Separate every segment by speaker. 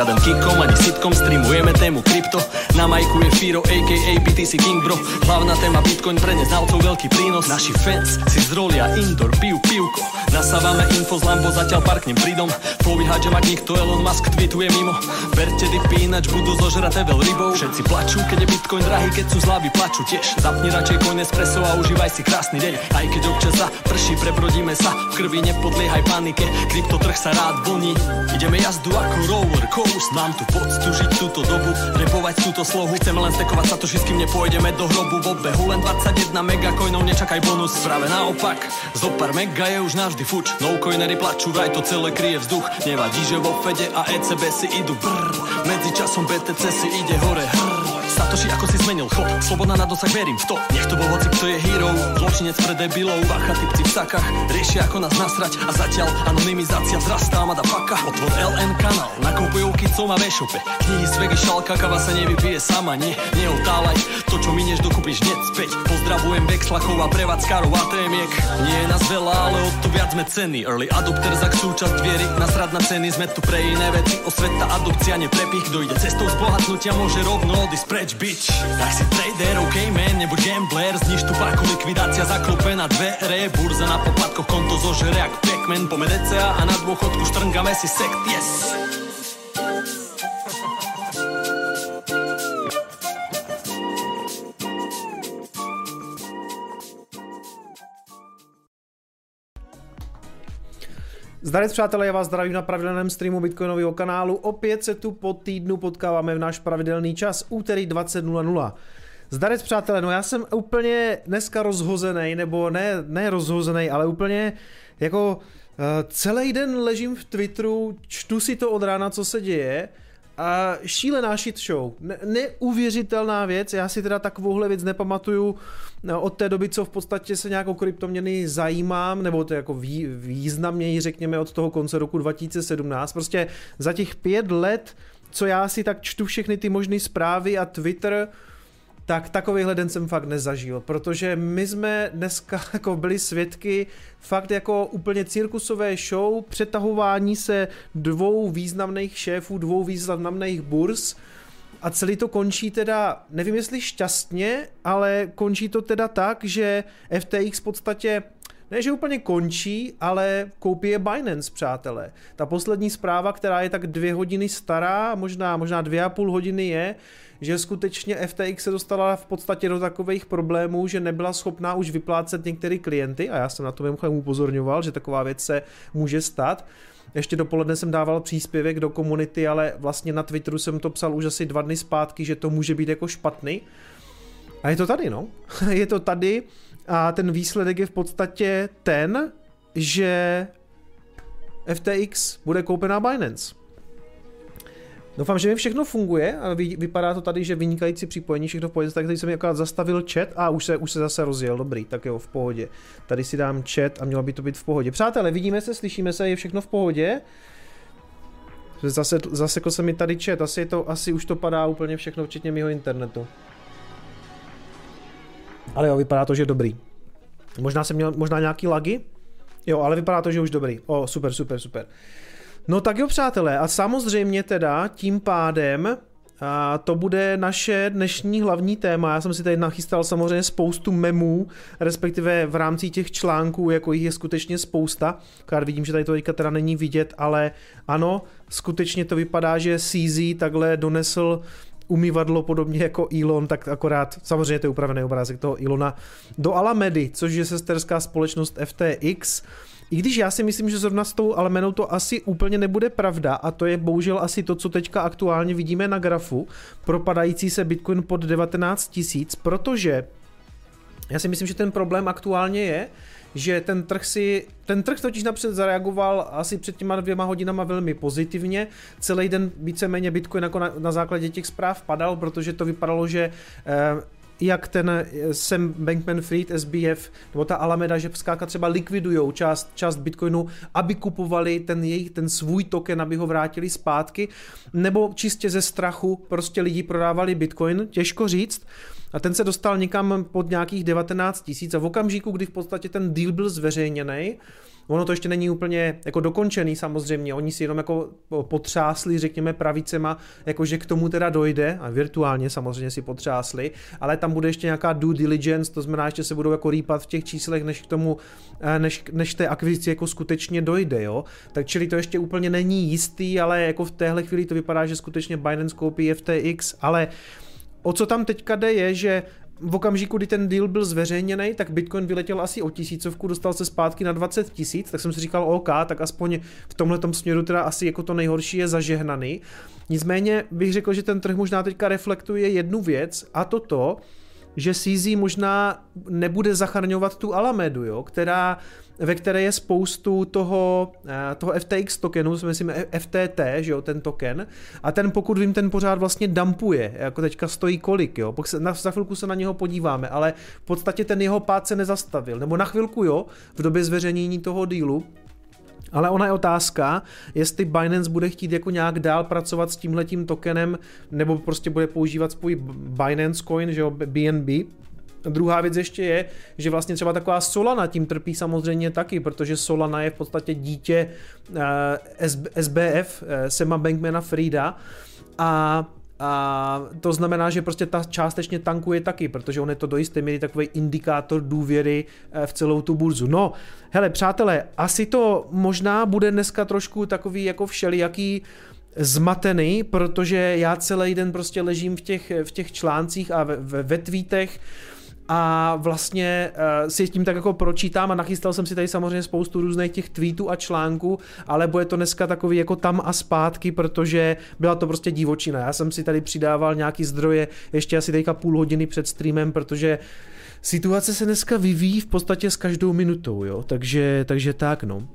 Speaker 1: zdravý kicom BTC King bro. Hlavná téma Bitcoin pre neznalcov veľký prínos. Naši fans si zrolia indoor, pijú pivko Nasávame info z Lambo, zatiaľ parknem pridom. Povíhať, že mať nikto Elon Musk tweetuje mimo. Berte dipy, ináč budú zožraté veľ rybou. Všetci plačú, keď je Bitcoin drahý, keď sú zlavy plačú tiež. Zapni radšej coin espresso a užívaj si krásny deň. Aj keď občas za prší, prebrodíme sa. V krvi nepodliehaj panike, kryptotrh sa rád vlní Ideme jazdu ako roller coast Mám tu poctu žiť túto dobu, repovať túto slohu. Chceme len stekovať sa to, kým nepôjdeme do hrobu V obehu len 21 megacoinov, nečakaj bonus. Práve naopak, zo pár mega je už navždy fuč. No coinery plačú, vraj to celé kryje vzduch. Nevadí, že vo Fede a ECB si idú brr Medzi časom BTC si ide hore hrr Satoshi ako si zmenil chod Sloboda na dosah, verím v to. Nech to bol hoci, kto je hero. Zločinec pre debilov. Bacha typci v sakách Riešia ako nás nasrať. A zatiaľ anonymizácia vzrastá Mada paka. Otvor LN kanál Nakupujú kicom a v Knihy z vegy šalka Kava sa nevypije sama. Nie, neotálaj To čo minieš dokupíš hneď späť. Pozdravujem Vexlakov a prevádzkarov a témiek Nie je nás veľa, ale od to viac sme ceny. Early adopter za súčasť viery. Nasrad na ceny Sme tu pre iné veci Osveta adopcia, neprepich. Kto ide cestou zbohatnutia Môže rovno odísť preč, bitch Tak si trader, ok man, nebo gambler. Zniž tu parku, likvidácia zaklope na dvere. Burza na popadkoch, konto zožere jak Pac-Man. Pome DCA a na dôchodku štrngame si sekt, yes
Speaker 2: Zdarec přátelé, já vás zdravím na pravidelném streamu Bitcoinového kanálu. Opět se tu po týdnu potkáváme v náš pravidelný čas, úterý 20.00. Zdarec přátelé, no já jsem úplně dneska rozhozený, nebo ne, ne rozhozený, ale úplně jako uh, celý den ležím v Twitteru, čtu si to od rána, co se děje a šílená shit show. Ne, neuvěřitelná věc, já si teda takovouhle věc nepamatuju no, od té doby, co v podstatě se nějakou kryptoměny zajímám, nebo to jako vý, významněji řekněme od toho konce roku 2017. Prostě za těch pět let, co já si tak čtu všechny ty možné zprávy a Twitter, tak takovýhle den jsem fakt nezažil, protože my jsme dneska jako byli svědky fakt jako úplně cirkusové show, přetahování se dvou významných šéfů, dvou významných burs a celý to končí teda, nevím jestli šťastně, ale končí to teda tak, že FTX v podstatě ne, že úplně končí, ale koupí je Binance, přátelé. Ta poslední zpráva, která je tak dvě hodiny stará, možná, možná dvě a půl hodiny je, že skutečně FTX se dostala v podstatě do takových problémů, že nebyla schopná už vyplácet některé klienty a já jsem na to mimochodem upozorňoval, že taková věc se může stát. Ještě dopoledne jsem dával příspěvek do komunity, ale vlastně na Twitteru jsem to psal už asi dva dny zpátky, že to může být jako špatný. A je to tady, no. je to tady a ten výsledek je v podstatě ten, že FTX bude koupená Binance. Doufám, že mi všechno funguje a vy, vypadá to tady, že vynikající připojení, všechno v pohodě, tak tady jsem akorát zastavil chat a už se, už se zase rozjel, dobrý, tak jo, v pohodě. Tady si dám chat a mělo by to být v pohodě. Přátelé, vidíme se, slyšíme se, je všechno v pohodě? Zase, zase se mi tady chat, asi, to, asi už to padá úplně všechno, včetně mého internetu. Ale jo, vypadá to, že dobrý. Možná jsem měl možná nějaký lagy? Jo, ale vypadá to, že už dobrý. O, super, super, super. No tak jo, přátelé, a samozřejmě teda tím pádem a to bude naše dnešní hlavní téma. Já jsem si tady nachystal samozřejmě spoustu memů, respektive v rámci těch článků, jako jich je skutečně spousta. Kár vidím, že tady to teďka teda není vidět, ale ano, skutečně to vypadá, že CZ takhle donesl umývadlo podobně jako Elon, tak akorát, samozřejmě to je upravený obrázek toho Elona, do Alamedy, což je sesterská společnost FTX, i když já si myslím, že zrovna s tou Alemenou to asi úplně nebude pravda a to je bohužel asi to, co teďka aktuálně vidíme na grafu, propadající se Bitcoin pod 19 tisíc, protože já si myslím, že ten problém aktuálně je, že ten trh si, ten trh totiž napřed zareagoval asi před těma dvěma hodinama velmi pozitivně. Celý den víceméně Bitcoin jako na, na základě těch zpráv padal, protože to vypadalo, že eh, jak ten eh, Sam Bankman-Fried, SBF, nebo ta Alameda, že zkrátka třeba likvidujou část, část Bitcoinu, aby kupovali ten jejich, ten svůj token, aby ho vrátili zpátky, nebo čistě ze strachu prostě lidi prodávali Bitcoin, těžko říct. A ten se dostal někam pod nějakých 19 tisíc a v okamžiku, kdy v podstatě ten deal byl zveřejněný, ono to ještě není úplně jako dokončený samozřejmě, oni si jenom jako potřásli, řekněme, pravicema, jakože k tomu teda dojde, a virtuálně samozřejmě si potřásli, ale tam bude ještě nějaká due diligence, to znamená, že se budou jako rýpat v těch číslech, než k tomu, eh, než, než té akvizici jako skutečně dojde, jo. Tak čili to ještě úplně není jistý, ale jako v téhle chvíli to vypadá, že skutečně Binance koupí FTX, ale o co tam teďka jde je, že v okamžiku, kdy ten deal byl zveřejněný, tak Bitcoin vyletěl asi o tisícovku, dostal se zpátky na 20 tisíc, tak jsem si říkal OK, tak aspoň v tomhle směru teda asi jako to nejhorší je zažehnaný. Nicméně bych řekl, že ten trh možná teďka reflektuje jednu věc a to to, že CZ možná nebude zachraňovat tu Alamedu, jo, která, ve které je spoustu toho, eh, toho FTX tokenu, myslím FTT, že jo, ten token, a ten pokud vím, ten pořád vlastně dumpuje, jako teďka stojí kolik, jo, se, na, za chvilku se na něho podíváme, ale v podstatě ten jeho pád se nezastavil, nebo na chvilku jo, v době zveřejnění toho dílu, ale ona je otázka, jestli Binance bude chtít jako nějak dál pracovat s tímhletím tokenem, nebo prostě bude používat svůj Binance Coin, že jo, BNB, Druhá věc ještě je, že vlastně třeba taková Solana tím trpí samozřejmě taky, protože Solana je v podstatě dítě eh, SBF, eh, Sema Bankmana Frida a a to znamená, že prostě ta částečně tankuje taky, protože on je to do jisté míry takový indikátor důvěry eh, v celou tu burzu. No, hele, přátelé, asi to možná bude dneska trošku takový jako všelijaký zmatený, protože já celý den prostě ležím v těch, v těch článcích a ve, ve, ve tweetech, a vlastně uh, si tím tak jako pročítám a nachystal jsem si tady samozřejmě spoustu různých těch tweetů a článků, ale bude to dneska takový jako tam a zpátky, protože byla to prostě divočina. Já jsem si tady přidával nějaký zdroje ještě asi teďka půl hodiny před streamem, protože situace se dneska vyvíjí v podstatě s každou minutou, jo, takže, takže tak no.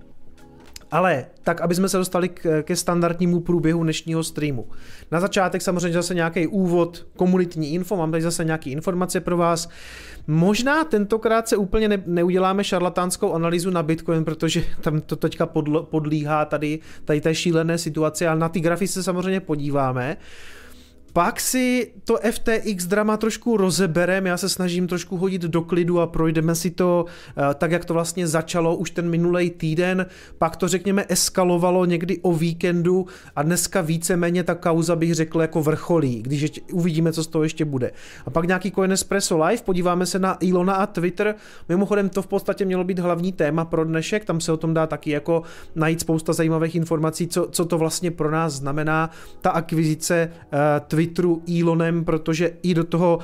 Speaker 2: Ale tak, aby jsme se dostali k, ke standardnímu průběhu dnešního streamu. Na začátek samozřejmě zase nějaký úvod, komunitní info, mám tady zase nějaké informace pro vás. Možná tentokrát se úplně ne, neuděláme šarlatánskou analýzu na Bitcoin, protože tam to teďka podl, podlíhá tady, tady té šílené situaci, ale na ty grafy se samozřejmě podíváme. Pak si to FTX drama trošku rozebereme, já se snažím trošku hodit do klidu a projdeme si to eh, tak, jak to vlastně začalo už ten minulý týden, pak to řekněme eskalovalo někdy o víkendu a dneska víceméně ta kauza bych řekl jako vrcholí, když ještě, uvidíme, co z toho ještě bude. A pak nějaký Coin Espresso Live, podíváme se na Ilona a Twitter, mimochodem to v podstatě mělo být hlavní téma pro dnešek, tam se o tom dá taky jako najít spousta zajímavých informací, co, co to vlastně pro nás znamená, ta akvizice uh, Twitter Twitteru Elonem, protože i do toho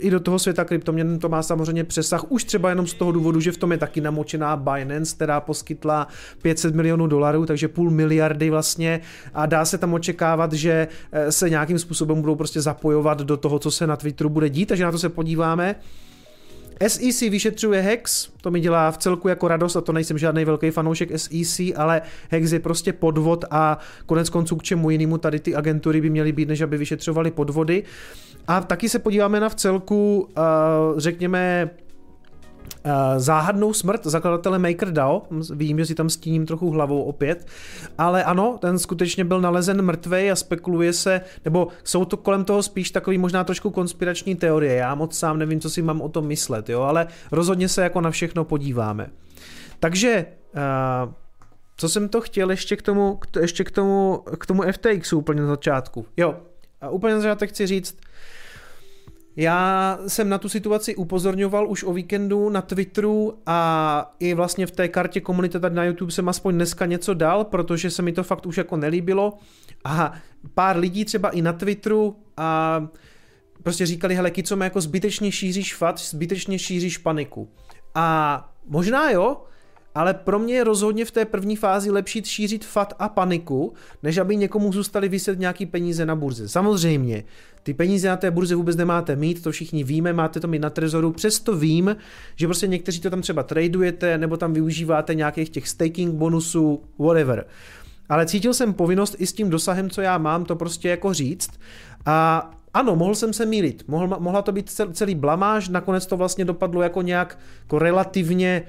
Speaker 2: i do toho světa kryptoměn to má samozřejmě přesah, už třeba jenom z toho důvodu, že v tom je taky namočená Binance, která poskytla 500 milionů dolarů, takže půl miliardy vlastně a dá se tam očekávat, že eh, se nějakým způsobem budou prostě zapojovat do toho, co se na Twitteru bude dít, takže na to se podíváme. SEC vyšetřuje Hex, to mi dělá v celku jako radost a to nejsem žádný velký fanoušek SEC, ale Hex je prostě podvod a konec konců k čemu jinému tady ty agentury by měly být, než aby vyšetřovali podvody. A taky se podíváme na v celku, řekněme, Eh, záhadnou smrt zakladatele MakerDAO, vím, že si tam stíním trochu hlavou opět, ale ano, ten skutečně byl nalezen mrtvej a spekuluje se, nebo jsou to kolem toho spíš takový možná trošku konspirační teorie, já moc sám nevím, co si mám o tom myslet, jo, ale rozhodně se jako na všechno podíváme. Takže uh, co jsem to chtěl ještě k tomu, ještě k tomu, k tomu FTXu úplně na začátku. Jo, a úplně na začátek chci říct, já jsem na tu situaci upozorňoval už o víkendu na Twitteru a i vlastně v té kartě komunity tady na YouTube jsem aspoň dneska něco dal, protože se mi to fakt už jako nelíbilo a pár lidí třeba i na Twitteru a prostě říkali, hele, co jako zbytečně šíříš fat, zbytečně šíříš paniku. A možná jo, ale pro mě je rozhodně v té první fázi lepší šířit fat a paniku, než aby někomu zůstali vyset nějaký peníze na burze. Samozřejmě, ty peníze na té burze vůbec nemáte mít, to všichni víme, máte to mít na trezoru, přesto vím, že prostě někteří to tam třeba tradujete, nebo tam využíváte nějakých těch staking bonusů, whatever. Ale cítil jsem povinnost i s tím dosahem, co já mám, to prostě jako říct. A ano, mohl jsem se mýlit, mohl, mohla to být celý blamáž, nakonec to vlastně dopadlo jako nějak jako relativně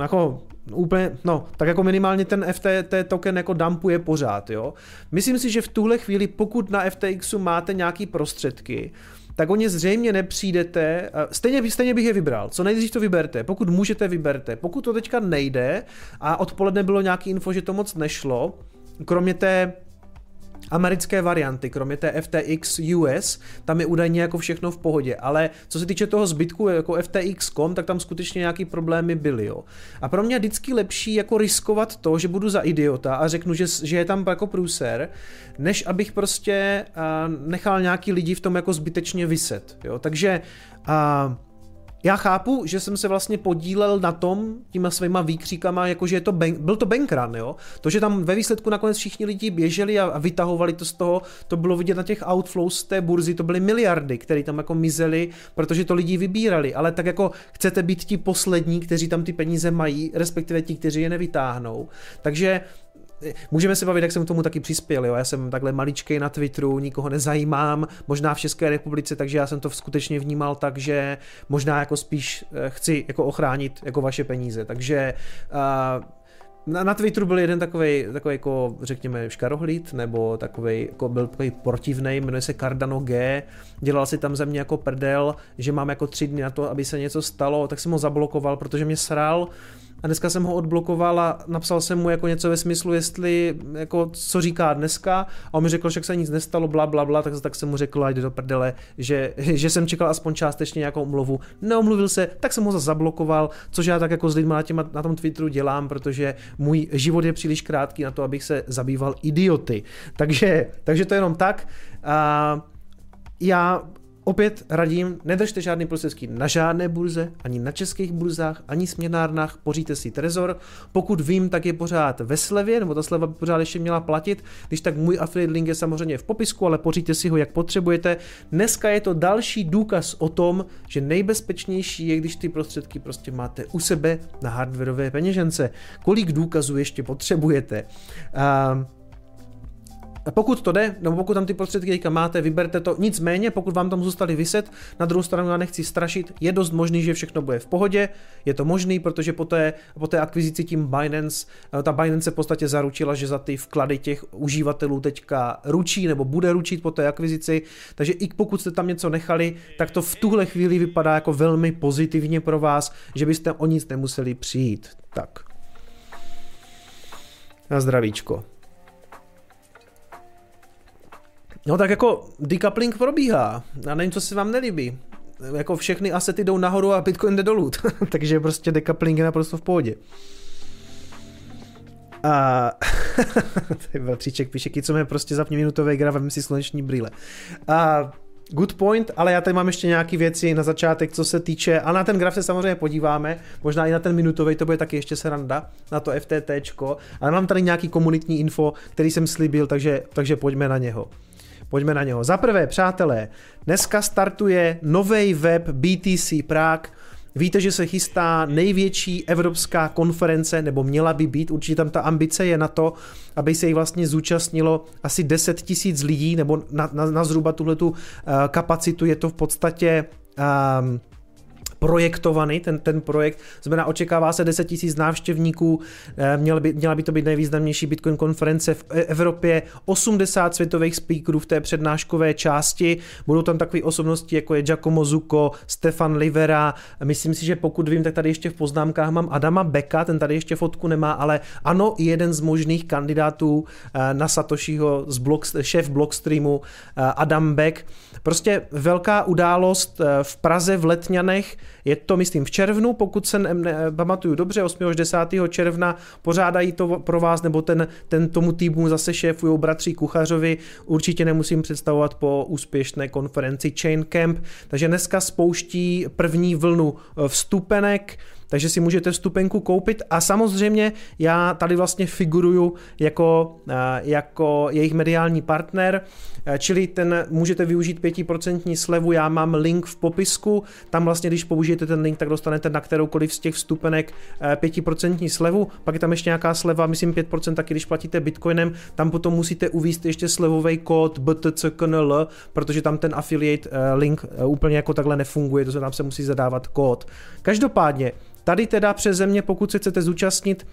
Speaker 2: jako úplně, no, tak jako minimálně ten FTT token jako dumpuje pořád, jo. Myslím si, že v tuhle chvíli, pokud na FTXu máte nějaký prostředky, tak o ně zřejmě nepřijdete. Stejně, stejně bych je vybral. Co nejdřív to vyberte. Pokud můžete, vyberte. Pokud to teďka nejde a odpoledne bylo nějaký info, že to moc nešlo, kromě té americké varianty, kromě té FTX US, tam je údajně jako všechno v pohodě, ale co se týče toho zbytku jako FTX.com, tak tam skutečně nějaký problémy byly, jo. A pro mě vždycky lepší jako riskovat to, že budu za idiota a řeknu, že, že je tam jako průser, než abych prostě uh, nechal nějaký lidi v tom jako zbytečně vyset, jo. Takže uh, já chápu, že jsem se vlastně podílel na tom těma svýma výkříkama, jakože je to bank, byl to bankrun, jo. To, že tam ve výsledku nakonec všichni lidi běželi a, a vytahovali to z toho, to bylo vidět na těch outflows z té burzy, to byly miliardy, které tam jako mizely, protože to lidi vybírali, ale tak jako chcete být ti poslední, kteří tam ty peníze mají, respektive ti, kteří je nevytáhnou. Takže Můžeme se bavit, jak jsem k tomu taky přispěl. Jo? Já jsem takhle maličkej na Twitteru, nikoho nezajímám, možná v České republice, takže já jsem to skutečně vnímal tak, že možná jako spíš eh, chci jako ochránit jako vaše peníze. Takže uh, na, na Twitteru byl jeden takový, takový jako, řekněme, škarohlíd, nebo takový, jako byl takový protivnej, jmenuje se Cardano G, dělal si tam ze mě jako prdel, že mám jako tři dny na to, aby se něco stalo, tak jsem ho zablokoval, protože mě sral, a dneska jsem ho odblokoval a napsal jsem mu jako něco ve smyslu, jestli, jako co říká dneska a on mi řekl, že se nic nestalo, bla, bla, bla, tak, tak jsem mu řekl, ať do prdele, že, že jsem čekal aspoň částečně nějakou omluvu. Neomluvil se, tak jsem ho zase zablokoval, což já tak jako s lidmi na, těma, na tom Twitteru dělám, protože můj život je příliš krátký na to, abych se zabýval idioty. Takže, takže to je jenom tak. A já Opět radím, nedržte žádný prostředky na žádné burze, ani na českých burzách, ani směnárnách, poříte si Trezor. Pokud vím, tak je pořád ve slevě, nebo ta sleva by pořád ještě měla platit, když tak můj affiliate link je samozřejmě v popisku, ale poříte si ho, jak potřebujete. Dneska je to další důkaz o tom, že nejbezpečnější je, když ty prostředky prostě máte u sebe na hardwareové peněžence. Kolik důkazů ještě potřebujete? Uh, pokud to jde, nebo pokud tam ty prostředky teďka máte, vyberte to. Nicméně, pokud vám tam zůstali vyset, na druhou stranu já nechci strašit, je dost možný, že všechno bude v pohodě. Je to možný, protože po té, po té akvizici tím Binance, eh, ta Binance v podstatě zaručila, že za ty vklady těch uživatelů teďka ručí nebo bude ručit po té akvizici. Takže i pokud jste tam něco nechali, tak to v tuhle chvíli vypadá jako velmi pozitivně pro vás, že byste o nic nemuseli přijít. Tak. Na zdravíčko. No tak jako decoupling probíhá. Já nevím, co se vám nelíbí. Jako všechny asety jdou nahoru a Bitcoin jde dolů. Takže prostě decoupling je naprosto v pohodě. A tady Veltříček píše, co mě prostě zapni minutové gra, vem si sluneční brýle. A Good point, ale já tady mám ještě nějaké věci na začátek, co se týče, a na ten graf se samozřejmě podíváme, možná i na ten minutový, to bude taky ještě sranda, na to FTT, ale mám tady nějaký komunitní info, který jsem slíbil, takže, takže pojďme na něho. Pojďme na něho. Za prvé, přátelé, dneska startuje nový web BTC Prague. Víte, že se chystá největší evropská konference, nebo měla by být, určitě tam ta ambice je na to, aby se jich vlastně zúčastnilo asi 10 tisíc lidí, nebo na, na, na zhruba tuhletu uh, kapacitu je to v podstatě um, projektovaný, ten, ten projekt, znamená očekává se 10 000 návštěvníků, eh, měla by, měla by to být nejvýznamnější Bitcoin konference v e- Evropě, 80 světových speakerů v té přednáškové části, budou tam takové osobnosti, jako je Giacomo Zucco, Stefan Livera, myslím si, že pokud vím, tak tady ještě v poznámkách mám Adama Beka, ten tady ještě fotku nemá, ale ano, jeden z možných kandidátů eh, na Satoshiho z blog, šéf Blockstreamu eh, Adam Beck. Prostě velká událost v Praze v Letňanech, je to, myslím, v červnu, pokud se ne, ne, pamatuju dobře, 8. až 10. června pořádají to pro vás, nebo ten, ten tomu týmu zase šéfují bratři Kuchařovi. Určitě nemusím představovat po úspěšné konferenci Chain Camp. Takže dneska spouští první vlnu eh, vstupenek, takže si můžete vstupenku koupit a samozřejmě já tady vlastně figuruju jako, eh, jako jejich mediální partner, eh, čili ten můžete využít 5% slevu, já mám link v popisku, tam vlastně když použijete ten link, tak dostanete na kteroukoliv z těch vstupenek 5% eh, slevu, pak je tam ještě nějaká sleva, myslím 5% taky když platíte bitcoinem, tam potom musíte uvíct ještě slevový kód BTCKNL, protože tam ten affiliate link úplně jako takhle nefunguje, to znamená, tam se musí zadávat kód. Každopádně, Tady teda přes země, pokud se chcete zúčastnit,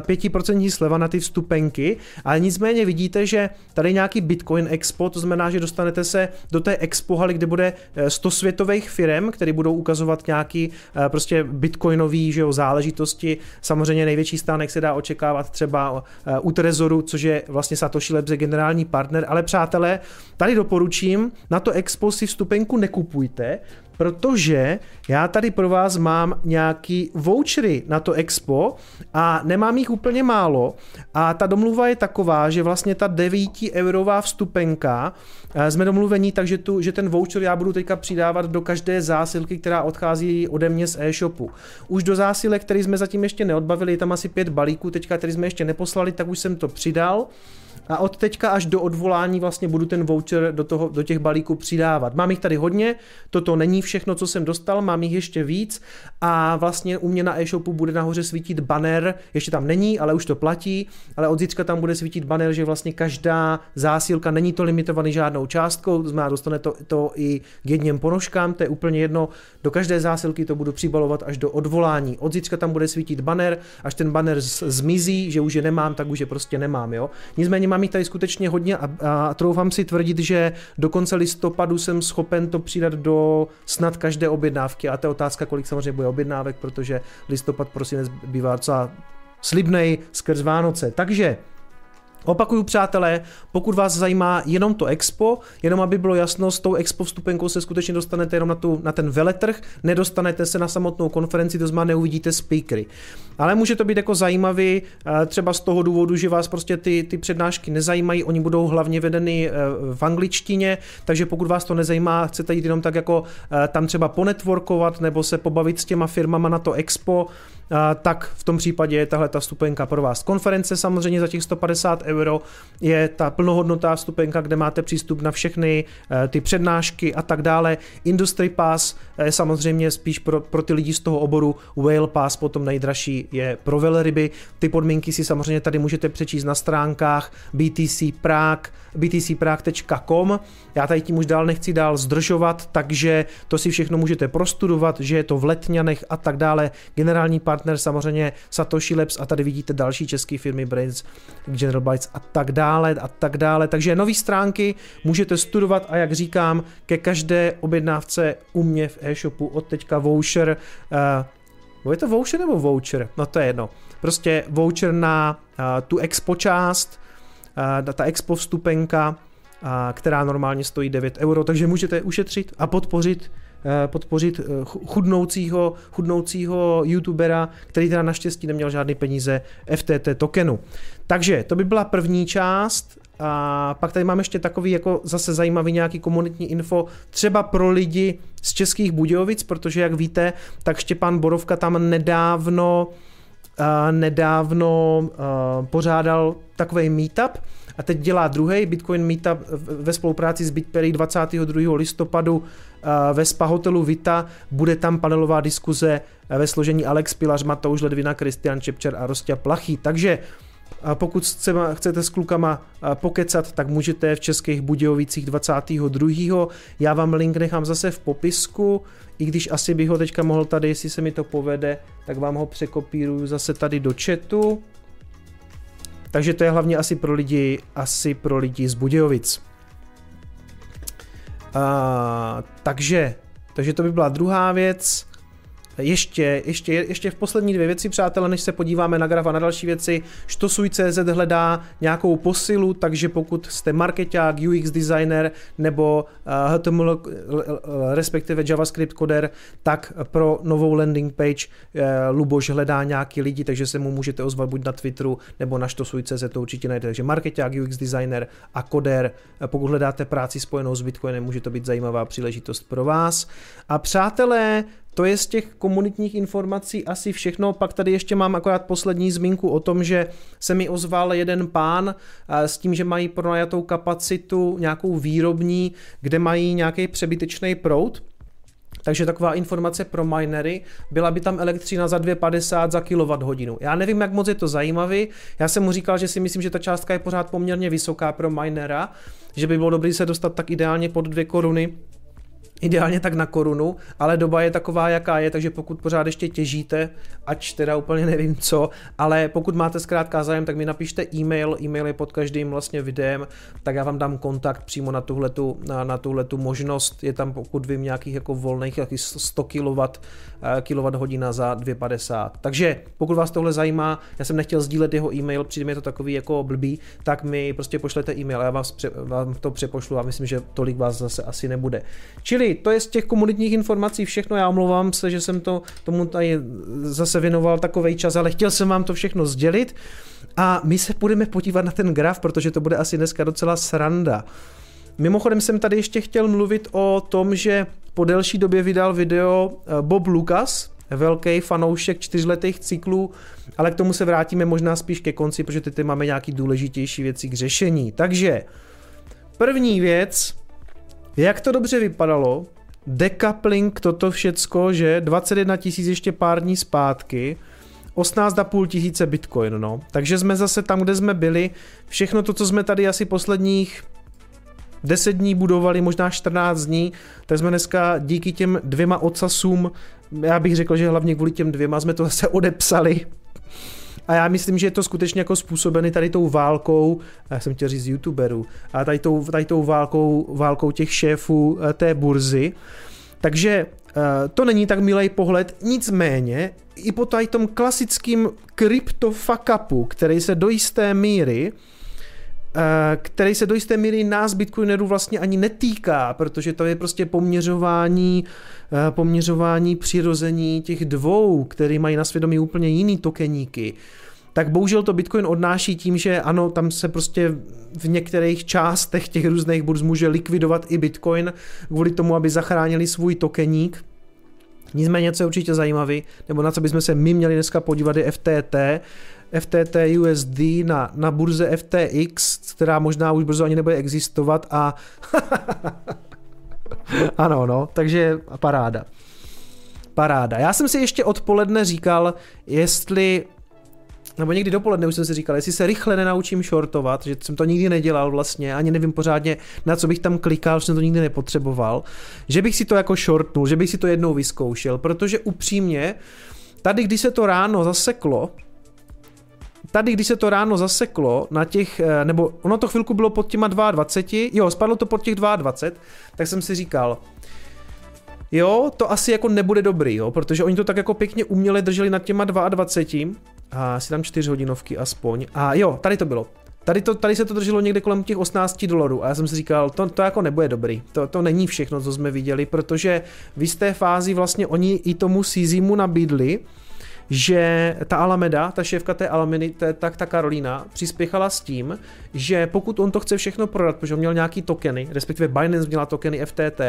Speaker 2: 5% sleva na ty vstupenky, ale nicméně vidíte, že tady nějaký Bitcoin Expo, to znamená, že dostanete se do té expo haly, kde bude 100 světových firm, které budou ukazovat nějaký prostě bitcoinový že jo, záležitosti. Samozřejmě největší stánek se dá očekávat třeba u Trezoru, což je vlastně Satoshi Labs generální partner, ale přátelé, tady doporučím, na to expo si vstupenku nekupujte, protože já tady pro vás mám nějaký vouchery na to expo a nemám jich úplně málo a ta domluva je taková, že vlastně ta 9 eurová vstupenka eh, jsme domluvení tak, že, tu, že ten voucher já budu teďka přidávat do každé zásilky, která odchází ode mě z e-shopu. Už do zásilek, který jsme zatím ještě neodbavili, je tam asi pět balíků teďka, který jsme ještě neposlali, tak už jsem to přidal a od teďka až do odvolání vlastně budu ten voucher do, toho, do těch balíků přidávat. Mám jich tady hodně, toto není všechno, co jsem dostal, mám jich ještě víc a vlastně u mě na e-shopu bude nahoře svítit banner, ještě tam není, ale už to platí, ale od zítřka tam bude svítit banner, že vlastně každá zásilka není to limitovaný žádnou částkou, to znamená, dostane to, to i k jedním ponožkám, to je úplně jedno, do každé zásilky to budu přibalovat až do odvolání. Od zítřka tam bude svítit banner, až ten banner zmizí, že už je nemám, tak už je prostě nemám, jo. Nicméně mám jich tady skutečně hodně a, a troufám si tvrdit, že do konce listopadu jsem schopen to přidat do snad každé objednávky a to je otázka, kolik samozřejmě bude objednávek, protože listopad prosinec bývá docela slibnej skrz Vánoce. Takže Opakuju, přátelé, pokud vás zajímá jenom to expo, jenom aby bylo jasno, s tou expo vstupenkou se skutečně dostanete jenom na, tu, na ten veletrh, nedostanete se na samotnou konferenci, to znamená neuvidíte speakery. Ale může to být jako zajímavý, eh, třeba z toho důvodu, že vás prostě ty, ty přednášky nezajímají, oni budou hlavně vedeny eh, v angličtině, takže pokud vás to nezajímá, chcete jít jenom tak jako eh, tam třeba ponetworkovat nebo se pobavit s těma firmama na to expo, tak v tom případě je tahle ta stupenka pro vás. Konference samozřejmě za těch 150 euro je ta plnohodnotná stupenka, kde máte přístup na všechny eh, ty přednášky a tak dále. Industry Pass je samozřejmě spíš pro, pro ty lidi z toho oboru, Whale Pass potom nejdražší je pro velryby. Ty podmínky si samozřejmě tady můžete přečíst na stránkách BTC Prague, btcprague.com. Já tady tím už dál nechci dál zdržovat, takže to si všechno můžete prostudovat, že je to v Letňanech a tak dále. Generální partner samozřejmě Satoshi Labs a tady vidíte další české firmy Brains, General Bytes a tak dále a tak dále. Takže nové stránky můžete studovat a jak říkám, ke každé objednávce u mě v e-shopu od teďka voucher uh, je to voucher nebo voucher? No to je jedno. Prostě voucher na uh, tu expo část, uh, ta expo vstupenka, která normálně stojí 9 euro, takže můžete ušetřit a podpořit podpořit eh, chudnoucího, chudnoucího youtubera, který teda naštěstí neměl žádný peníze FTT tokenu. Takže to by byla první část a pak tady mám ještě takový jako zase zajímavý nějaký komunitní info, třeba pro lidi z Českých Budějovic, protože jak víte, tak Štěpán Borovka tam nedávno uh, nedávno pořádal takový meetup, a teď dělá druhý Bitcoin Meetup ve spolupráci s BitPay 22. listopadu ve Spa hotelu Vita. Bude tam panelová diskuze ve složení Alex Pilař, Matouš Ledvina, Kristian Čepčer a Rostia Plachy. Takže pokud chcete s klukama pokecat, tak můžete v Českých Budějovicích 22. Já vám link nechám zase v popisku, i když asi bych ho teďka mohl tady, jestli se mi to povede, tak vám ho překopíruju zase tady do chatu. Takže to je hlavně asi pro lidi, asi pro lidi z Budějovic. Takže, takže to by byla druhá věc. Ještě, ještě, ještě v poslední dvě věci, přátelé, než se podíváme na graf a na další věci, Štosuj.cz hledá nějakou posilu, takže pokud jste marketák, UX designer nebo HTML, respektive JavaScript koder, tak pro novou landing page uh, Luboš hledá nějaký lidi, takže se mu můžete ozvat buď na Twitteru nebo na Štosuj.cz, to určitě najdete. Takže marketák, UX designer a koder, pokud hledáte práci spojenou s Bitcoinem, může to být zajímavá příležitost pro vás. A přátelé, to je z těch komunitních informací asi všechno. Pak tady ještě mám akorát poslední zmínku o tom, že se mi ozval jeden pán eh, s tím, že mají pronajatou kapacitu nějakou výrobní, kde mají nějaký přebytečný proud. Takže taková informace pro minery, byla by tam elektřina za 2,50 za kWh. Já nevím, jak moc je to zajímavý. Já jsem mu říkal, že si myslím, že ta částka je pořád poměrně vysoká pro minera, že by bylo dobré se dostat tak ideálně pod 2 koruny ideálně tak na korunu, ale doba je taková, jaká je, takže pokud pořád ještě těžíte, ač teda úplně nevím co, ale pokud máte zkrátka zájem, tak mi napište e-mail, e-mail je pod každým vlastně videem, tak já vám dám kontakt přímo na tuhletu, na, na tuhletu možnost, je tam pokud vím nějakých jako volných 100 kW, kW hodina za 2,50. Takže pokud vás tohle zajímá, já jsem nechtěl sdílet jeho e-mail, přijde mi to takový jako blbý, tak mi prostě pošlete e-mail, já vás, vám to přepošlu a myslím, že tolik vás zase asi nebude. Čili to je z těch komunitních informací všechno, já omlouvám se, že jsem to tomu tady zase věnoval takový čas, ale chtěl jsem vám to všechno sdělit a my se budeme podívat na ten graf, protože to bude asi dneska docela sranda. Mimochodem jsem tady ještě chtěl mluvit o tom, že po delší době vydal video eh, Bob Lucas, velký fanoušek čtyřletých cyklů, ale k tomu se vrátíme možná spíš ke konci, protože teď máme nějaký důležitější věci k řešení. Takže první věc, jak to dobře vypadalo, decoupling, toto všecko, že 21 tisíc ještě pár dní zpátky, 18,5 tisíce bitcoin, no. Takže jsme zase tam, kde jsme byli. Všechno to, co jsme tady asi posledních 10 dní budovali, možná 14 dní, tak jsme dneska díky těm dvěma ocasům, já bych řekl, že hlavně kvůli těm dvěma jsme to zase odepsali a já myslím, že je to skutečně jako způsobený tady tou válkou, já jsem chtěl říct youtuberů, a tady tou, tady tou válkou, válkou těch šéfů eh, té burzy. Takže eh, to není tak milý pohled, nicméně i po tady tom klasickým kryptofakapu, který se do jisté míry eh, který se do jisté míry nás Bitcoinerů vlastně ani netýká, protože to je prostě poměřování, poměřování přirození těch dvou, který mají na svědomí úplně jiný tokeníky tak bohužel to Bitcoin odnáší tím, že ano, tam se prostě v některých částech těch různých burz může likvidovat i Bitcoin kvůli tomu, aby zachránili svůj tokeník. Nicméně, co je určitě zajímavý, nebo na co bychom se my měli dneska podívat, je FTT, FTT USD na, na burze FTX, která možná už brzo ani nebude existovat a ano, no, takže paráda. Paráda. Já jsem si ještě odpoledne říkal, jestli nebo někdy dopoledne už jsem si říkal, jestli se rychle nenaučím shortovat, že jsem to nikdy nedělal vlastně, ani nevím pořádně, na co bych tam klikal, že jsem to nikdy nepotřeboval, že bych si to jako shortnul, že bych si to jednou vyzkoušel, protože upřímně, tady když se to ráno zaseklo, tady, když se to ráno zaseklo na těch, eh, nebo ono to chvilku bylo pod těma 22, jo, spadlo to pod těch 22, tak jsem si říkal, jo, to asi jako nebude dobrý, jo, protože oni to tak jako pěkně uměle drželi nad těma 22 a asi tam 4 hodinovky aspoň. A jo, tady to bylo. Tady, to, tady se to drželo někde kolem těch 18 dolarů a já jsem si říkal, to, to jako nebude dobrý, to, to není všechno, co jsme viděli, protože v jisté fázi vlastně oni i tomu Sizimu nabídli, že ta Alameda, ta šéfka té Alamedy, tak ta Karolina, přispěchala s tím, že pokud on to chce všechno prodat, protože on měl nějaký tokeny, respektive Binance měla tokeny FTT,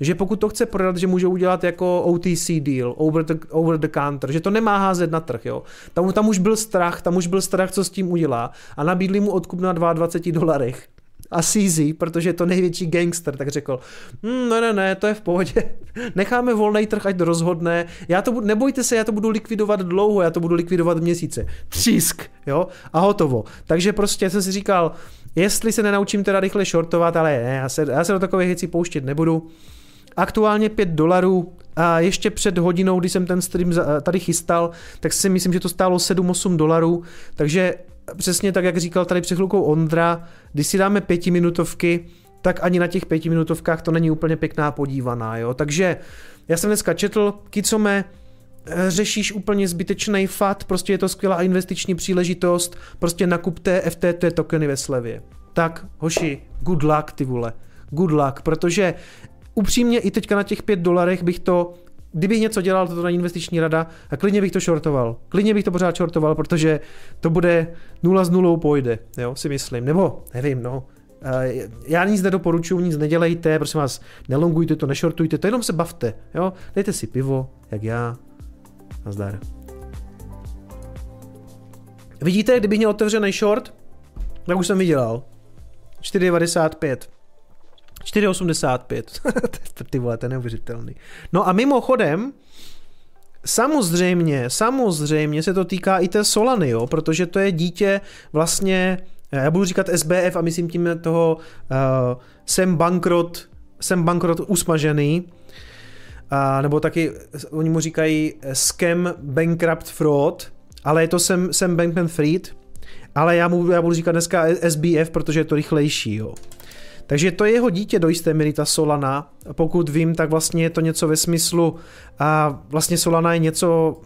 Speaker 2: že pokud to chce prodat, že může udělat jako OTC deal, over the, over the counter, že to nemá házet na trh, jo. Tam, tam už byl strach, tam už byl strach, co s tím udělá a nabídli mu odkup na 22 dolarech a CZ, protože je to největší gangster, tak řekl, hm, ne, ne, ne, to je v pohodě, necháme volný trh, ať rozhodne, já to budu, nebojte se, já to budu likvidovat dlouho, já to budu likvidovat měsíce, třísk, jo, a hotovo. Takže prostě jsem si říkal, jestli se nenaučím teda rychle shortovat, ale ne, já se, já se do takových věcí pouštět nebudu, aktuálně 5 dolarů a ještě před hodinou, kdy jsem ten stream tady chystal, tak si myslím, že to stálo 7-8 dolarů, takže přesně tak, jak říkal tady před chvilkou Ondra, když si dáme pětiminutovky, tak ani na těch pětiminutovkách to není úplně pěkná podívaná, jo. Takže já jsem dneska četl, Kicome, eh, řešíš úplně zbytečný fat, prostě je to skvělá investiční příležitost, prostě nakupte FTT tokeny ve slevě. Tak, hoši, good luck, ty vole. Good luck, protože upřímně i teďka na těch 5 dolarech bych to kdybych něco dělal, to na investiční rada, a klidně bych to shortoval. Klidně bych to pořád shortoval, protože to bude nula z nulou pojde, jo, si myslím. Nebo, nevím, no. Já nic nedoporučuji, nic nedělejte, prosím vás, nelongujte to, nešortujte to, jenom se bavte, jo. Dejte si pivo, jak já. Nazdar. Vidíte, kdybych měl otevřený short, tak už jsem vydělal. 4,95. 4,85. Ty vole, to je neuvěřitelný. No a mimochodem, samozřejmě, samozřejmě se to týká i té Solany, jo, protože to je dítě vlastně, já budu říkat SBF a myslím tím toho uh, Sam Bankrot jsem bankrot usmažený, a, nebo taky oni mu říkají scam, bankrupt, fraud, ale je to jsem, jsem Bankman Fried, ale já, mu, já budu říkat dneska SBF, protože je to rychlejší, jo. Takže to je jeho dítě do jisté míry, ta Solana. Pokud vím, tak vlastně je to něco ve smyslu, a vlastně Solana je něco,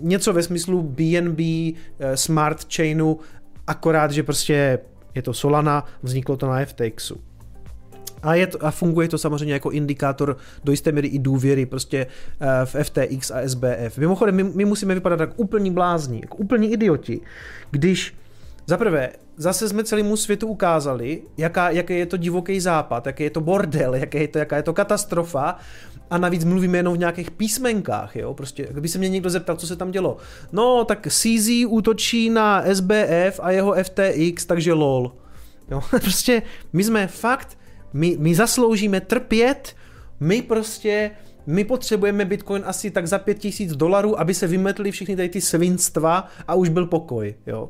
Speaker 2: něco ve smyslu BNB, eh, Smart Chainu, akorát, že prostě je to Solana, vzniklo to na FTXu. A, je to, a funguje to samozřejmě jako indikátor do jisté míry i důvěry prostě uh, v FTX a SBF. Mimochodem, my, my musíme vypadat jako úplní blázni, jako úplní idioti, když za prvé, zase jsme celému světu ukázali, jaká, jaký je to divoký západ, jaký je to bordel, jaký je to, jaká je to katastrofa a navíc mluvíme jenom v nějakých písmenkách, jo, prostě, kdyby se mě někdo zeptal, co se tam dělo. No, tak CZ útočí na SBF a jeho FTX, takže lol. Jo, prostě my jsme fakt, my, my zasloužíme trpět, my prostě, my potřebujeme Bitcoin asi tak za pět tisíc dolarů, aby se vymetly všechny tady ty svinstva a už byl pokoj, jo.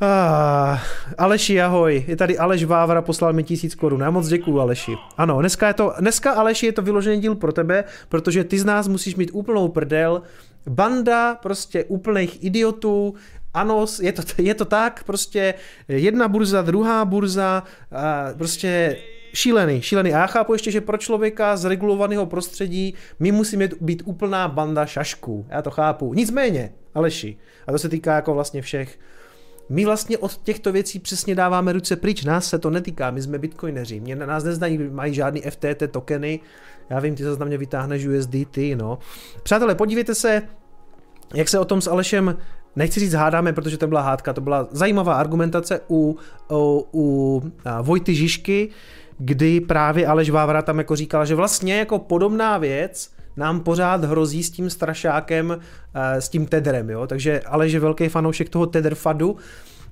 Speaker 2: Ah, Aleši, ahoj. Je tady Aleš Vávra, poslal mi tisíc korun. Já moc děkuju, Aleši. Ano, dneska je to, dneska Aleši je to vyložený díl pro tebe, protože ty z nás musíš mít úplnou prdel. Banda prostě úplných idiotů, ano, je to, je to tak, prostě jedna burza, druhá burza, prostě šílený, šílený. A já chápu ještě, že pro člověka z regulovaného prostředí my musíme být úplná banda šašků. Já to chápu. Nicméně, Aleši, a to se týká jako vlastně všech, my vlastně od těchto věcí přesně dáváme ruce pryč, nás se to netýká, my jsme bitcoineři, mě nás neznají, mají žádný FTT tokeny, já vím, ty zase na mě vytáhneš USDT, no. Přátelé, podívejte se, jak se o tom s Alešem nechci říct hádáme, protože to byla hádka, to byla zajímavá argumentace u, u, u Vojty Žižky, kdy právě Aleš Vávra tam jako říkal, že vlastně jako podobná věc nám pořád hrozí s tím strašákem, eh, s tím Tedrem, jo, takže Aleš je velký fanoušek toho Tedr fadu.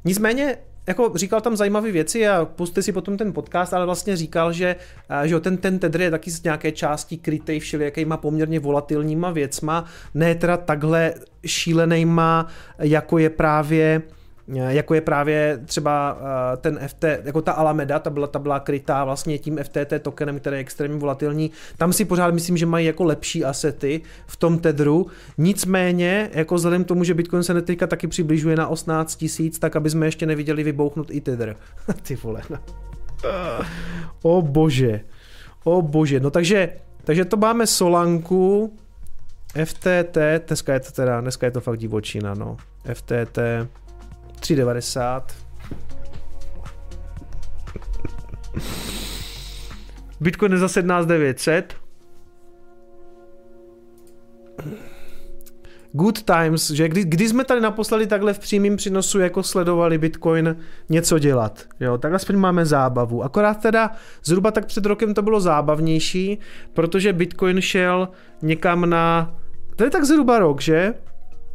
Speaker 2: Nicméně jako říkal tam zajímavé věci a puste si potom ten podcast, ale vlastně říkal, že, eh, že ten, ten Tedr je taky z nějaké části krytej všelijakýma poměrně volatilníma věcma, ne teda takhle šílenýma, jako je právě jako je právě třeba eh, ten FT, jako ta Alameda, ta byla, ta byla krytá vlastně tím FTT tokenem, který je extrémně volatilní. Tam si pořád myslím, že mají jako lepší asety v tom tedru. Nicméně, jako vzhledem k tomu, že Bitcoin se neteďka taky přibližuje na 18 tisíc, tak aby jsme ještě neviděli vybouchnout i tedr. Ty vole. No. o bože. O bože. No takže, takže to máme Solanku, FTT, dneska je to teda, dneska je to fakt divočina, no. FTT, 3,90. Bitcoin je za 17900. Good times, že kdy, kdy jsme tady naposledy takhle v přímém přinosu jako sledovali Bitcoin něco dělat, jo, tak aspoň máme zábavu. Akorát teda zhruba tak před rokem to bylo zábavnější, protože Bitcoin šel někam na, to je tak zhruba rok, že?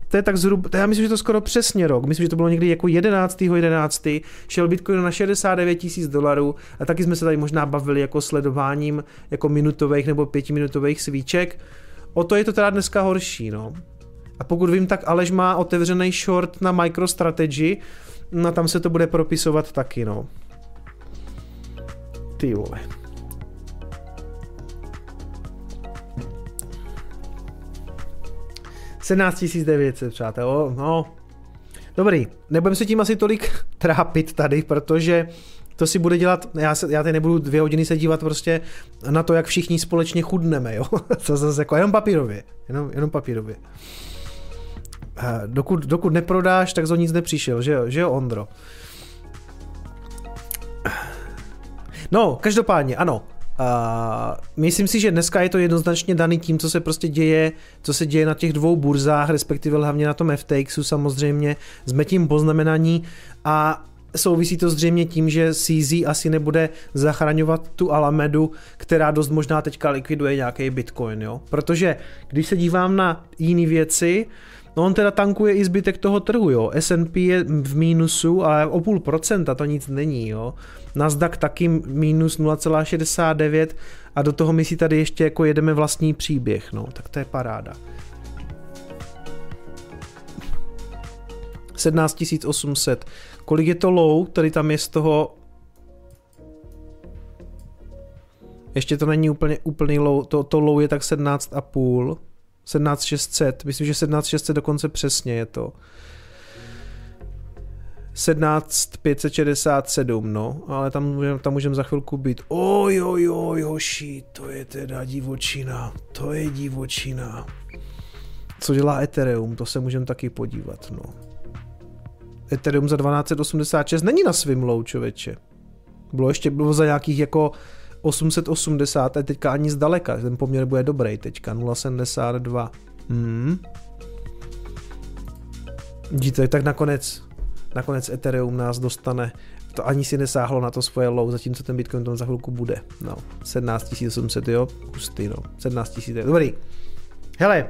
Speaker 2: To je tak zhruba, já myslím, že to skoro přesně rok, myslím, že to bylo někdy jako 11. 11. šel Bitcoin na 69 tisíc dolarů a taky jsme se tady možná bavili jako sledováním jako minutových nebo pětiminutových svíček. O to je to teda dneska horší, no. A pokud vím, tak Aleš má otevřený short na MicroStrategy, no tam se to bude propisovat taky, no. Ty vole. 17 900, přátel, no. Dobrý, nebudeme se tím asi tolik trápit tady, protože to si bude dělat, já, se, já tady nebudu dvě hodiny se dívat prostě na to, jak všichni společně chudneme, jo. To zase jako jenom papírově, jenom, jenom papírově. Dokud, dokud neprodáš, tak zo nic nepřišel, že jo, že jo, Ondro. No, každopádně, ano, Uh, myslím si, že dneska je to jednoznačně daný tím, co se prostě děje, co se děje na těch dvou burzách, respektive hlavně na tom FTXu samozřejmě, jsme tím poznamenaní a souvisí to zřejmě tím, že CZ asi nebude zachraňovat tu Alamedu, která dost možná teďka likviduje nějaký Bitcoin, jo? Protože když se dívám na jiné věci, No on teda tankuje i zbytek toho trhu, jo. S&P je v mínusu, ale o půl procenta to nic není, jo. Nasdaq taky minus 0,69 a do toho my si tady ještě jako jedeme vlastní příběh, no. Tak to je paráda. 17 800. Kolik je to low, který tam je z toho Ještě to není úplně úplný low, to, to low je tak 17,5. 17600, myslím, že 17600 dokonce přesně je to. 17567, no, ale tam můžeme tam můžem za chvilku být. Oj, oj, oj, hoši, to je teda divočina, to je divočina. Co dělá Ethereum, to se můžeme taky podívat, no. Ethereum za 1286 není na svým low, člověče. Bylo ještě, bylo za nějakých jako 880 a teďka ani zdaleka, ten poměr bude dobrý teďka, 0,72. Hmm. Vidíte, tak nakonec, nakonec Ethereum nás dostane, to ani si nesáhlo na to svoje low, zatímco ten Bitcoin tam za chvilku bude. No, 17 800, jo, hustý, no, 17 000, dobrý. Hele,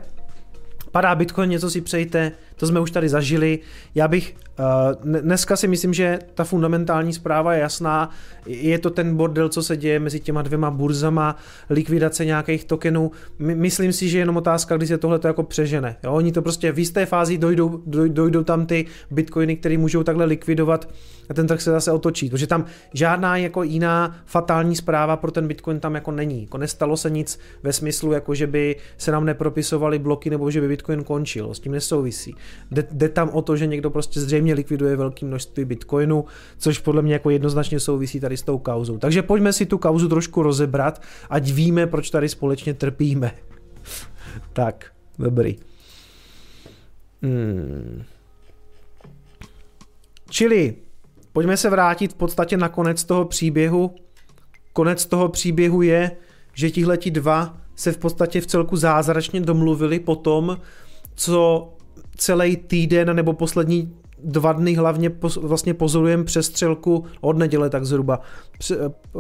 Speaker 2: padá Bitcoin, něco si přejte, to jsme už tady zažili. Já bych, dneska si myslím, že ta fundamentální zpráva je jasná, je to ten bordel, co se děje mezi těma dvěma burzama, likvidace nějakých tokenů. My, myslím si, že je jenom otázka, kdy se tohle jako přežene. Jo? Oni to prostě v jisté fázi dojdou, dojdou tam ty bitcoiny, které můžou takhle likvidovat a ten trh se zase otočí. Protože tam žádná jako jiná fatální zpráva pro ten bitcoin tam jako není. Jako nestalo se nic ve smyslu, jako že by se nám nepropisovaly bloky nebo že by bitcoin končil. S tím nesouvisí. Jde, jde tam o to, že někdo prostě zřejmě likviduje velké množství bitcoinu, což podle mě jako jednoznačně souvisí tady s tou kauzou. Takže pojďme si tu kauzu trošku rozebrat, ať víme, proč tady společně trpíme. tak, dobrý. Hmm. Čili, pojďme se vrátit v podstatě na konec toho příběhu. Konec toho příběhu je, že tihleti dva se v podstatě v celku zázračně domluvili po tom, co celý týden nebo poslední dva dny hlavně vlastně pozorujeme přestřelku od neděle tak zhruba. Eh,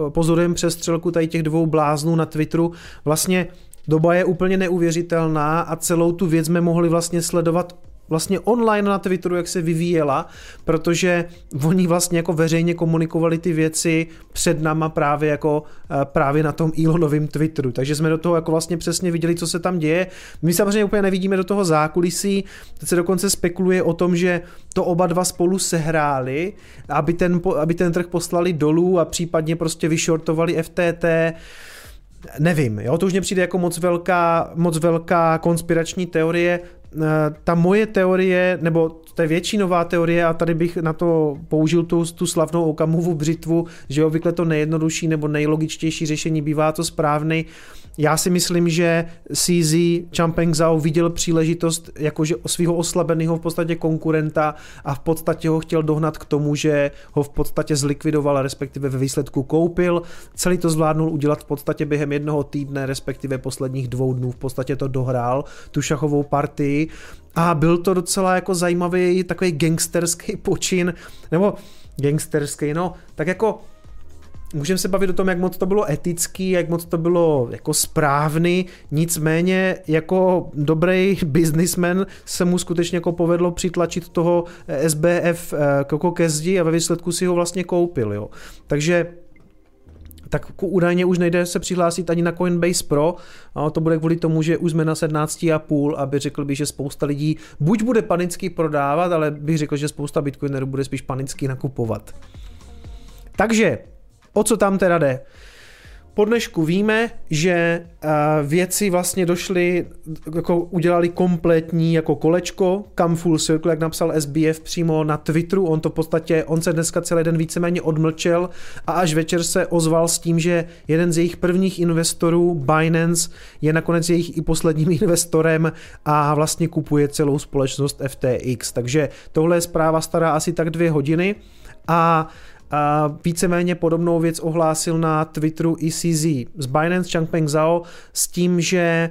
Speaker 2: pozorujeme přestřelku tady těch dvou bláznů na Twitteru. Vlastně doba je úplně neuvěřitelná a celou tu věc jsme mohli vlastně sledovat vlastně online na Twitteru, jak se vyvíjela, protože oni vlastně jako veřejně komunikovali ty věci před náma právě jako eh, právě na tom Elonovém Twitteru, takže jsme do toho jako vlastně přesně viděli, co se tam děje. My samozřejmě úplně nevidíme do toho zákulisí, teď se dokonce spekuluje o tom, že to oba dva spolu sehráli, aby ten, aby ten trh poslali dolů a případně prostě vyšortovali FTT, Nevím, jo, to už mě přijde jako moc velká, moc velká konspirační teorie. Eh, ta moje teorie, nebo to je většinová teorie a tady bych na to použil tu, tu slavnou Okamovu břitvu, že obvykle to nejjednodušší nebo nejlogičtější řešení bývá to správný. Já si myslím, že CZ Champeng Zhao viděl příležitost jakože svého oslabeného v podstatě konkurenta a v podstatě ho chtěl dohnat k tomu, že ho v podstatě zlikvidoval, respektive ve výsledku koupil. Celý to zvládnul udělat v podstatě během jednoho týdne, respektive posledních dvou dnů. V podstatě to dohrál, tu šachovou partii. A byl to docela jako zajímavý takový gangsterský počin, nebo gangsterský, no, tak jako Můžeme se bavit o tom, jak moc to bylo etický, jak moc to bylo jako správný, nicméně jako dobrý businessman se mu skutečně jako povedlo přitlačit toho SBF koko ke zdi a ve výsledku si ho vlastně koupil, jo. Takže tak údajně už nejde se přihlásit ani na Coinbase Pro, a to bude kvůli tomu, že už jsme na 17,5, aby řekl bych, že spousta lidí buď bude panicky prodávat, ale bych řekl, že spousta bitcoinerů bude spíš panicky nakupovat. Takže O co tam teda jde? Po dnešku víme, že eh, věci vlastně došly, jako udělali kompletní jako kolečko, kam full circle, jak napsal SBF přímo na Twitteru, on to v podstatě, on se dneska celý den víceméně odmlčel a až večer se ozval s tím, že jeden z jejich prvních investorů, Binance, je nakonec jejich i posledním investorem a vlastně kupuje celou společnost FTX. Takže tohle je zpráva stará asi tak dvě hodiny a a víceméně podobnou věc ohlásil na Twitteru ECZ z Binance Changpeng Zhao s tím, že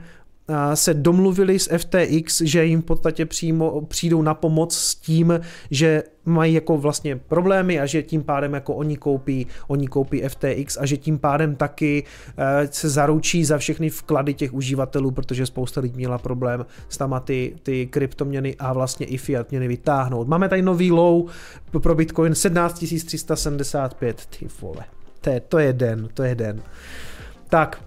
Speaker 2: se domluvili s FTX, že jim v podstatě přímo přijdou na pomoc s tím, že mají jako vlastně problémy a že tím pádem jako oni koupí, oni koupí FTX a že tím pádem taky eh, se zaručí za všechny vklady těch uživatelů, protože spousta lidí měla problém s tam ty, ty kryptoměny a vlastně i fiat měny vytáhnout. Máme tady nový low pro Bitcoin 17 375, ty vole. To je, to je den, to je den. Tak,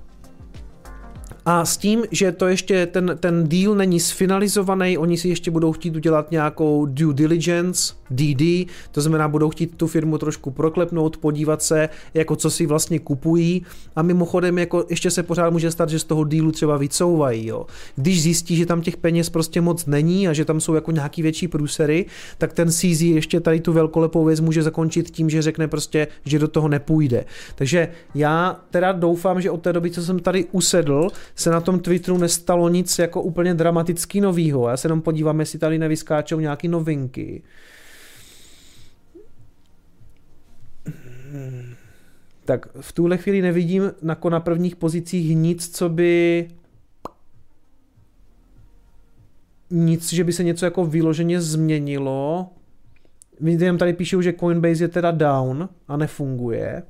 Speaker 2: A s tím, že to ještě ten, ten deal není sfinalizovaný, oni si ještě budou chtít udělat nějakou due diligence, DD, to znamená, budou chtít tu firmu trošku proklepnout, podívat se, jako co si vlastně kupují a mimochodem jako ještě se pořád může stát, že z toho dealu třeba vycouvají. Jo. Když zjistí, že tam těch peněz prostě moc není a že tam jsou jako nějaký větší průsery, tak ten CZ ještě tady tu velkolepou věc může zakončit tím, že řekne prostě, že do toho nepůjde. Takže já teda doufám, že od té doby, co jsem tady usedl, se na tom Twitteru nestalo nic jako úplně dramaticky novýho. Já se jenom podívám, jestli tady nevyskáčou nějaké novinky. Tak v tuhle chvíli nevidím jako na prvních pozicích nic, co by nic, že by se něco jako vyloženě změnilo. Vidím, tady píšou, že Coinbase je teda down a nefunguje.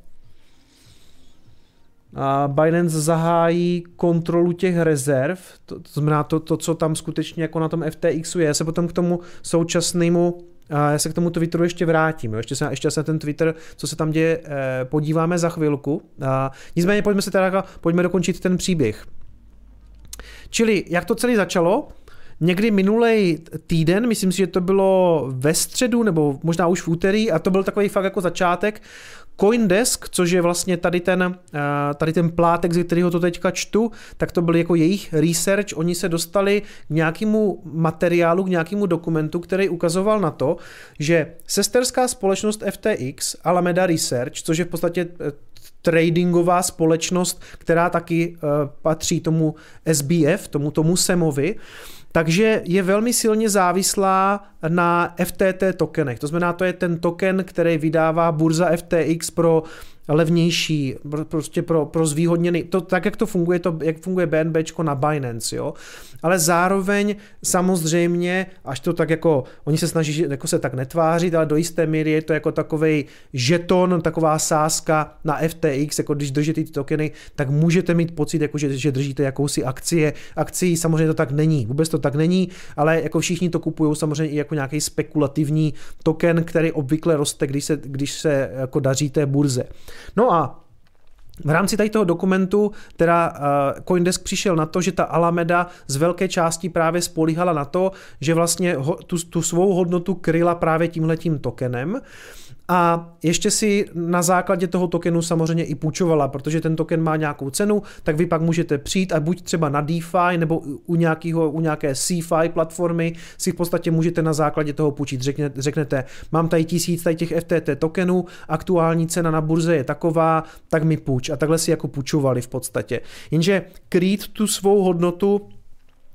Speaker 2: Binance zahájí kontrolu těch rezerv, to, to znamená to, to, co tam skutečně jako na tom FTXu je. Já se potom k tomu současnému já se k tomu Twitteru ještě vrátím. Jo. Ještě, se, ještě se ten Twitter, co se tam děje, eh, podíváme za chvilku. Nicméně pojďme se teda, pojďme dokončit ten příběh. Čili jak to celé začalo? Někdy minulý týden, myslím si, že to bylo ve středu nebo možná už v úterý a to byl takový fakt jako začátek, Coindesk, což je vlastně tady ten, eh, tady ten plátek, ze kterého to teďka čtu, tak to byl jako jejich research. Oni se dostali k nějakému materiálu, k nějakému dokumentu, který ukazoval na to, že sesterská společnost FTX, Alameda Research, což je v podstatě eh, tradingová společnost, která taky uh, patří tomu SBF, tomu tomu Semovi, takže je velmi silně závislá na FTT tokenech. To znamená, to je ten token, který vydává burza FTX pro levnější, prostě pro, pro zvýhodněný, to, tak jak to funguje, to, jak funguje BNB na Binance, jo. Ale zároveň samozřejmě, až to tak jako, oni se snaží jako se tak netvářit, ale do jisté míry je to jako takový žeton, taková sázka na FTX, jako když držíte ty tokeny, tak můžete mít pocit, jako že, že držíte jakousi akcie. Akcí samozřejmě to tak není, vůbec to tak není, ale jako všichni to kupují samozřejmě i jako nějaký spekulativní token, který obvykle roste, když se, když se jako daří té burze. No a v rámci tady toho dokumentu teda uh, Coindesk přišel na to, že ta Alameda z velké části právě spolíhala na to, že vlastně tu, tu svou hodnotu kryla právě tímhletím tokenem a ještě si na základě toho tokenu samozřejmě i půjčovala, protože ten token má nějakou cenu, tak vy pak můžete přijít a buď třeba na DeFi nebo u, nějakého, u nějaké CFI platformy si v podstatě můžete na základě toho půjčit. Řekne, řeknete, mám tady tisíc tady těch FTT tokenů, aktuální cena na burze je taková, tak mi půjč. A takhle si jako půjčovali v podstatě. Jenže krýt tu svou hodnotu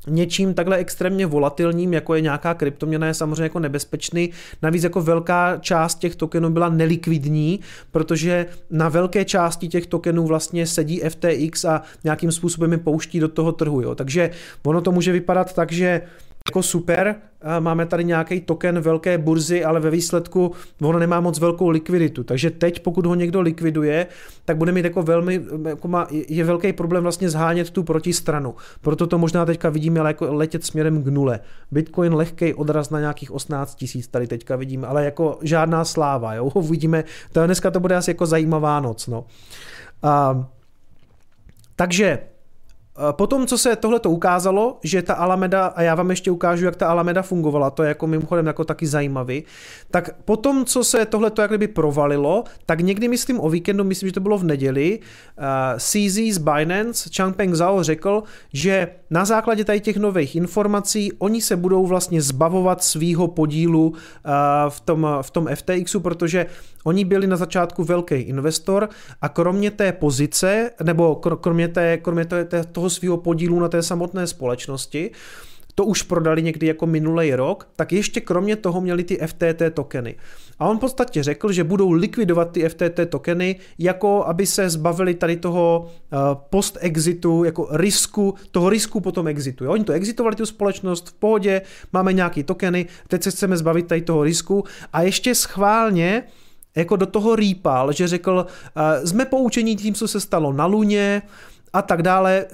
Speaker 2: něčím takhle extrémně volatilním, jako je nějaká kryptoměna, je samozřejmě jako nebezpečný. Navíc jako velká část těch tokenů byla nelikvidní, protože na velké části těch tokenů vlastně sedí FTX a nějakým způsobem je pouští do toho trhu. Jo. Takže ono to může vypadat tak, že jako super, máme tady nějaký token velké burzy, ale ve výsledku ono nemá moc velkou likviditu. Takže teď, pokud ho někdo likviduje, tak bude mít jako velmi, jako má, je velký problém vlastně zhánět tu protistranu. Proto to možná teďka vidíme, jako letět směrem k nule. Bitcoin lehký odraz na nějakých 18 tisíc tady teďka vidíme, ale jako žádná sláva, jo, uvidíme, to dneska to bude asi jako zajímavá noc, no. A, takže potom, co se tohle to ukázalo, že ta Alameda, a já vám ještě ukážu, jak ta Alameda fungovala, to je jako mimochodem jako taky zajímavý, tak potom, co se tohle to jak kdyby provalilo, tak někdy myslím o víkendu, myslím, že to bylo v neděli, uh, eh, CZ z Binance, Changpeng Zhao řekl, že na základě tady těch nových informací oni se budou vlastně zbavovat svýho podílu uh, v, tom, v tom FTXu, protože Oni byli na začátku velký investor a kromě té pozice, nebo kromě, té, kromě té, toho svého podílu na té samotné společnosti, to už prodali někdy jako minulý rok, tak ještě kromě toho měli ty FTT tokeny. A on v podstatě řekl, že budou likvidovat ty FTT tokeny, jako aby se zbavili tady toho eh, post-exitu, jako risku, toho risku potom exitu. Jo? Oni to exitovali tu společnost v pohodě, máme nějaký tokeny, teď se chceme zbavit tady toho risku a ještě schválně jako do toho rýpal, že řekl, jsme poučení tím, co se stalo na Luně, a tak dále.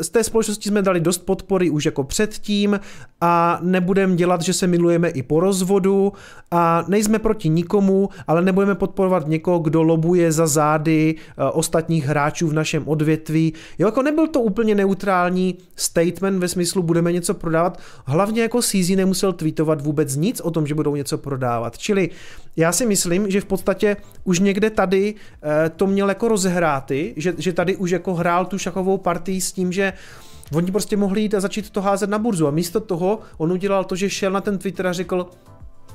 Speaker 2: Z té společnosti jsme dali dost podpory už jako předtím a nebudeme dělat, že se milujeme i po rozvodu a nejsme proti nikomu, ale nebudeme podporovat někoho, kdo lobuje za zády eh, ostatních hráčů v našem odvětví. Jo, jako nebyl to úplně neutrální statement ve smyslu budeme něco prodávat. Hlavně jako CZ nemusel tweetovat vůbec nic o tom, že budou něco prodávat. Čili já si myslím, že v podstatě už někde tady eh, to měl jako rozehráty, že, že tady už jako hrál tu šachovou partii s tím, že Oni prostě mohli jít a začít to házet na burzu a místo toho on udělal to, že šel na ten Twitter a řekl,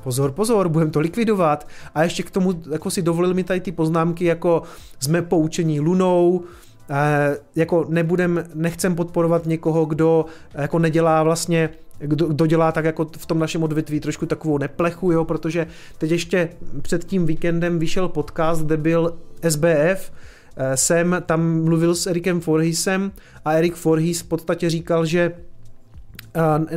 Speaker 2: pozor, pozor, budeme to likvidovat. A ještě k tomu jako si dovolil mi tady ty poznámky, jako jsme poučení lunou, eh, jako nebudem, nechcem podporovat někoho, kdo eh, jako nedělá vlastně kdo, kdo dělá tak jako v tom našem odvětví trošku takovou neplechu, jo, protože teď ještě před tím víkendem vyšel podcast, kde byl SBF, jsem eh, tam mluvil s Erikem Forhisem a Erik Forhis v podstatě říkal, že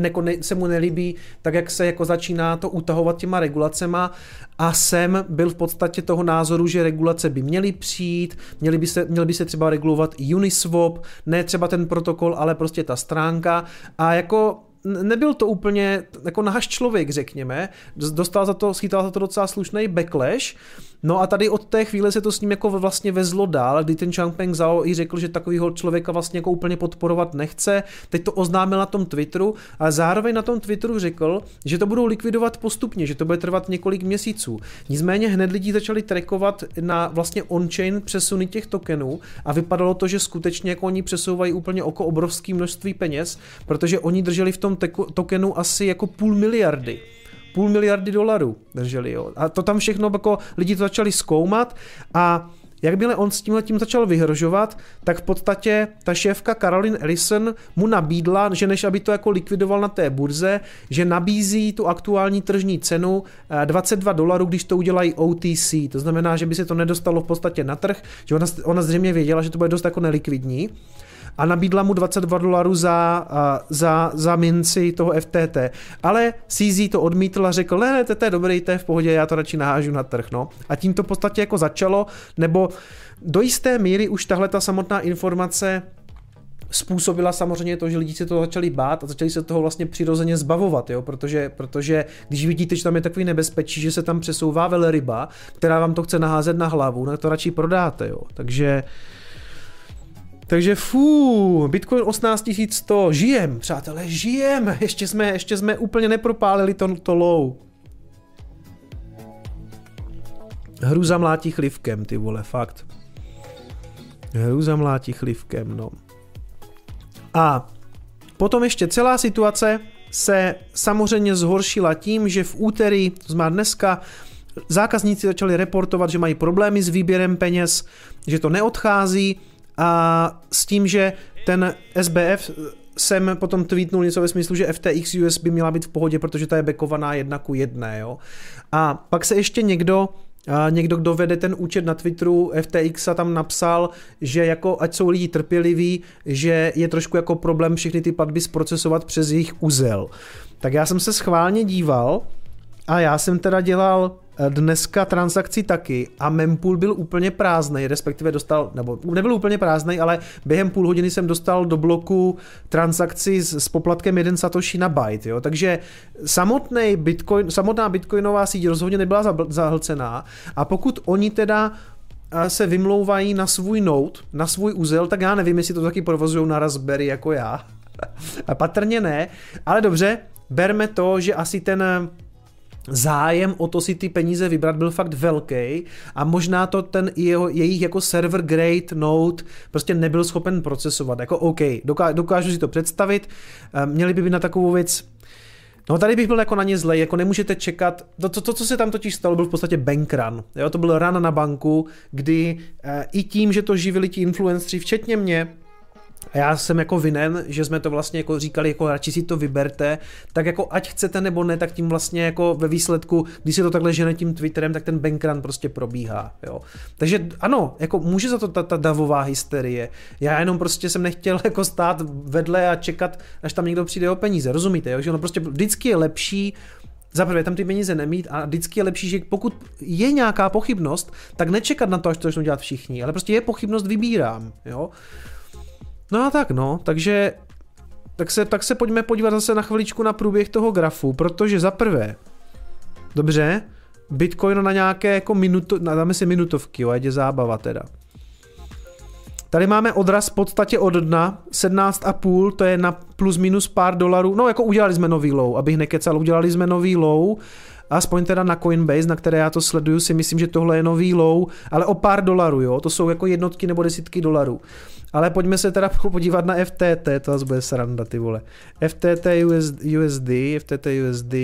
Speaker 2: jako ne, se mu nelíbí, tak jak se jako začíná to utahovat těma regulacema a jsem byl v podstatě toho názoru, že regulace by měly přijít, měly by se, měl by se třeba regulovat i Uniswap, ne třeba ten protokol, ale prostě ta stránka a jako nebyl to úplně jako náš člověk, řekněme, dostal za to, schytal za to docela slušný backlash, No a tady od té chvíle se to s ním jako vlastně vezlo dál, kdy ten Changpeng Zhao i řekl, že takového člověka vlastně jako úplně podporovat nechce. Teď to oznámil na tom Twitteru a zároveň na tom Twitteru řekl, že to budou likvidovat postupně, že to bude trvat několik měsíců. Nicméně hned lidi začali trackovat na vlastně on-chain přesuny těch tokenů a vypadalo to, že skutečně jako oni přesouvají úplně oko obrovské množství peněz, protože oni drželi v tom tokenu asi jako půl miliardy půl miliardy dolarů drželi. Jo. A to tam všechno, jako lidi to začali zkoumat a Jakmile on s tímhle tím začal vyhrožovat, tak v podstatě ta šéfka Caroline Ellison mu nabídla, že než aby to jako likvidoval na té burze, že nabízí tu aktuální tržní cenu 22 eh, dolarů, když to udělají OTC. To znamená, že by se to nedostalo v podstatě na trh, že ona, ona zřejmě věděla, že to bude dost jako nelikvidní a nabídla mu 22 dolarů za, za, za minci toho FTT. Ale CZ to odmítl a řekl, ne, ne, to je dobrý, to je v pohodě, já to radši nahážu na trh. No. A tím to v podstatě jako začalo, nebo do jisté míry už tahle ta samotná informace způsobila samozřejmě to, že lidi se to začali bát a začali se toho vlastně přirozeně zbavovat, jo? Protože, protože když vidíte, že tam je takový nebezpečí, že se tam přesouvá velryba, která vám to chce naházet na hlavu, no to radši prodáte, jo? Takže takže fú, Bitcoin 18 100, žijem, přátelé, žijem, ještě jsme, ještě jsme úplně nepropálili to, to low. Hru zamlátí chlivkem, ty vole, fakt. Hru zamlátí chlivkem, no. A potom ještě celá situace se samozřejmě zhoršila tím, že v úterý, to znamená dneska, zákazníci začali reportovat, že mají problémy s výběrem peněz, že to neodchází, a s tím, že ten SBF jsem potom tweetnul něco ve smyslu, že FTX US by měla být v pohodě, protože ta je bekovaná jedna ku jedné, jo. A pak se ještě někdo a někdo, kdo vede ten účet na Twitteru FTX a tam napsal, že jako ať jsou lidi trpěliví, že je trošku jako problém všechny ty platby zprocesovat přes jejich uzel. Tak já jsem se schválně díval a já jsem teda dělal dneska transakci taky a mempool byl úplně prázdný, respektive dostal, nebo nebyl úplně prázdný, ale během půl hodiny jsem dostal do bloku transakci s, s poplatkem 1 satoshi na byte, jo? takže samotný Bitcoin, samotná bitcoinová síť rozhodně nebyla zahlcená a pokud oni teda se vymlouvají na svůj node, na svůj úzel, tak já nevím, jestli to taky provozují na Raspberry jako já. Patrně ne, ale dobře, berme to, že asi ten zájem o to si ty peníze vybrat byl fakt velký a možná to ten jeho, jejich jako server grade node prostě nebyl schopen procesovat. Jako OK, dokážu si to představit, eh, měli by být na takovou věc No tady bych byl jako na ně zlej, jako nemůžete čekat, to, to, to co se tam totiž stalo, byl v podstatě bank run, jo? to byl run na banku, kdy e, i tím, že to živili ti influenceri, včetně mě, a já jsem jako vinen, že jsme to vlastně jako říkali, jako radši si to vyberte, tak jako ať chcete nebo ne, tak tím vlastně jako ve výsledku, když se to takhle žene tím Twitterem, tak ten bankrun prostě probíhá, jo. Takže ano, jako může za to ta, ta davová hysterie. Já jenom prostě jsem nechtěl jako stát vedle a čekat, až tam někdo přijde o peníze, rozumíte, jo? že ono prostě vždycky je lepší za prvé tam ty peníze nemít a vždycky je lepší, že pokud je nějaká pochybnost, tak nečekat na to, až to začnou dělat všichni, ale prostě je pochybnost, vybírám, jo. No a tak no, takže tak se, tak se pojďme podívat zase na chviličku na průběh toho grafu, protože za prvé, dobře, Bitcoin na nějaké jako minuto, dáme si minutovky, jo, ať je zábava teda. Tady máme odraz v podstatě od dna, 17,5, to je na plus minus pár dolarů, no jako udělali jsme nový low, abych nekecal, udělali jsme nový low, aspoň teda na Coinbase, na které já to sleduju, si myslím, že tohle je nový low, ale o pár dolarů, jo, to jsou jako jednotky nebo desítky dolarů. Ale pojďme se teda podívat na FTT, to zase bude sranda, ty vole. FTT USD, FTT USD,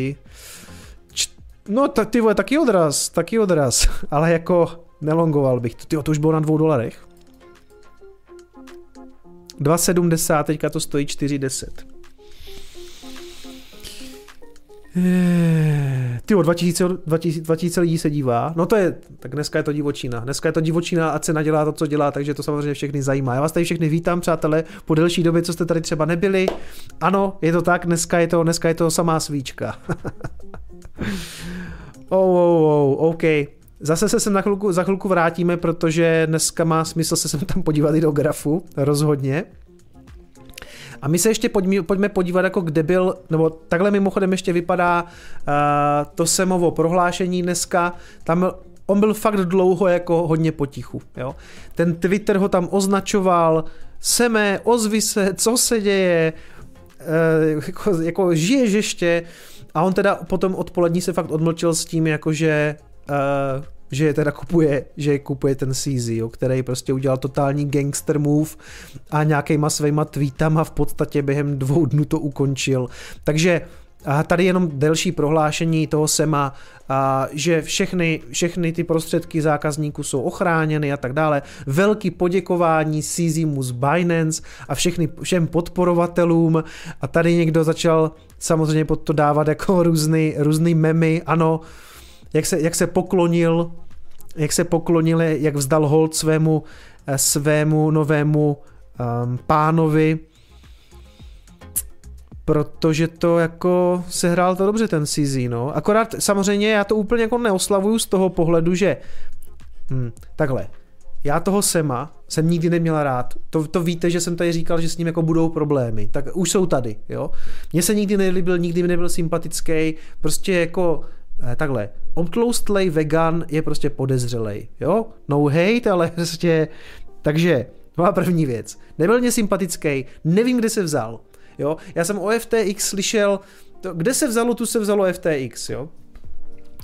Speaker 2: no tak ty vole, taky odraz, taky odraz, ale jako nelongoval bych, ty to už bylo na dvou dolarech. 2,70, teďka to stojí 4,10. Ty 2000, 2000, 2000 lidí se dívá. No to je, tak dneska je to divočina. Dneska je to divočina a cena dělá to, co dělá, takže to samozřejmě všechny zajímá. Já vás tady všechny vítám, přátelé, po delší době, co jste tady třeba nebyli. Ano, je to tak, dneska je to, dneska je to samá svíčka. oh, oh, oh, OK. Zase se sem na chvilku, za chvilku vrátíme, protože dneska má smysl se sem tam podívat i do grafu, rozhodně. A my se ještě pojďme, pojďme podívat, jako kde byl, nebo takhle mimochodem ještě vypadá uh, to Semovo prohlášení dneska. Tam on byl fakt dlouho jako hodně potichu. Jo? Ten Twitter ho tam označoval, Seme, ozvi se, co se děje, uh, jako, jako žiješ ještě. A on teda potom odpolední se fakt odmlčil s tím, jakože uh, že je teda kupuje, že je kupuje ten CZ, jo, který prostě udělal totální gangster move a nějakýma svýma tweetama v podstatě během dvou dnů to ukončil. Takže a tady jenom delší prohlášení toho SEMA, a, že všechny, všechny ty prostředky zákazníků jsou ochráněny a tak dále. Velký poděkování CZmu z Binance a všechny, všem podporovatelům a tady někdo začal samozřejmě pod to dávat jako různý, různý memy, ano, jak se, jak se poklonil, jak se poklonil, jak vzdal hold svému, eh, svému novému um, pánovi, protože to jako sehrál to dobře ten CZ, no. Akorát samozřejmě já to úplně jako neoslavuju z toho pohledu, že hm, takhle, já toho Sema jsem nikdy neměla rád. To, to víte, že jsem tady říkal, že s ním jako budou problémy. Tak už jsou tady, jo. Mně se nikdy nelíbil, nikdy mi nebyl sympatický. Prostě jako Eh, takhle, obtloustlej vegan je prostě podezřelej, jo? No hate, ale prostě, takže, má první věc. Nebyl mě sympatický, nevím, kde se vzal, jo? Já jsem o FTX slyšel, to, kde se vzalo, tu se vzalo FTX, jo?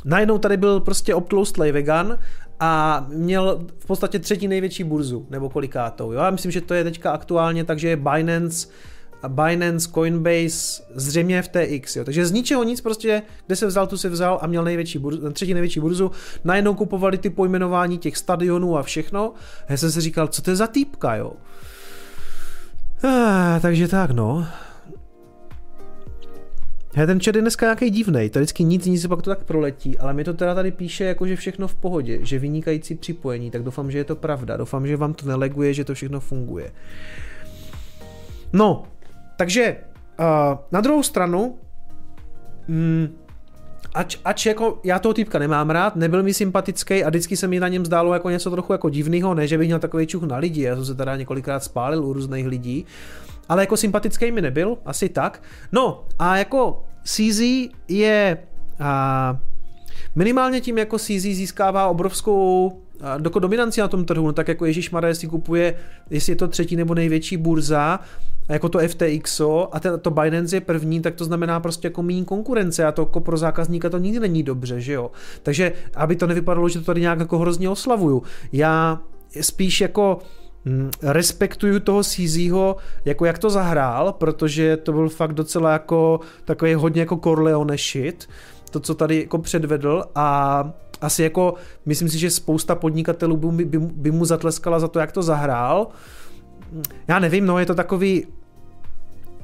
Speaker 2: Najednou tady byl prostě obtloustlej vegan a měl v podstatě třetí největší burzu, nebo kolikátou. Jo? Já myslím, že to je teďka aktuálně, takže Binance Binance, Coinbase, zřejmě FTX. Jo. Takže z ničeho nic prostě, kde se vzal, tu se vzal a měl největší burzu, třetí největší burzu. Najednou kupovali ty pojmenování těch stadionů a všechno. Já jsem si říkal, co to je za týpka, jo. Ah, takže tak, no. He, ten chat je dneska nějaký divný, to vždycky nic, nic se pak to tak proletí, ale mi to teda tady píše jako, že všechno v pohodě, že vynikající připojení, tak doufám, že je to pravda, doufám, že vám to neleguje, že to všechno funguje. No, takže uh, na druhou stranu, mm, ač, ač jako já toho typka nemám rád, nebyl mi sympatický a vždycky se mi na něm zdálo jako něco trochu jako divného, ne, že bych měl takový čuch na lidi, já jsem se teda několikrát spálil u různých lidí, ale jako sympatický mi nebyl, asi tak. No a jako CZ je a, minimálně tím jako CZ získává obrovskou doko dominanci na tom trhu, no tak jako Ježíš Maré si kupuje, jestli je to třetí nebo největší burza, jako to FTXO a ten, to Binance je první, tak to znamená prostě jako méně konkurence a to jako pro zákazníka to nikdy není dobře, že jo. Takže aby to nevypadalo, že to tady nějak jako hrozně oslavuju. Já spíš jako hm, respektuju toho CZho, jako jak to zahrál, protože to byl fakt docela jako takový hodně jako Corleone shit, to, co tady jako předvedl a asi jako, myslím si, že spousta podnikatelů by, by, by mu zatleskala za to, jak to zahrál. Já nevím, no je to takový,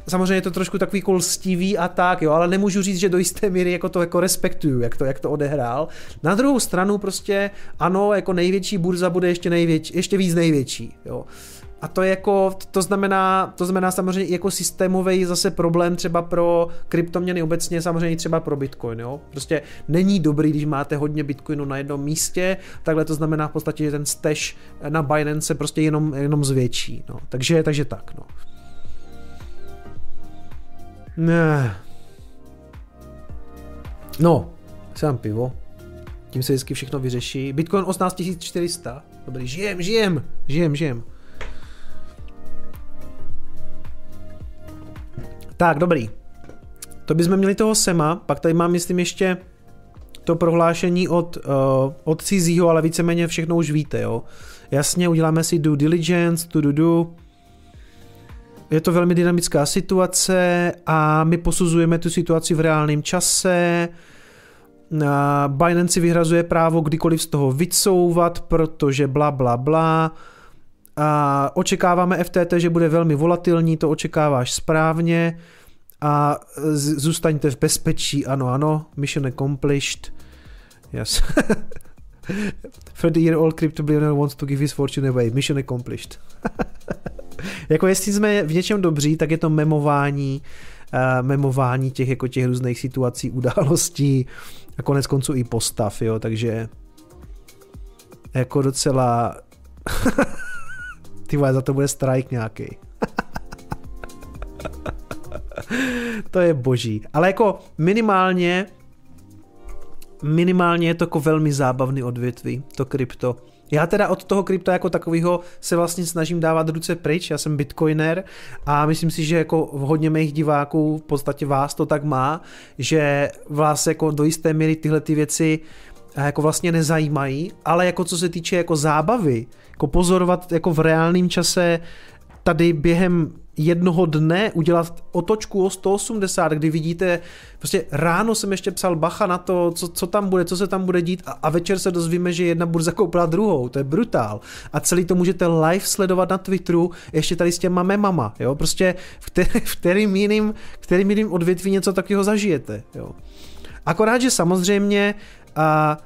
Speaker 2: samozřejmě je to trošku takový kolstivý a tak, jo, ale nemůžu říct, že do jisté míry jako to jako respektuju, jak to, jak to odehrál. Na druhou stranu prostě ano, jako největší burza bude ještě největší, ještě víc největší, jo. A to je jako, to znamená, to znamená samozřejmě jako systémový zase problém třeba pro kryptoměny obecně, samozřejmě třeba pro Bitcoin, jo. Prostě není dobrý, když máte hodně Bitcoinu na jednom místě, takhle to znamená v podstatě, že ten stash na Binance se prostě jenom, jenom zvětší, no. Takže, takže tak, no. Ne. No, sám pivo. Tím se vždycky všechno vyřeší. Bitcoin 18 400. Dobrý, žijem, žijem, žijem, žijem. Tak, dobrý. To bychom měli toho Sema, pak tady mám, myslím, ještě to prohlášení od, uh, od cizího, ale víceméně všechno už víte, jo. Jasně, uděláme si due diligence, tu, du, du. Je to velmi dynamická situace a my posuzujeme tu situaci v reálném čase. Binance si vyhrazuje právo kdykoliv z toho vycouvat, protože bla bla bla. A očekáváme FTT, že bude velmi volatilní, to očekáváš správně a zůstaňte v bezpečí, ano, ano, mission accomplished. Yes. 30 year old crypto billionaire wants to give his fortune away. Mission accomplished. jako jestli jsme v něčem dobří, tak je to memování, uh, memování těch jako těch různých situací, událostí a konec konců i postav, jo, takže jako docela ty vole, za to bude strike nějaký. to je boží. Ale jako minimálně minimálně je to jako velmi zábavný odvětví, to krypto. Já teda od toho krypta jako takového se vlastně snažím dávat ruce pryč, já jsem bitcoiner a myslím si, že jako hodně mých diváků, v podstatě vás to tak má, že vás jako do jisté míry tyhle ty věci jako vlastně nezajímají, ale jako co se týče jako zábavy, jako pozorovat jako v reálném čase tady během jednoho dne udělat otočku o 180, kdy vidíte, prostě ráno jsem ještě psal bacha na to, co, co tam bude, co se tam bude dít a, a večer se dozvíme, že jedna burza koupila druhou, to je brutál. A celý to můžete live sledovat na Twitteru, ještě tady s těma memama, jo, prostě v, který, v kterým jiným, kterým jiným odvětví něco takového zažijete, jo. Akorát, že samozřejmě a,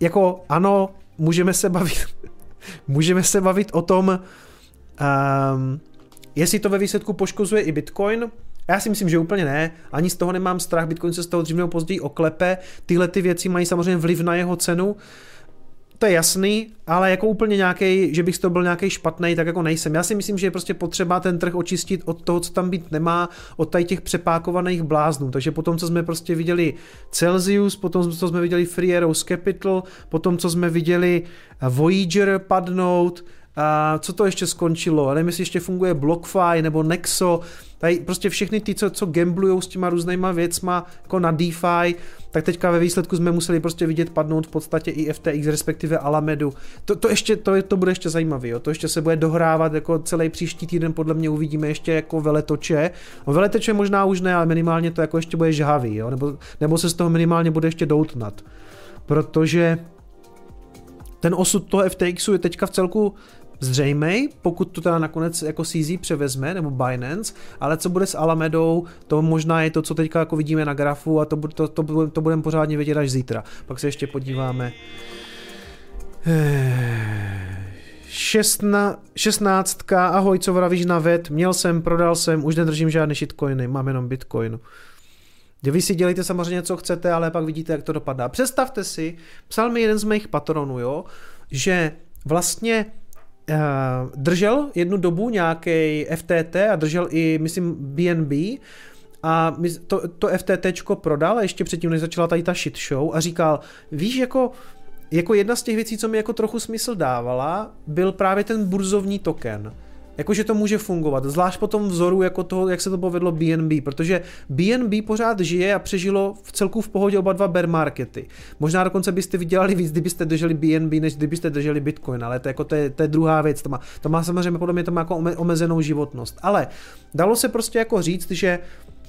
Speaker 2: jako ano, můžeme se bavit můžeme se bavit o tom, um, jestli to ve výsledku poškozuje i Bitcoin, já si myslím, že úplně ne, ani z toho nemám strach, Bitcoin se z toho dřív nebo později oklepe, tyhle ty věci mají samozřejmě vliv na jeho cenu, to je jasný, ale jako úplně nějaký, že bych toho byl nějaký špatný, tak jako nejsem. Já si myslím, že je prostě potřeba ten trh očistit od toho, co tam být nemá, od tady těch přepákovaných bláznů. Takže potom, co jsme prostě viděli Celsius, potom, co jsme viděli Free Arrows Capital, potom, co jsme viděli Voyager padnout, a co to ještě skončilo? Já nevím, jestli ještě funguje BlockFi nebo Nexo, tady prostě všechny ty, co, co gamblujou s těma různýma věcma, jako na DeFi, tak teďka ve výsledku jsme museli prostě vidět padnout v podstatě i FTX, respektive Alamedu. To, to ještě, to, to bude ještě zajímavé, jo. to ještě se bude dohrávat jako celý příští týden, podle mě uvidíme ještě jako veletoče. No, veletoče možná už ne, ale minimálně to jako ještě bude žhavý, jo. Nebo, nebo se z toho minimálně bude ještě doutnat. Protože ten osud toho FTXu je teďka v celku zřejmý, pokud to teda nakonec jako CZ převezme, nebo Binance, ale co bude s Alamedou, to možná je to, co teďka jako vidíme na grafu a to, to, to, to, budeme pořádně vědět až zítra. Pak se ještě podíváme. 16. Ahoj, co vravíš na vet? Měl jsem, prodal jsem, už nedržím žádné shitcoiny, mám jenom bitcoin. Vy si dělejte samozřejmě, co chcete, ale pak vidíte, jak to dopadá. Představte si, psal mi jeden z mých patronů, jo, že vlastně držel jednu dobu nějaký FTT a držel i, myslím, BNB a to, to FTT prodal ještě předtím, než začala tady ta shit show a říkal, víš, jako jako jedna z těch věcí, co mi jako trochu smysl dávala, byl právě ten burzovní token jakože to může fungovat, zvlášť po tom vzoru jako toho, jak se to povedlo BNB, protože BNB pořád žije a přežilo v celku v pohodě oba dva bear markety. Možná dokonce byste vydělali víc, kdybyste drželi BNB, než kdybyste drželi Bitcoin, ale to, jako, to, je, to je druhá věc, to má, to má samozřejmě podle mě to má jako omezenou životnost. Ale dalo se prostě jako říct, že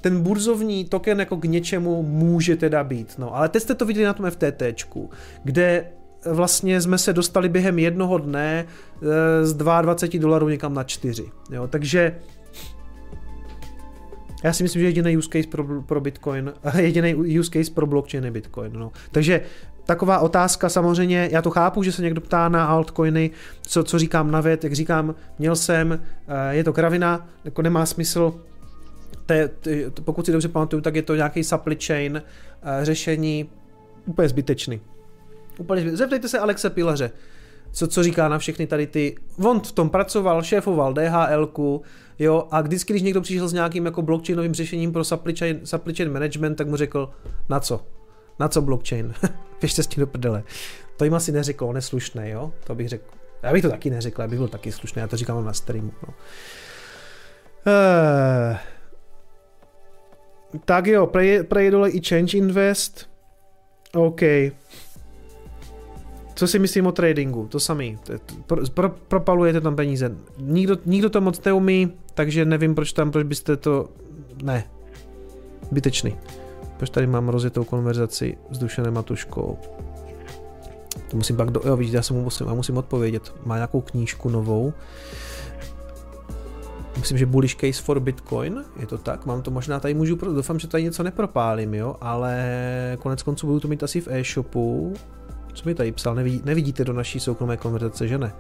Speaker 2: ten burzovní token jako k něčemu může teda být. No, ale teď jste to viděli na tom FTT, kde vlastně jsme se dostali během jednoho dne eh, z 22 dolarů někam na 4. Jo, takže já si myslím, že jediný use case pro, pro Bitcoin, jediný use case pro blockchain je Bitcoin. No. Takže taková otázka samozřejmě, já to chápu, že se někdo ptá na altcoiny, co, co říkám na věd, jak říkám, měl jsem, eh, je to kravina, jako nemá smysl, te, te, pokud si dobře pamatuju, tak je to nějaký supply chain uh, řešení úplně zbytečný. Úplně. Zeptejte se Alexe Pilaře, co, co říká na všechny tady ty, on v tom pracoval, šéfoval DHL, jo, a vždycky, když někdo přišel s nějakým jako blockchainovým řešením pro supply chain, supply chain management, tak mu řekl, na co? Na co blockchain? Běžte s tím do prdele. To jim asi neřekl, neslušné, jo? To bych řekl. Já bych to taky neřekl, já bych byl taky slušný, já to říkám na streamu. No. Uh, tak jo, prej, prej i Change Invest. OK. Co si myslím o tradingu? To samý. Pro, pro, propalujete tam peníze. Nikdo, nikdo to moc neumí, takže nevím, proč tam, proč byste to... Ne. Bytečný. Proč tady mám rozjetou konverzaci s Dušanem Matuškou? To musím pak... Do, jo, vidíte, já, jsem musím, já musím odpovědět. Má nějakou knížku novou myslím, že bullish case for Bitcoin, je to tak, mám to možná tady můžu, doufám, že tady něco nepropálím, jo, ale konec konců budu to mít asi v e-shopu, co mi tady psal, Nevidí, nevidíte do naší soukromé konverzace, že ne?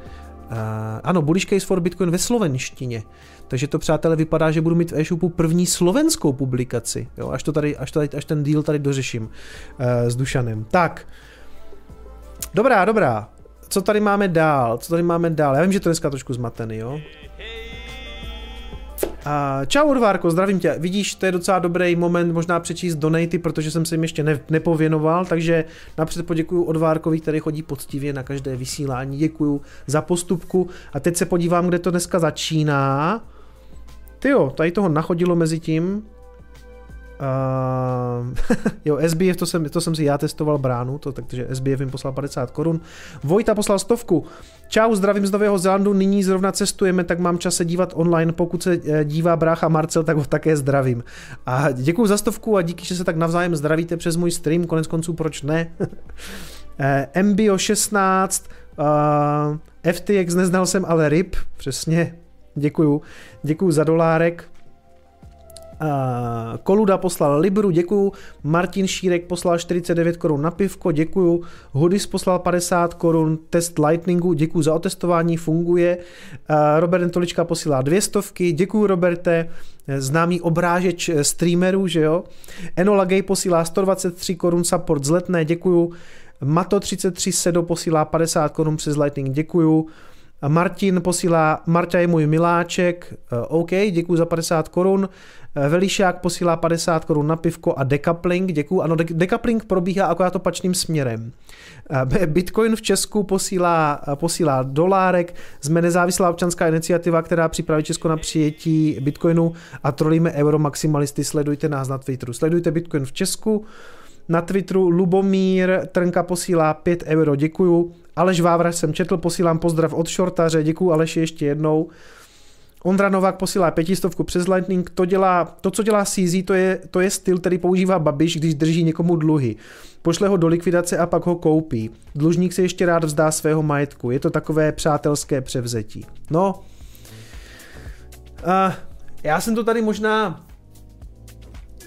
Speaker 2: Uh, ano, bullish case for Bitcoin ve slovenštině. Takže to, přátelé, vypadá, že budu mít v e-shopu první slovenskou publikaci, jo, až, to tady, až, tady, až ten deal tady dořeším uh, s Dušanem. Tak, dobrá, dobrá. Co tady máme dál? Co tady máme dál? Já vím, že to dneska trošku zmatený, jo? A čau Odvárko, zdravím tě. Vidíš, to je docela dobrý moment možná přečíst donaty, protože jsem se jim ještě ne, nepověnoval, takže napřed poděkuju Odvárkovi, který chodí poctivě na každé vysílání. Děkuju za postupku. A teď se podívám, kde to dneska začíná. Ty jo, tady toho nachodilo mezi tím. Uh, jo, SBF, to jsem, to jsem si já testoval bránu, to, takže SBF jim poslal 50 korun. Vojta poslal stovku. Čau, zdravím z Nového Zélandu, nyní zrovna cestujeme, tak mám čas se dívat online, pokud se eh, dívá brácha Marcel, tak ho také zdravím. A děkuji za stovku a díky, že se tak navzájem zdravíte přes můj stream, konec konců proč ne. MBO 16, uh, FTX neznal jsem, ale RIP, přesně, děkuju. Děkuju za dolárek. Uh, Koluda poslal Libru, děkuju. Martin Šírek poslal 49 korun na pivko, děkuju. Hodis poslal 50 korun, test Lightningu, děkuju za otestování, funguje. Uh, Robert Tolička posílá dvě stovky, děkuju Roberte, známý obrážeč streamerů, že jo. Enola Gay posílá 123 korun support z letné, děkuju. Mato 33 Sedo posílá 50 korun přes Lightning, děkuju. Martin posílá, Marta je můj miláček, OK, děkuji za 50 korun. Velišák posílá 50 korun na pivko a decoupling, děkuji. Ano, decoupling probíhá akorát opačným směrem. Bitcoin v Česku posílá, posílá dolárek, jsme nezávislá občanská iniciativa, která připraví Česko na přijetí Bitcoinu a trolíme euro maximalisty, sledujte nás na Twitteru. Sledujte Bitcoin v Česku, na Twitteru Lubomír Trnka posílá 5 euro, děkuju. Aleš Vávra jsem četl, posílám pozdrav od šortaře, děkuju Aleši ještě jednou. Ondra Novák posílá pětistovku přes Lightning, to, dělá, to co dělá CZ, to je, to je styl, který používá Babiš, když drží někomu dluhy. Pošle ho do likvidace a pak ho koupí. Dlužník se ještě rád vzdá svého majetku. Je to takové přátelské převzetí. No, uh, já jsem to tady možná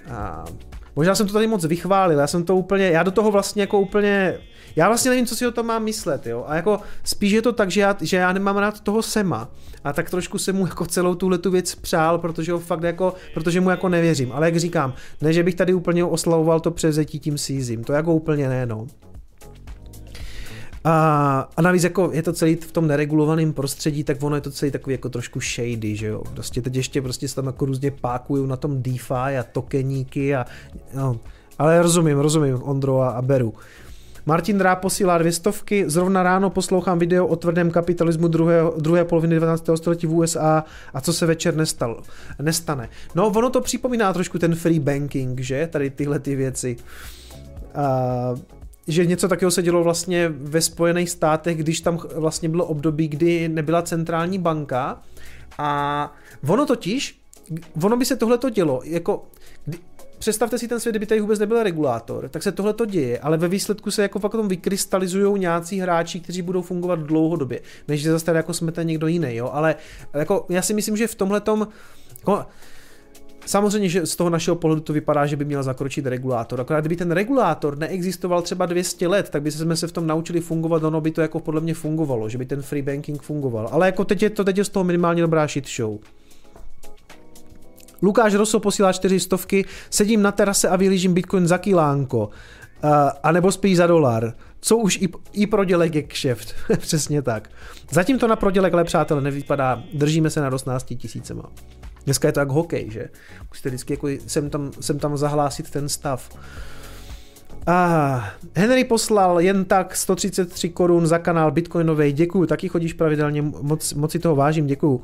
Speaker 2: uh, možná jsem to tady moc vychválil, já jsem to úplně, já do toho vlastně jako úplně já vlastně nevím, co si o tom mám myslet, jo. A jako spíš je to tak, že já, že já nemám rád toho Sema. A tak trošku jsem mu jako celou tuhle tu věc přál, protože ho fakt jako, protože mu jako nevěřím. Ale jak říkám, ne, že bych tady úplně oslavoval to převzetí tím sízím, to jako úplně ne, no. A, a navíc jako je to celý v tom neregulovaném prostředí, tak ono je to celý takový jako trošku shady, že jo. Prostě teď ještě prostě se tam jako různě pákují na tom DeFi a tokeníky a no. Ale rozumím, rozumím Ondro a, a beru. Martin Drá posílá dvě stovky, zrovna ráno poslouchám video o tvrdém kapitalismu druhé, druhé poloviny 19. století v USA a co se večer nestal, nestane. No, ono to připomíná trošku ten free banking, že? Tady tyhle ty věci. Uh, že něco takového se dělo vlastně ve Spojených státech, když tam vlastně bylo období, kdy nebyla centrální banka a ono totiž, ono by se tohle to dělo, jako představte si ten svět, kdyby tady vůbec nebyl regulátor, tak se tohle to děje, ale ve výsledku se jako fakt tom vykrystalizují nějací hráči, kteří budou fungovat dlouhodobě, než že zase jako smete někdo jiný, jo, ale jako já si myslím, že v tomhle tom, jako, Samozřejmě, že z toho našeho pohledu to vypadá, že by měl zakročit regulátor. Akorát kdyby ten regulátor neexistoval třeba 200 let, tak by jsme se v tom naučili fungovat, ono by to jako podle mě fungovalo, že by ten free banking fungoval. Ale jako teď je to, teď je z toho minimálně dobrá shit show. Lukáš Rosso posílá čtyři stovky, sedím na terase a vylížím Bitcoin za kilánko. Uh, a nebo spíš za dolar. Co už i, i prodělek je kšeft. Přesně tak. Zatím to na prodělek, ale přátelé, nevypadá. Držíme se na 18 tisícema. Dneska je to jak hokej, že? Musíte vždycky jako sem tam, sem tam zahlásit ten stav. Ah, Henry poslal jen tak 133 korun za kanál Bitcoinovej, děkuju, taky chodíš pravidelně, moc, moc si toho vážím, děkuju.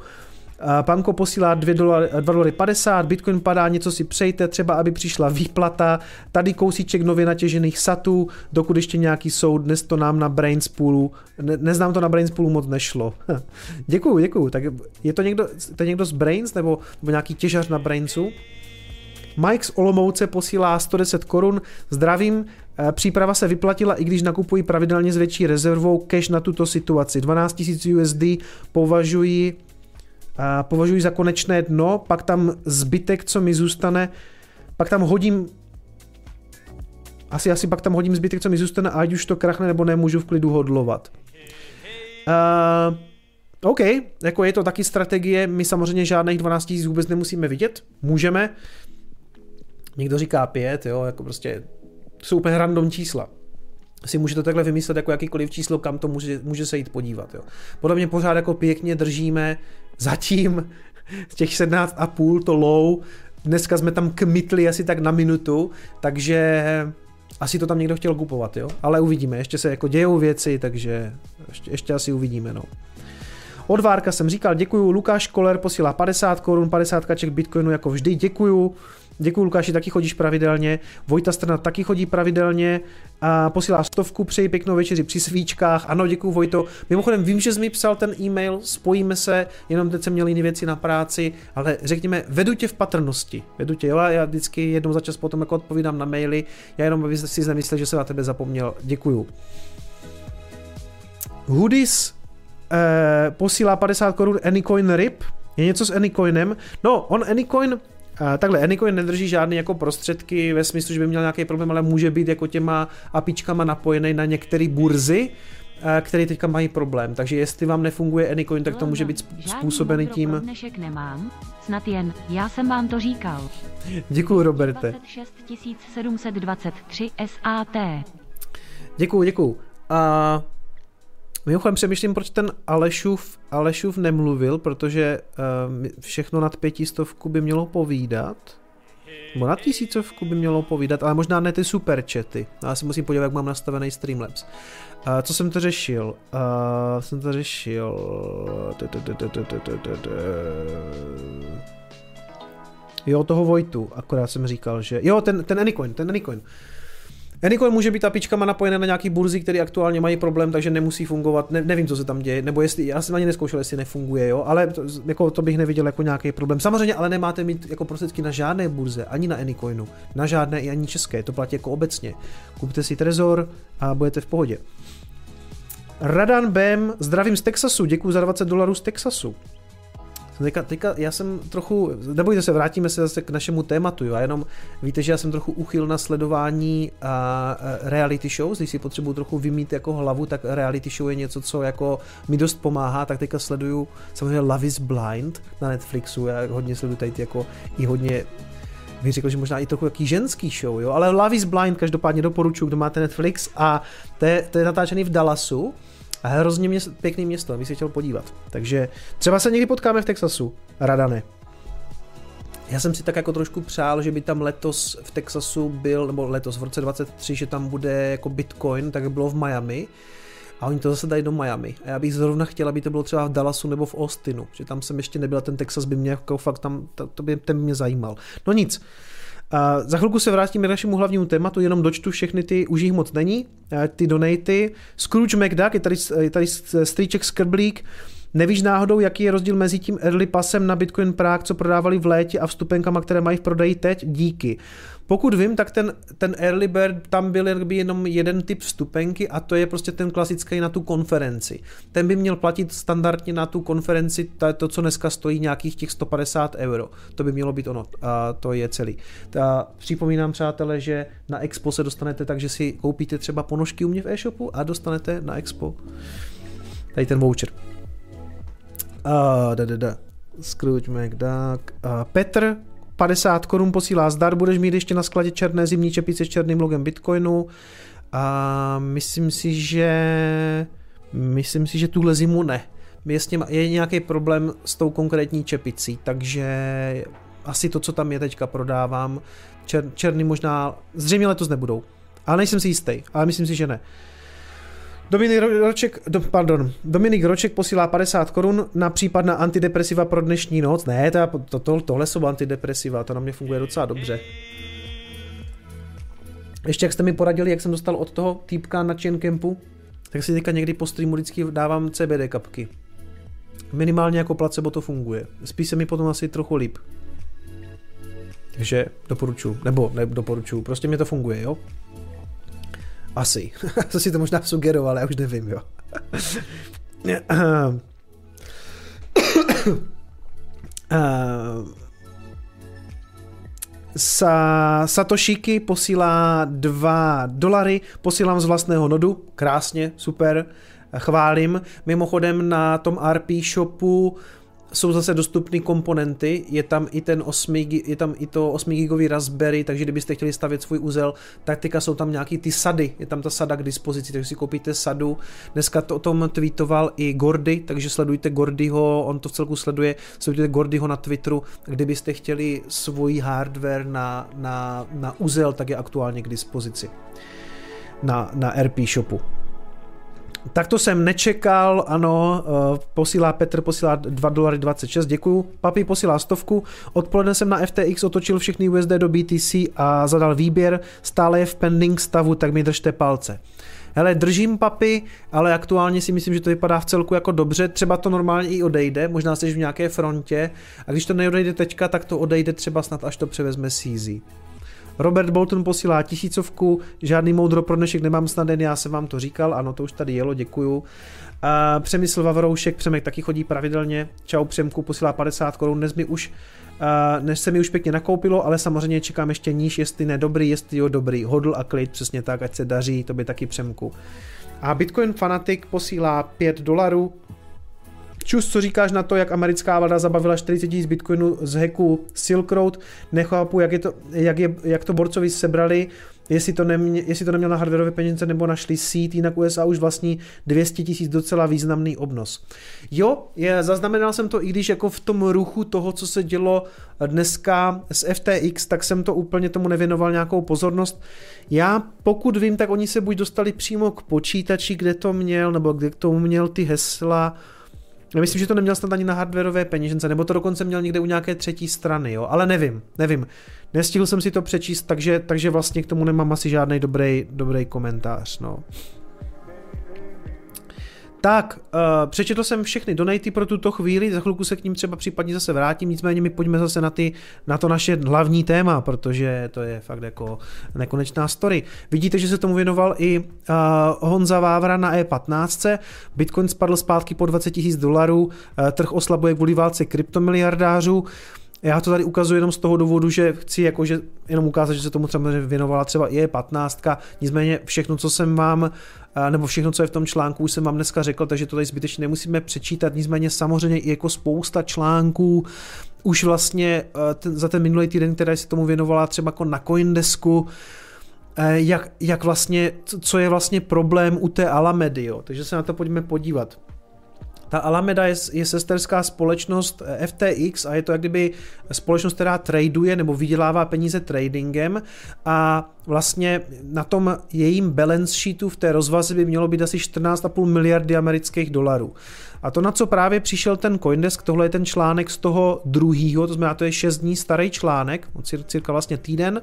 Speaker 2: Panko posílá 2 dolary, 2 dolary 50, Bitcoin padá, něco si přejte, třeba aby přišla výplata, tady kousíček nově natěžených satů, dokud ještě nějaký jsou, dnes to nám na Brainspoolu, ne, neznám to na Brainspoolu moc nešlo. děkuju, děkuju, tak je to někdo, to je někdo z Brains, nebo, nebo nějaký těžař na Brainsu? Mike z Olomouce posílá 110 korun. Zdravím, eh, příprava se vyplatila, i když nakupuji pravidelně s větší rezervou cash na tuto situaci. 12 000 USD považuji považuji za konečné dno, pak tam zbytek, co mi zůstane, pak tam hodím asi, asi pak tam hodím zbytek, co mi zůstane, ať už to krachne nebo nemůžu v klidu hodlovat. Uh, OK, jako je to taky strategie, my samozřejmě žádných 12 000 vůbec nemusíme vidět, můžeme. Někdo říká 5, jo, jako prostě jsou úplně random čísla si můžete takhle vymyslet jako jakýkoliv číslo, kam to může, může se jít podívat. Jo. Podle mě pořád jako pěkně držíme zatím z těch 17,5 to low, dneska jsme tam kmitli asi tak na minutu, takže asi to tam někdo chtěl kupovat, jo. Ale uvidíme, ještě se jako dějou věci, takže ještě, ještě asi uvidíme, no. Od Várka jsem říkal, děkuju, Lukáš Koler posílá 50 korun, 50 kaček bitcoinu jako vždy, děkuju. Děkuji Lukáši, taky chodíš pravidelně. Vojta Strna taky chodí pravidelně a posílá stovku, přeji pěknou večeři při svíčkách. Ano, děkuji Vojto. Mimochodem vím, že jsi mi psal ten e-mail, spojíme se, jenom teď jsem měl jiné věci na práci, ale řekněme, vedu tě v patrnosti. Vedu tě, jo, já vždycky jednou za čas potom jako odpovídám na maily, já jenom aby si nemyslel, že se na tebe zapomněl. Děkuju. Hoodies eh, posílá 50 korun Anycoin RIP. Je něco s Anycoinem? No, on Anycoin takhle, Anycoin nedrží žádný jako prostředky ve smyslu, že by měl nějaký problém, ale může být jako těma apičkama napojený na některé burzy, které teďka mají problém. Takže jestli vám nefunguje Anycoin, tak to může být způsobený tím...
Speaker 3: dnešek nemám, snad jen, já jsem vám to říkal.
Speaker 2: Děkuji, Roberte.
Speaker 3: 26 723 SAT.
Speaker 2: Děkuji, děkuji. A Mimochodem přemýšlím, proč ten Alešův, Alešův nemluvil, protože uh, všechno nad pětistovku by mělo povídat. Nebo na tisícovku by mělo povídat, ale možná ne ty super chaty. Já si musím podívat, jak mám nastavený Streamlabs. Uh, co jsem to řešil? Uh, jsem to řešil... Jo, toho Vojtu, akorát jsem říkal, že... Jo, ten, ten Anycoin, ten Anycoin. Uh, Anycoin může být apičkama napojené na nějaký burzy, které aktuálně mají problém, takže nemusí fungovat. Ne, nevím, co se tam děje, nebo jestli, já jsem ani neskoušel, jestli nefunguje, jo, ale to, jako, to bych neviděl jako nějaký problém. Samozřejmě, ale nemáte mít jako prostředky na žádné burze, ani na Anycoinu, na žádné i ani české, to platí jako obecně. Kupte si Trezor a budete v pohodě. Radan Bem, zdravím z Texasu, děkuji za 20 dolarů z Texasu. Teďka, teďka já jsem trochu, nebojte se, vrátíme se zase k našemu tématu, jo, a jenom víte, že já jsem trochu uchyl na sledování a reality shows, když si potřebuju trochu vymít jako hlavu, tak reality show je něco, co jako mi dost pomáhá, tak teďka sleduju samozřejmě Love is Blind na Netflixu, já hodně sleduju tady ty jako i hodně bych řekl, že možná i trochu jaký ženský show, jo, ale Love is Blind každopádně doporučuji, kdo máte Netflix. A to je, to je natáčený v Dallasu, a hrozně měst, pěkný město, bych se chtěl podívat. Takže třeba se někdy potkáme v Texasu, Radane. Já jsem si tak jako trošku přál, že by tam letos v Texasu byl, nebo letos v roce 23, že tam bude jako Bitcoin, tak bylo v Miami. A oni to zase dají do Miami. A já bych zrovna chtěl, aby to bylo třeba v Dallasu nebo v Austinu, že tam jsem ještě nebyl, ten Texas by mě jako fakt tam, to, to by ten mě zajímal. No nic, za chvilku se vrátíme k našemu hlavnímu tématu, jenom dočtu všechny ty, už jich moc není, ty donaty. Scrooge McDuck, je tady, je tady strýček Skrblík, Nevíš náhodou, jaký je rozdíl mezi tím early passem na Bitcoin Prague, co prodávali v létě a vstupenkama, které mají v prodeji teď? Díky. Pokud vím, tak ten, ten early bird, tam byl jenom jeden typ vstupenky a to je prostě ten klasický na tu konferenci. Ten by měl platit standardně na tu konferenci to, co dneska stojí nějakých těch 150 euro. To by mělo být ono a to je celý. Ta, připomínám přátelé, že na Expo se dostanete tak, že si koupíte třeba ponožky u mě v e-shopu a dostanete na Expo tady ten voucher. Uh, da, da, da. Scrooge McDuck. Petr 50 korun posílá zdar, budeš mít ještě na skladě černé zimní čepice s černým logem Bitcoinu a myslím si, že myslím si, že tuhle zimu ne. Je, s tím, je nějaký problém s tou konkrétní čepicí, takže asi to, co tam je teďka prodávám, čer, černý možná, zřejmě letos nebudou. Ale nejsem si jistý, ale myslím si, že ne. Dominik Roček, do, pardon, Dominik Roček posílá 50 korun na případ na antidepresiva pro dnešní noc. Ne, to, to, to, tohle jsou antidepresiva, to na mě funguje docela dobře. Ještě jak jste mi poradili, jak jsem dostal od toho týpka na Chain Campu, tak si teďka někdy po streamu vždycky dávám CBD kapky. Minimálně jako placebo to funguje. Spíš se mi potom asi trochu líp. Takže doporučuji, nebo ne doporučuji, prostě mi to funguje, jo? Asi. to si to možná sugeroval, já už nevím, jo. Sa, Satoshiki posílá 2 dolary, posílám z vlastného nodu, krásně, super, chválím. Mimochodem na tom RP shopu jsou zase dostupné komponenty, je tam i ten 8, je tam i to 8 gigový Raspberry, takže kdybyste chtěli stavět svůj úzel, tak teďka jsou tam nějaký ty sady, je tam ta sada k dispozici, takže si koupíte sadu. Dneska to o tom tweetoval i Gordy, takže sledujte Gordyho, on to v celku sleduje, sledujte Gordyho na Twitteru, kdybyste chtěli svůj hardware na, na, na úzel, tak je aktuálně k dispozici na, na RP shopu. Tak to jsem nečekal, ano, eh, posílá Petr, posílá 2 dolary 26, děkuju. Papi posílá stovku, odpoledne jsem na FTX otočil všechny USD do BTC a zadal výběr, stále je v pending stavu, tak mi držte palce. Hele, držím papy, ale aktuálně si myslím, že to vypadá v celku jako dobře, třeba to normálně i odejde, možná jsi v nějaké frontě a když to neodejde teďka, tak to odejde třeba snad až to převezme CZ. Robert Bolton posílá tisícovku, žádný moudro pro dnešek nemám snad jen, já jsem vám to říkal, ano, to už tady jelo, děkuju. Uh, Přemysl Vavroušek, Přemek taky chodí pravidelně, čau Přemku, posílá 50 korun, dnes mi už Uh, než se mi už pěkně nakoupilo, ale samozřejmě čekám ještě níž, jestli ne dobrý, jestli jo dobrý, hodl a klid, přesně tak, ať se daří, to by taky přemku. A Bitcoin Fanatic posílá 5 dolarů, Čus, co říkáš na to, jak americká vláda zabavila 40 000 bitcoinů z hacku Silk Road? Nechápu, jak, je to, jak, je, jak to borcovi sebrali, jestli to, nemě, jestli to neměl na hardwareové peníze nebo našli sít, jinak USA už vlastní 200 tisíc docela významný obnos. Jo, je, zaznamenal jsem to, i když jako v tom ruchu toho, co se dělo dneska s FTX, tak jsem to úplně tomu nevěnoval nějakou pozornost. Já pokud vím, tak oni se buď dostali přímo k počítači, kde to měl, nebo kde k tomu měl ty hesla, myslím, že to neměl snad ani na hardwareové peněžence, nebo to dokonce měl někde u nějaké třetí strany, jo, ale nevím, nevím. Nestihl jsem si to přečíst, takže, takže vlastně k tomu nemám asi žádný dobrý, dobrý komentář, no. Tak, uh, přečetl jsem všechny donaty pro tuto chvíli, za chvilku se k ním třeba případně zase vrátím, nicméně my pojďme zase na, ty, na to naše hlavní téma, protože to je fakt jako nekonečná story. Vidíte, že se tomu věnoval i uh, Honza Vávra na E15, Bitcoin spadl zpátky po 20 000 dolarů, uh, trh oslabuje kvůli válce kryptomiliardářů, uh, já to tady ukazuji jenom z toho důvodu, že chci jakože jenom ukázat, že se tomu třeba věnovala třeba i 15. Nicméně všechno, co jsem vám, nebo všechno, co je v tom článku, už jsem vám dneska řekl, takže to tady zbytečně nemusíme přečítat. Nicméně samozřejmě i jako spousta článků, už vlastně ten, za ten minulý týden, který se tomu věnovala třeba jako na Coindesku, jak, jak vlastně, co je vlastně problém u té Alamedy, jo. takže se na to pojďme podívat. Ta Alameda je, je sesterská společnost eh, FTX a je to jak kdyby společnost, která traduje nebo vydělává peníze tradingem a vlastně na tom jejím balance sheetu v té rozvaze by mělo být asi 14,5 miliardy amerických dolarů. A to, na co právě přišel ten Coindesk, tohle je ten článek z toho druhýho, to znamená, to je 6 dní starý článek, cirka vlastně týden,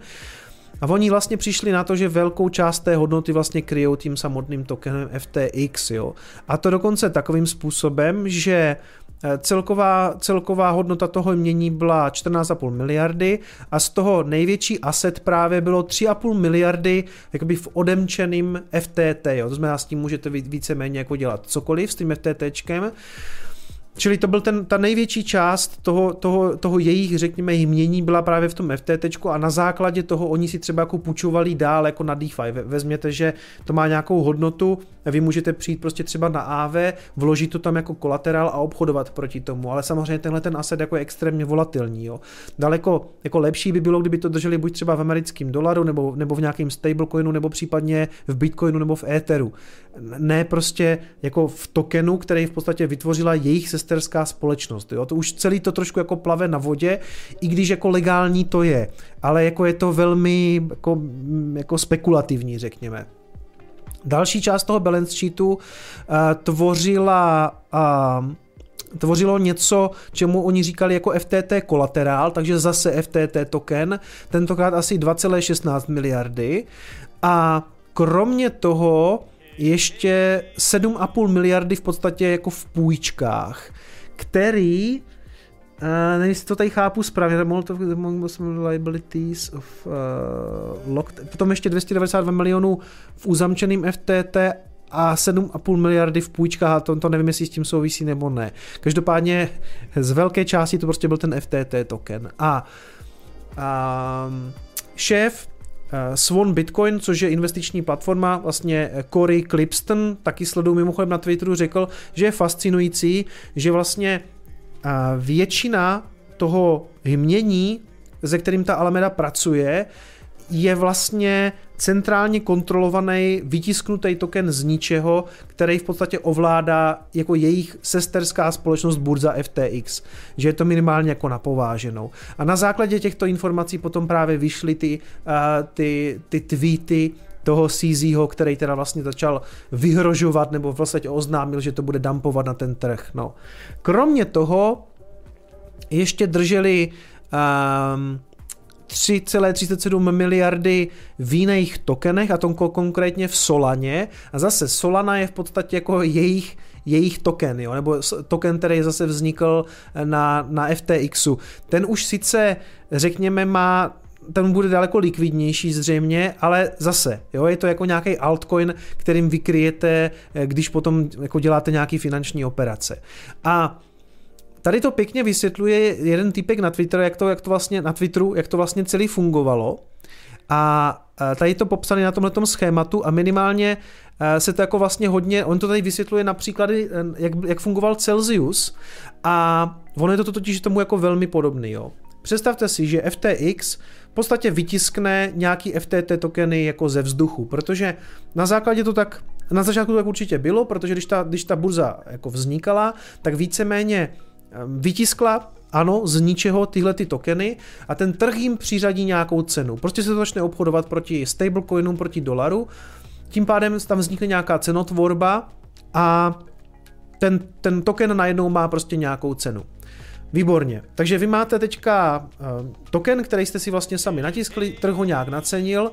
Speaker 2: A oni vlastně přišli na to, že velkou část té hodnoty vlastně kryjou tím samotným tokenem FTX, jo. A to dokonce takovým způsobem, že eh, celková, celková hodnota toho mění byla 14,5 miliardy a z toho největší asset právě bylo 3,5 miliardy jakoby v odemčeným FTT, jo. To znamená, s tím můžete víceméně jako dělat cokoliv s tím FTTčkem. Čili to byl ten, ta největší část toho, toho, toho jejich, řekněme, jmění byla právě v tom FTT a na základě toho oni si třeba jako půjčovali dál jako na DeFi. Vezměte, že to má nějakou hodnotu, vy můžete přijít prostě třeba na AV, vložit to tam jako kolaterál a obchodovat proti tomu, ale samozřejmě tenhle ten asset jako je extrémně volatilní. Jo. Daleko jako lepší by bylo, kdyby to drželi buď třeba v americkém dolaru, nebo, nebo v nějakém stablecoinu, nebo případně v Bitcoinu nebo v Etheru. Ne prostě jako v tokenu, který v podstatě vytvořila jejich sesterská společnost. Jo. To už celý to trošku jako plave na vodě, i když jako legální to je, ale jako je to velmi jako, jako spekulativní, řekněme. Další část toho balance sheetu uh, tvořila uh, tvořilo něco, čemu oni říkali jako FTT kolaterál, takže zase FTT token, tentokrát asi 2,16 miliardy a kromě toho ještě 7,5 miliardy v podstatě jako v půjčkách, který Uh, nevím, jestli to tady chápu správně, liabilities of uh, locked, potom ještě 292 milionů v uzamčeným FTT a 7,5 miliardy v půjčkách, a to, to nevím, jestli s tím souvisí nebo ne. Každopádně z velké části to prostě byl ten FTT token. A um, šéf Swan Bitcoin, což je investiční platforma, vlastně Corey Clipston, taky sleduju mimochodem na Twitteru, řekl, že je fascinující, že vlastně většina toho hmění, ze kterým ta Alameda pracuje, je vlastně centrálně kontrolovaný, vytisknutý token z ničeho, který v podstatě ovládá jako jejich sesterská společnost burza FTX, že je to minimálně jako napováženou. A na základě těchto informací potom právě vyšly ty, uh, ty, ty tweety toho CZho, který teda vlastně začal vyhrožovat nebo vlastně oznámil, že to bude dumpovat na ten trh. No. Kromě toho ještě drželi um, 3,37 miliardy v jiných tokenech, a to konkrétně v Solaně. A zase Solana je v podstatě jako jejich jejich token, jo, nebo token, který zase vznikl na, na FTXu. Ten už sice, řekněme, má ten bude daleko likvidnější zřejmě, ale zase, jo, je to jako nějaký altcoin, kterým vykryjete, eh, když potom jako děláte nějaký finanční operace. A tady to pěkně vysvětluje jeden typek na Twitteru, jak to, jak to vlastně na Twitteru, jak to vlastně celý fungovalo. A eh, tady to popsané na tomhle schématu a minimálně eh, se to jako vlastně hodně, on to tady vysvětluje na příklady, jak, jak fungoval Celsius a ono je to totiž tomu jako velmi podobný, jo. Představte si, že FTX v podstatě vytiskne nějaký FTT tokeny jako ze vzduchu, protože na základě to tak, na začátku to tak určitě bylo, protože když ta, když ta burza jako vznikala, tak víceméně vytiskla ano, z ničeho tyhle ty tokeny a ten trh jim přiřadí nějakou cenu. Prostě se to začne obchodovat proti stablecoinům, proti dolaru, tím pádem tam vznikne nějaká cenotvorba a ten, ten token najednou má prostě nějakou cenu. Výborně. Takže vy máte teďka uh, token, který jste si vlastně sami natiskli, trh ho nějak nacenil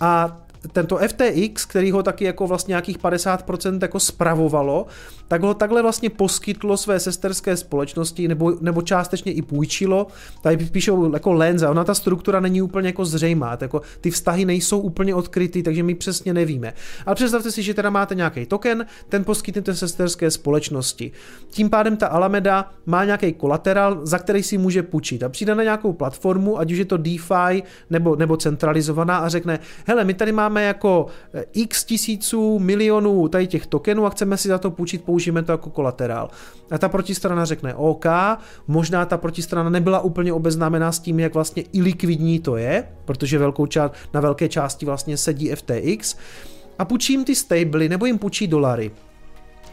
Speaker 2: a tento FTX, který ho taky jako vlastně nějakých 50% jako spravovalo, tak ho takhle vlastně poskytlo své sesterské společnosti nebo, nebo částečně i půjčilo. Tady píšou jako lenza, ona ta struktura není úplně jako zřejmá, jako ty vztahy nejsou úplně odkryty, takže my přesně nevíme. Ale představte si, že teda máte nějaký token, ten poskytnete sesterské společnosti. Tím pádem ta Alameda má nějaký kolaterál, za který si může půjčit a přijde na nějakou platformu, ať už je to DeFi nebo, nebo centralizovaná a řekne, hele, my tady máme jako eh, x tisíců milionů tady těch tokenů a chceme si za to půjčit použijeme to jako kolaterál. A ta protistrana řekne OK, možná ta protistrana nebyla úplně obeznámená s tím, jak vlastně ilikvidní to je, protože velkou část, na velké části vlastně sedí FTX, a půjčí jim ty stably nebo jim půjčí dolary.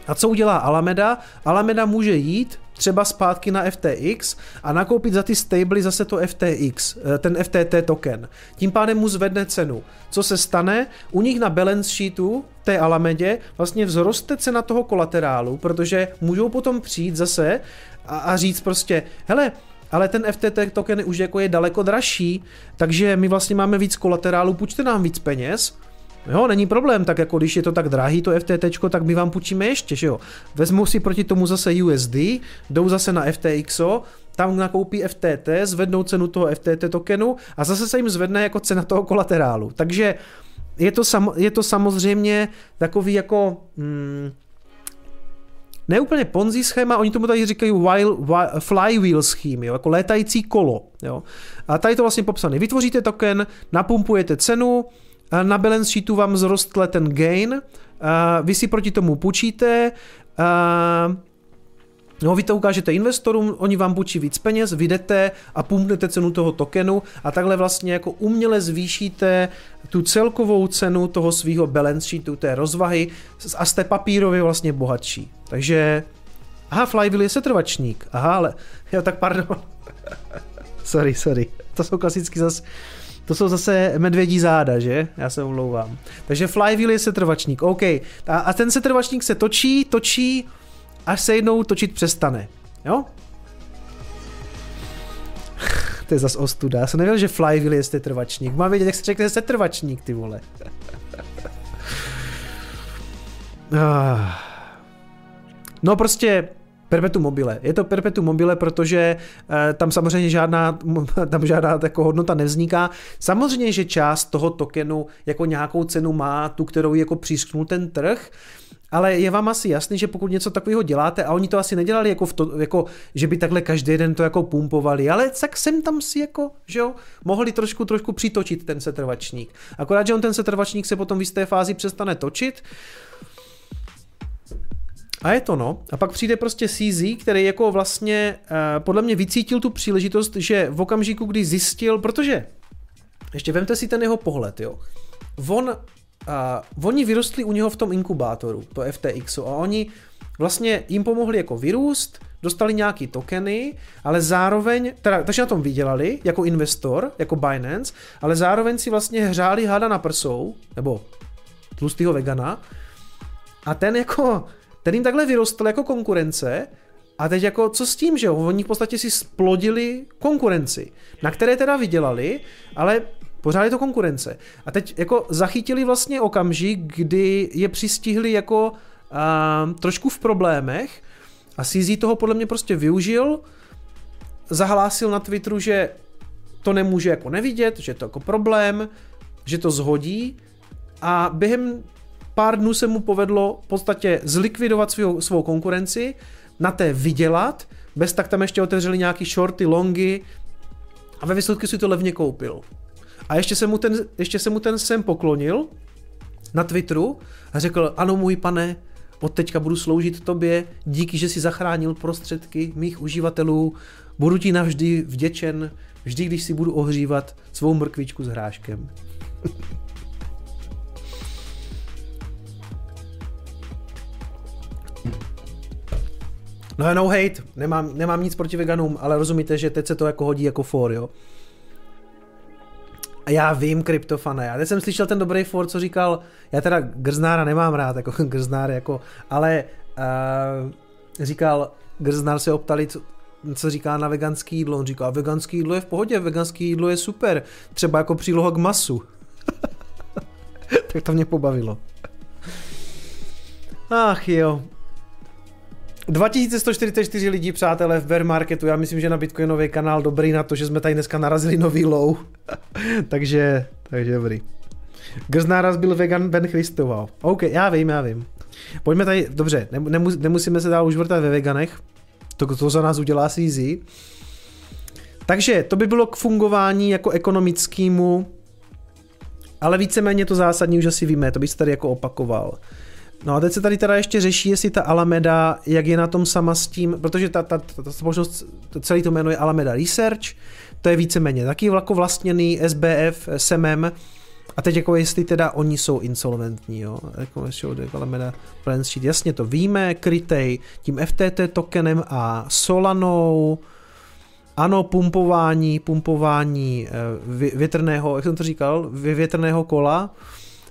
Speaker 2: A co udělá Alameda? Alameda může jít třeba zpátky na FTX a nakoupit za ty stably zase to FTX, eh, ten FTT token. Tím pádem mu zvedne cenu. Co se stane? U nich na balance sheetu té Alamedě vlastně vzroste cena toho kolaterálu, protože můžou potom přijít zase a, a říct prostě, hele, ale ten FTT token už jako je daleko dražší, takže my vlastně máme víc kolaterálu, půjčte nám víc peněz, Jo, není problém, tak jako když je to tak drahý, to FTT, tak my vám půjčíme ještě, že jo. Vezmou si proti tomu zase USD, jdou zase na FTXO, tam nakoupí FTT, zvednou cenu toho FTT tokenu a zase se jim zvedne jako cena toho kolaterálu. Takže je to, sam, je to samozřejmě takový jako... Hmm, neúplně ponzi schéma, oni tomu tady říkají while, while, flywheel scheme, jo, jako létající kolo. Jo. A tady to vlastně popsané. Vytvoříte token, napumpujete cenu, na balance sheetu vám zrostle ten gain, vy si proti tomu půjčíte, No, vy to ukážete investorům, oni vám půjčí víc peněz, vydete a pumpnete cenu toho tokenu a takhle vlastně jako uměle zvýšíte tu celkovou cenu toho svého balance sheetu, té rozvahy a jste papírově vlastně bohatší. Takže, aha, Flywheel je setrvačník, aha, ale, jo, tak pardon. sorry, sorry, to jsou klasicky zase to jsou zase medvědí záda, že? Já se omlouvám. Takže flywheel je setrvačník, OK. A, a ten setrvačník se točí, točí, až se jednou točit přestane. Jo? to je zas ostuda. Já jsem nevěděl, že flywheel je setrvačník. Mám vědět, jak se řekne setrvačník, ty vole. Ah. no prostě Perpetuum mobile. Je to perpetuum mobile, protože e, tam samozřejmě žádná, tam žádná jako hodnota nevzniká. Samozřejmě, že část toho tokenu jako nějakou cenu má, tu, kterou jako přísknul ten trh, ale je vám asi jasný, že pokud něco takového děláte, a oni to asi nedělali jako, v to, jako že by takhle každý den to jako pumpovali, ale tak sem tam si jako, že jo, mohli trošku, trošku přitočit ten setrvačník. Akorát, že on ten setrvačník se potom v jisté fázi přestane točit, a je to no. A pak přijde prostě CZ, který jako vlastně uh, podle mě vycítil tu příležitost, že v okamžiku, kdy zjistil, protože ještě vemte si ten jeho pohled, jo. On, uh, oni vyrostli u něho v tom inkubátoru, to FTX, a oni vlastně jim pomohli jako vyrůst, dostali nějaký tokeny, ale zároveň, teda, takže na tom vydělali jako investor, jako Binance, ale zároveň si vlastně hřáli háda na prsou, nebo tlustýho vegana, a ten jako ten jim takhle vyrostl jako konkurence a teď jako co s tím, že jo? Oni v podstatě si splodili konkurenci, na které teda vydělali, ale pořád je to konkurence. A teď jako zachytili vlastně okamžik, kdy je přistihli jako uh, trošku v problémech a CZ toho podle mě prostě využil, zahlásil na Twitteru, že to nemůže jako nevidět, že je to jako problém, že to zhodí a během pár dnů se mu povedlo v podstatě zlikvidovat svou, svou konkurenci, na té vydělat, bez tak tam ještě otevřeli nějaký shorty, longy a ve výsledku si to levně koupil. A ještě se mu ten, ještě se mu ten sem poklonil na Twitteru a řekl, ano můj pane, od teďka budu sloužit tobě, díky, že si zachránil prostředky mých uživatelů, budu ti navždy vděčen, vždy, když si budu ohřívat svou mrkvičku s hráškem. No no hate, nemám, nemám nic proti veganům, ale rozumíte, že teď se to jako hodí jako for, jo. A já vím, kryptofane, já teď jsem slyšel ten dobrý for, co říkal, já teda grznára nemám rád, jako grznár, jako, ale uh, říkal, grznár se optali, co, co říká na veganský jídlo, on říká, veganský jídlo je v pohodě, veganský jídlo je super, třeba jako příloha k masu. tak to mě pobavilo. Ach jo, 2144 lidí, přátelé, v bear marketu. Já myslím, že na Bitcoinový kanál dobrý na to, že jsme tady dneska narazili nový low. takže, takže dobrý. Grz náraz byl vegan Ben Christoval. OK, já vím, já vím. Pojďme tady, dobře, nemus, nemusíme se dál už vrtat ve veganech. To, to za nás udělá CZ. Takže to by bylo k fungování jako ekonomickému, ale víceméně to zásadní už asi víme, to bych tady jako opakoval. No a teď se tady teda ještě řeší, jestli ta Alameda, jak je na tom sama s tím, protože ta, ta, ta, ta společnost, celý to jméno je Alameda Research, to je víceméně taky jako vlastněný SBF, SMM, a teď jako jestli teda oni jsou insolventní, jo, jako Alameda Balance Sheet, jasně to víme, krytej tím FTT tokenem a Solanou, ano, pumpování, pumpování eh, větrného, jak jsem to říkal, větrného kola,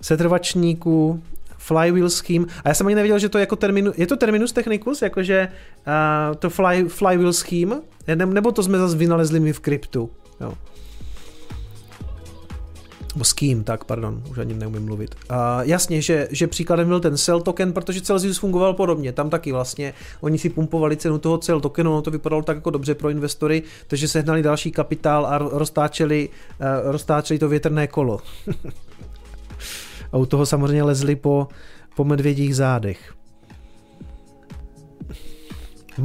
Speaker 2: setrvačníku, flywheel scheme. A já jsem ani nevěděl, že to je jako terminu, je to terminus technicus, jakože uh, to fly, flywheel scheme, Nebo to jsme zase vynalezli my v kryptu. Jo. Nebo s kým, tak pardon, už ani neumím mluvit. A jasně, že, že příkladem byl ten Cell token, protože Celsius fungoval podobně. Tam taky vlastně oni si pumpovali cenu toho Cell tokenu, ono to vypadalo tak jako dobře pro investory, takže sehnali další kapitál a roztáčeli, uh, roztáčeli to větrné kolo. a u toho samozřejmě lezli po, po medvědích zádech.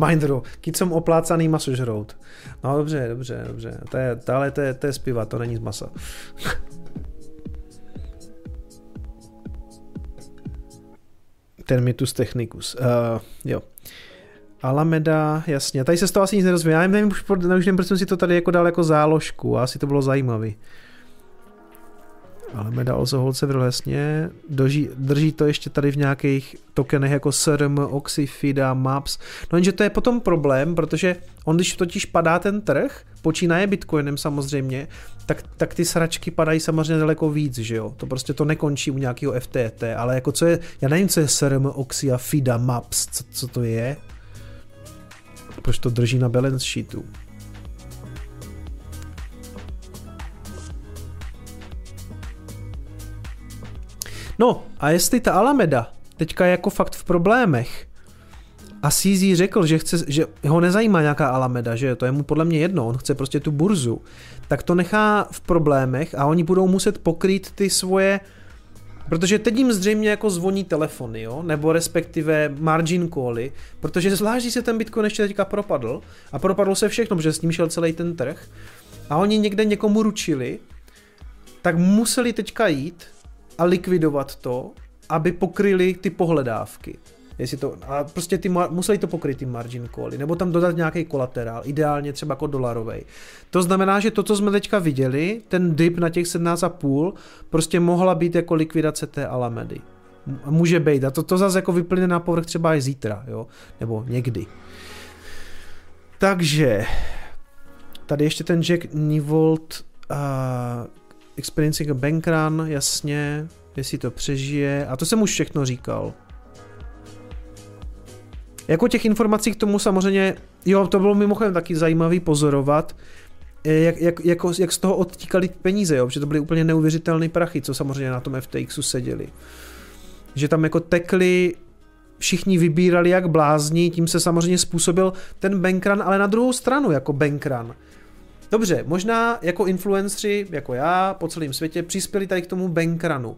Speaker 2: Mindro, kicom oplácaný masožrout. No dobře, dobře, dobře. To je, to, ale to je, to je z piva, to není z masa. Termitus technicus. Uh, jo. Alameda, jasně. Tady se z toho asi nic nerozvíjí. Já nevím, už nevím, proč jsem si to tady jako dal jako záložku. Asi to bylo zajímavé. Ale Meda also holds several, jasně. Doží, drží to ještě tady v nějakých tokenech jako SRM, Oxyfida, Maps. No jenže to je potom problém, protože on když totiž padá ten trh, počínaje Bitcoinem samozřejmě, tak, tak ty sračky padají samozřejmě daleko víc, že jo. To prostě to nekončí u nějakého FTT, ale jako co je, já nevím, co je SRM, Oxy a FIDA, Maps, co, co to je? Proč to drží na balance sheetu? No a jestli ta Alameda teďka je jako fakt v problémech a CZ řekl, že, chce, že ho nezajímá nějaká Alameda, že to je mu podle mě jedno, on chce prostě tu burzu, tak to nechá v problémech a oni budou muset pokrýt ty svoje Protože teď jim zřejmě jako zvoní telefony, jo? nebo respektive margin cally, protože zvlášť, se ten Bitcoin ještě teďka propadl a propadlo se všechno, protože s ním šel celý ten trh a oni někde někomu ručili, tak museli teďka jít a likvidovat to, aby pokryli ty pohledávky. Jestli to, a prostě ty, museli to pokryt ty margin cally, nebo tam dodat nějaký kolaterál, ideálně třeba jako dolarový. To znamená, že to, co jsme teďka viděli, ten dip na těch 17,5, prostě mohla být jako likvidace té Alamedy. Může být. A to, to zase jako vyplyne na povrch třeba i zítra, jo? nebo někdy. Takže, tady ještě ten Jack Nivolt uh, Experiencing a Bankrun, jasně, jestli to přežije. A to jsem už všechno říkal. Jako těch informací k tomu samozřejmě, jo, to bylo mimochodem taky zajímavý pozorovat, eh, jak, jak, jako, jak z toho odtíkali peníze, jo, že to byly úplně neuvěřitelné prachy, co samozřejmě na tom FTXu seděli. Že tam jako tekli všichni vybírali jak blázni, tím se samozřejmě způsobil ten bankrun, ale na druhou stranu jako bankrun. Dobře, možná jako influenceri, jako já, po celém světě, přispěli tady k tomu bankrunu.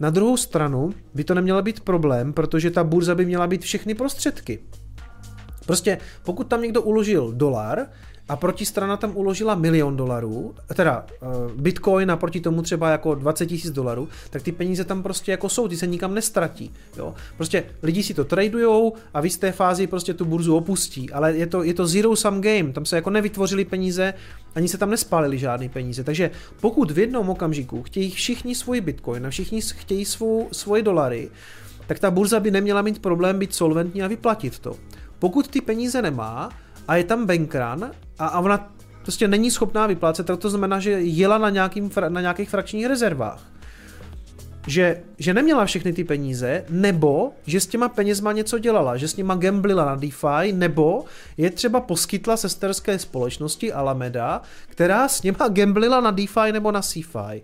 Speaker 2: Na druhou stranu by to nemělo být problém, protože ta burza by měla být všechny prostředky. Prostě pokud tam někdo uložil dolar, a protistrana tam uložila milion dolarů, teda uh, bitcoin a proti tomu třeba jako 20 tisíc dolarů, tak ty peníze tam prostě jako jsou, ty se nikam nestratí. Jo? Prostě lidi si to tradujou a v jisté fázi prostě tu burzu opustí, ale je to, je to zero sum game, tam se jako nevytvořili peníze, ani se tam nespálili žádné peníze, takže pokud v jednom okamžiku chtějí všichni svůj bitcoin a všichni chtějí svou, svoje dolary, tak ta burza by neměla mít problém být solventní a vyplatit to. Pokud ty peníze nemá, a je tam bankrun a, a ona prostě není schopná vyplácet, tak to znamená, že jela na, nějakým, na nějakých frakčních rezervách. Že, že neměla všechny ty peníze, nebo že s těma penězma něco dělala, že s nima gamblila na DeFi, nebo je třeba poskytla sesterské společnosti Alameda, která s nima gamblila na DeFi nebo na CeFi.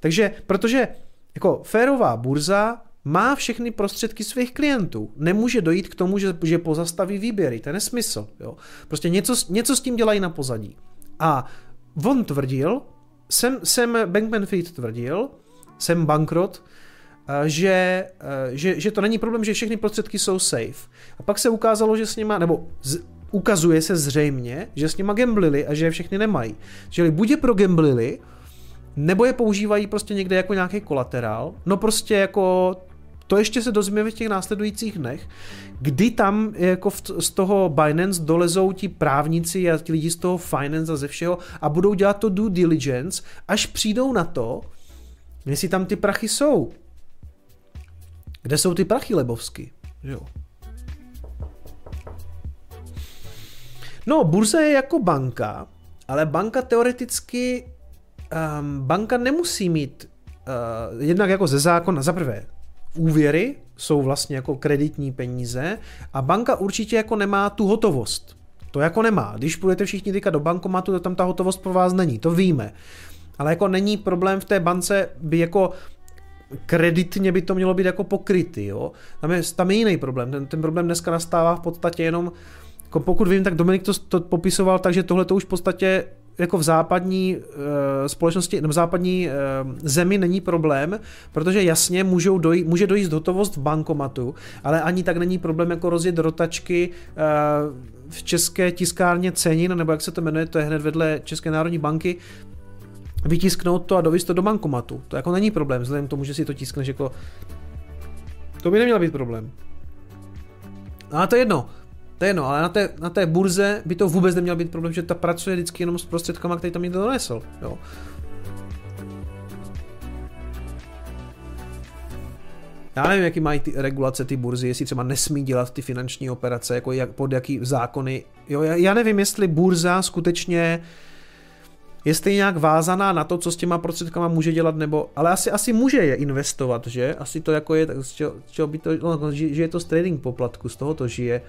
Speaker 2: Takže, protože jako férová burza má všechny prostředky svých klientů. Nemůže dojít k tomu, že, že pozastaví výběry. To je nesmysl. Jo? Prostě něco, něco s tím dělají na pozadí. A on tvrdil, Sam, Sam Bankman-Fried tvrdil, Sam Bankrot, eh, že, eh, že, že to není problém, že všechny prostředky jsou safe. A pak se ukázalo, že s nima, nebo z, ukazuje se zřejmě, že s nima gamblili a že je všechny nemají. Čili buď je gamblili, nebo je používají prostě někde jako nějaký kolaterál, no prostě jako to ještě se dozvíme v těch následujících dnech, kdy tam jako v, z toho Binance dolezou ti právníci a ti lidi z toho finance a ze všeho a budou dělat to due diligence, až přijdou na to, jestli tam ty prachy jsou. Kde jsou ty prachy Lebovsky? Jo. No, burza je jako banka, ale banka teoreticky, um, banka nemusí mít uh, jednak jako ze zákona, za prvé, úvěry jsou vlastně jako kreditní peníze a banka určitě jako nemá tu hotovost. To jako nemá. Když půjdete všichni teďka do bankomatu, to tam ta hotovost pro vás není, to víme. Ale jako není problém v té bance by jako kreditně by to mělo být jako pokrytý, jo. Tam je, tam je jiný problém. Ten, ten problém dneska nastává v podstatě jenom, jako pokud vím, tak Dominik to, to popisoval tak, že tohle to už v podstatě jako v západní uh, společnosti, nebo v západní uh, zemi není problém, protože jasně můžou dojít, může dojít hotovost v bankomatu, ale ani tak není problém jako rozjet rotačky uh, v české tiskárně cenin, nebo jak se to jmenuje, to je hned vedle České národní banky, vytisknout to a dovést to do bankomatu. To jako není problém, vzhledem k tomu, že si to tiskneš jako... To by neměl být problém. A to je jedno. To je jedno, ale na té, na té burze by to vůbec neměl být problém, že ta pracuje vždycky jenom s prostředkama, který tam někdo donesl. Jo. Já nevím, jaký mají ty regulace ty burzy, jestli třeba nesmí dělat ty finanční operace, jako jak, pod jaký zákony. Jo, já, já nevím, jestli burza skutečně je stejně nějak vázaná na to, co s těma prostředkama může dělat, nebo, ale asi, asi může je investovat, že? Asi to jako je, z čeho, z čeho by to, no, že, že je to z trading poplatku, z toho to žije.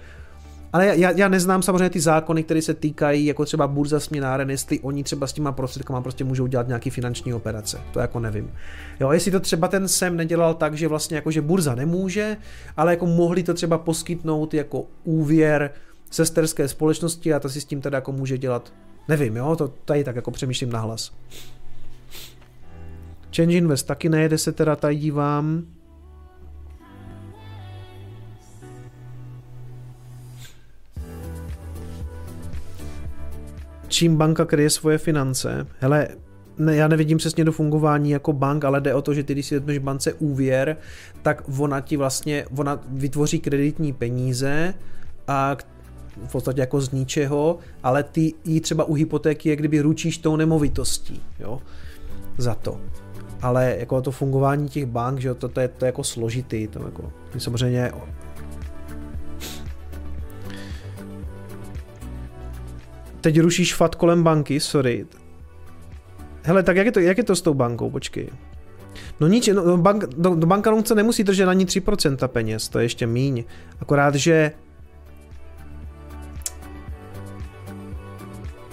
Speaker 2: Ale já, já neznám samozřejmě ty zákony, které se týkají jako třeba burza směnáren, jestli oni třeba s těma prostředkama prostě můžou dělat nějaký finanční operace. To jako nevím. Jo, jestli to třeba ten sem nedělal tak, že vlastně jako, že burza nemůže, ale jako mohli to třeba poskytnout jako úvěr sesterské společnosti a ta si s tím teda jako může dělat. Nevím, jo, to tady tak jako přemýšlím nahlas. Change Invest taky nejede se teda tady dívám. Čím banka kryje svoje finance. Hele, ne, já nevidím přesně do fungování jako bank, ale jde o to, že ty, když si vezmeš bance úvěr, tak ona ti vlastně, ona vytvoří kreditní peníze a v podstatě jako z ničeho, ale ty jí třeba u hypotéky jak kdyby ručíš tou nemovitostí, jo, za to. Ale jako to fungování těch bank, že to, to, je, to je jako složitý, to jako, samozřejmě Teď rušíš FAT kolem banky, sorry. Hele, tak jak je to, jak je to s tou bankou, počkej. No nic, no, bank, do, do banka se nemusí držet ani 3% peněz, to je ještě míň. Akorát, že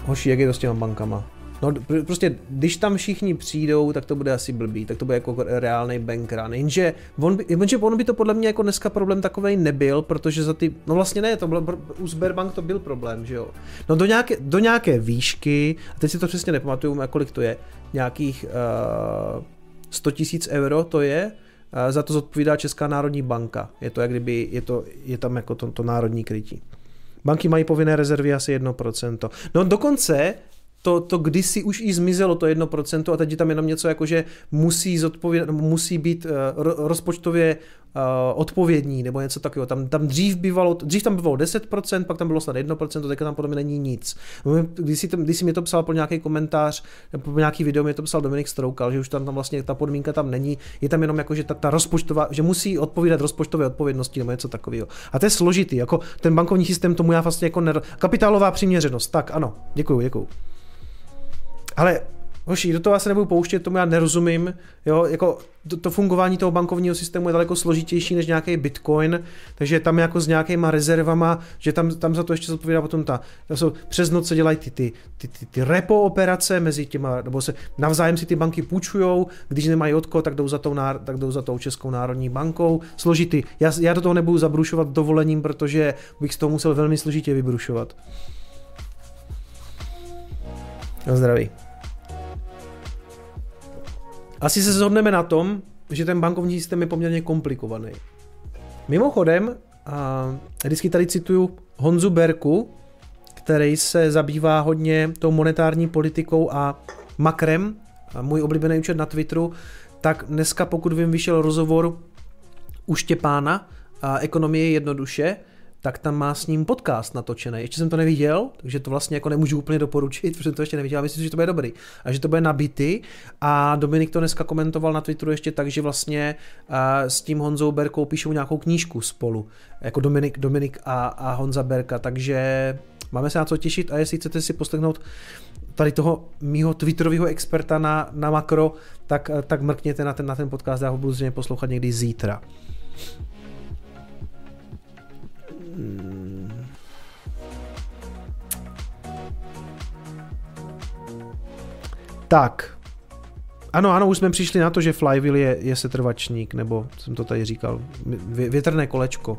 Speaker 2: Hoši, jak je to s těma bankama? No prostě, když tam všichni přijdou, tak to bude asi blbý, tak to bude jako reálný bankrun. Jenže on by, jenže on by to podle mě jako dneska problém takovej nebyl, protože za ty, no vlastně ne, to bylo, u Sberbank to byl problém, že jo. No do nějaké, do nějaké výšky, a teď si to přesně nepamatuju, kolik to je, nějakých uh, 100 tisíc euro to je, uh, za to zodpovídá Česká národní banka. Je to jak kdyby, je, to, je tam jako to, to národní krytí. Banky mají povinné rezervy asi 1%. No dokonce to, to kdysi už i zmizelo to 1% a teď je tam jenom něco jako, že musí, zodpověd, musí být uh, rozpočtově uh, odpovědní nebo něco takového. Tam, tam dřív, bývalo, dřív tam bývalo 10%, pak tam bylo snad 1%, teďka tam podle mě není nic. Když si, když si mi to psal po nějaký komentář, po nějaký video mi to psal Dominik Stroukal, že už tam, tam vlastně ta podmínka tam není, je tam jenom jako, že ta, ta rozpočtová, že musí odpovídat rozpočtové odpovědnosti nebo něco takového. A to je složitý, jako ten bankovní systém tomu já vlastně jako ner... kapitálová přiměřenost, tak ano, děkuju, děkuju. Ale Hoši, do toho já se nebudu pouštět, tomu já nerozumím. Jo, jako to, to, fungování toho bankovního systému je daleko složitější než nějaký bitcoin, takže tam jako s nějakýma rezervama, že tam, tam za to ještě zodpovídá potom ta, to jsou přes noc se dělají ty, ty, ty, ty, ty repo operace mezi těma, nebo se navzájem si ty banky půjčujou, když nemají odko, tak jdou za tou, tak jdou za tou Českou národní bankou. Složitý. Já, já do toho nebudu zabrušovat dovolením, protože bych z toho musel velmi složitě vybrušovat. Na zdraví. Asi se shodneme na tom, že ten bankovní systém je poměrně komplikovaný. Mimochodem, a vždycky tady cituju Honzu Berku, který se zabývá hodně tou monetární politikou a makrem, a můj oblíbený účet na Twitteru, tak dneska, pokud vím, vyšel rozhovor u Štěpána, a ekonomie jednoduše, tak tam má s ním podcast natočený. Ještě jsem to neviděl, takže to vlastně jako nemůžu úplně doporučit, protože jsem to ještě neviděl, myslím, že to bude dobrý. A že to bude nabity. A Dominik to dneska komentoval na Twitteru ještě tak, že vlastně uh, s tím Honzou Berkou píšou nějakou knížku spolu, jako Dominik, Dominik a, a Honza Berka, takže máme se na co těšit a jestli chcete si poslechnout tady toho mýho twitterového experta na, na makro, tak, tak mrkněte na ten, na ten podcast, já ho budu zřejmě poslouchat někdy zítra. Tak. Ano, ano, už jsme přišli na to, že flywheel je, je setrvačník, nebo jsem to tady říkal, větrné kolečko.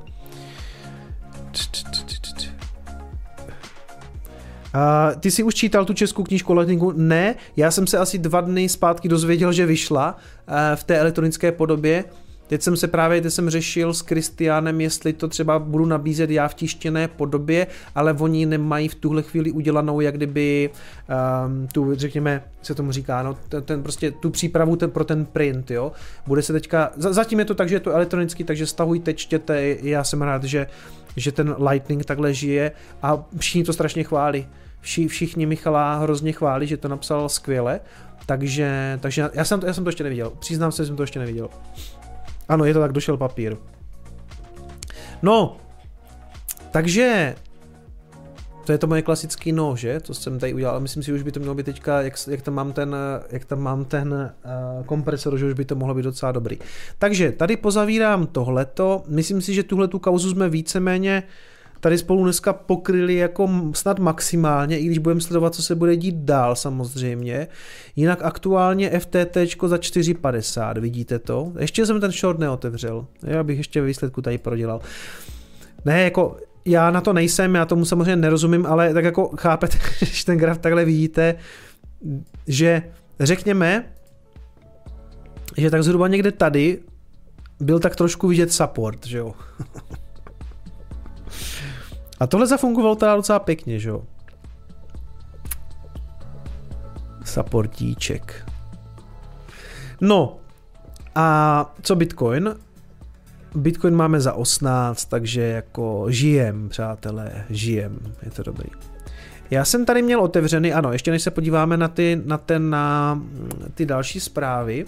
Speaker 2: Uh, ty jsi už čítal tu českou knížku Lightningu? Ne, já jsem se asi dva dny zpátky dozvěděl, že vyšla uh, v té elektronické podobě. Teď jsem se právě, teď jsem řešil s Kristiánem, jestli to třeba budu nabízet já v tištěné podobě, ale oni nemají v tuhle chvíli udělanou, jak kdyby um, tu, řekněme, se tomu říká, no, ten, ten prostě tu přípravu ten, pro ten print, jo. Bude se teďka, zatím je to tak, že je to elektronicky, takže stahujte, čtěte, já jsem rád, že, že ten Lightning takhle žije a všichni to strašně chválí. Vši, všichni Michala hrozně chválí, že to napsal skvěle, takže, takže já, jsem to, já jsem to ještě neviděl, přiznám se, že jsem to ještě neviděl. Ano, je to tak, došel papír. No, takže to je to moje klasický no, že? To jsem tady udělal, myslím si, že už by to mělo být teďka, jak, jak tam mám ten, jak tam mám ten uh, kompresor, že už by to mohlo být docela dobrý. Takže tady pozavírám tohleto, myslím si, že tuhle tu kauzu jsme víceméně uh, tady spolu dneska pokryli jako snad maximálně, i když budeme sledovat, co se bude dít dál samozřejmě. Jinak aktuálně FTT za 4,50, vidíte to? Ještě jsem ten short neotevřel, já bych ještě výsledku tady prodělal. Ne, jako já na to nejsem, já tomu samozřejmě nerozumím, ale tak jako chápete, když ten graf takhle vidíte, že řekněme, že tak zhruba někde tady byl tak trošku vidět support, že jo. A tohle zafungovalo teda docela pěkně, že jo. Supportíček. No, a co Bitcoin? Bitcoin máme za 18, takže jako žijem, přátelé, žijem, je to dobrý. Já jsem tady měl otevřený, ano, ještě než se podíváme na ty, na ten, na ty další zprávy,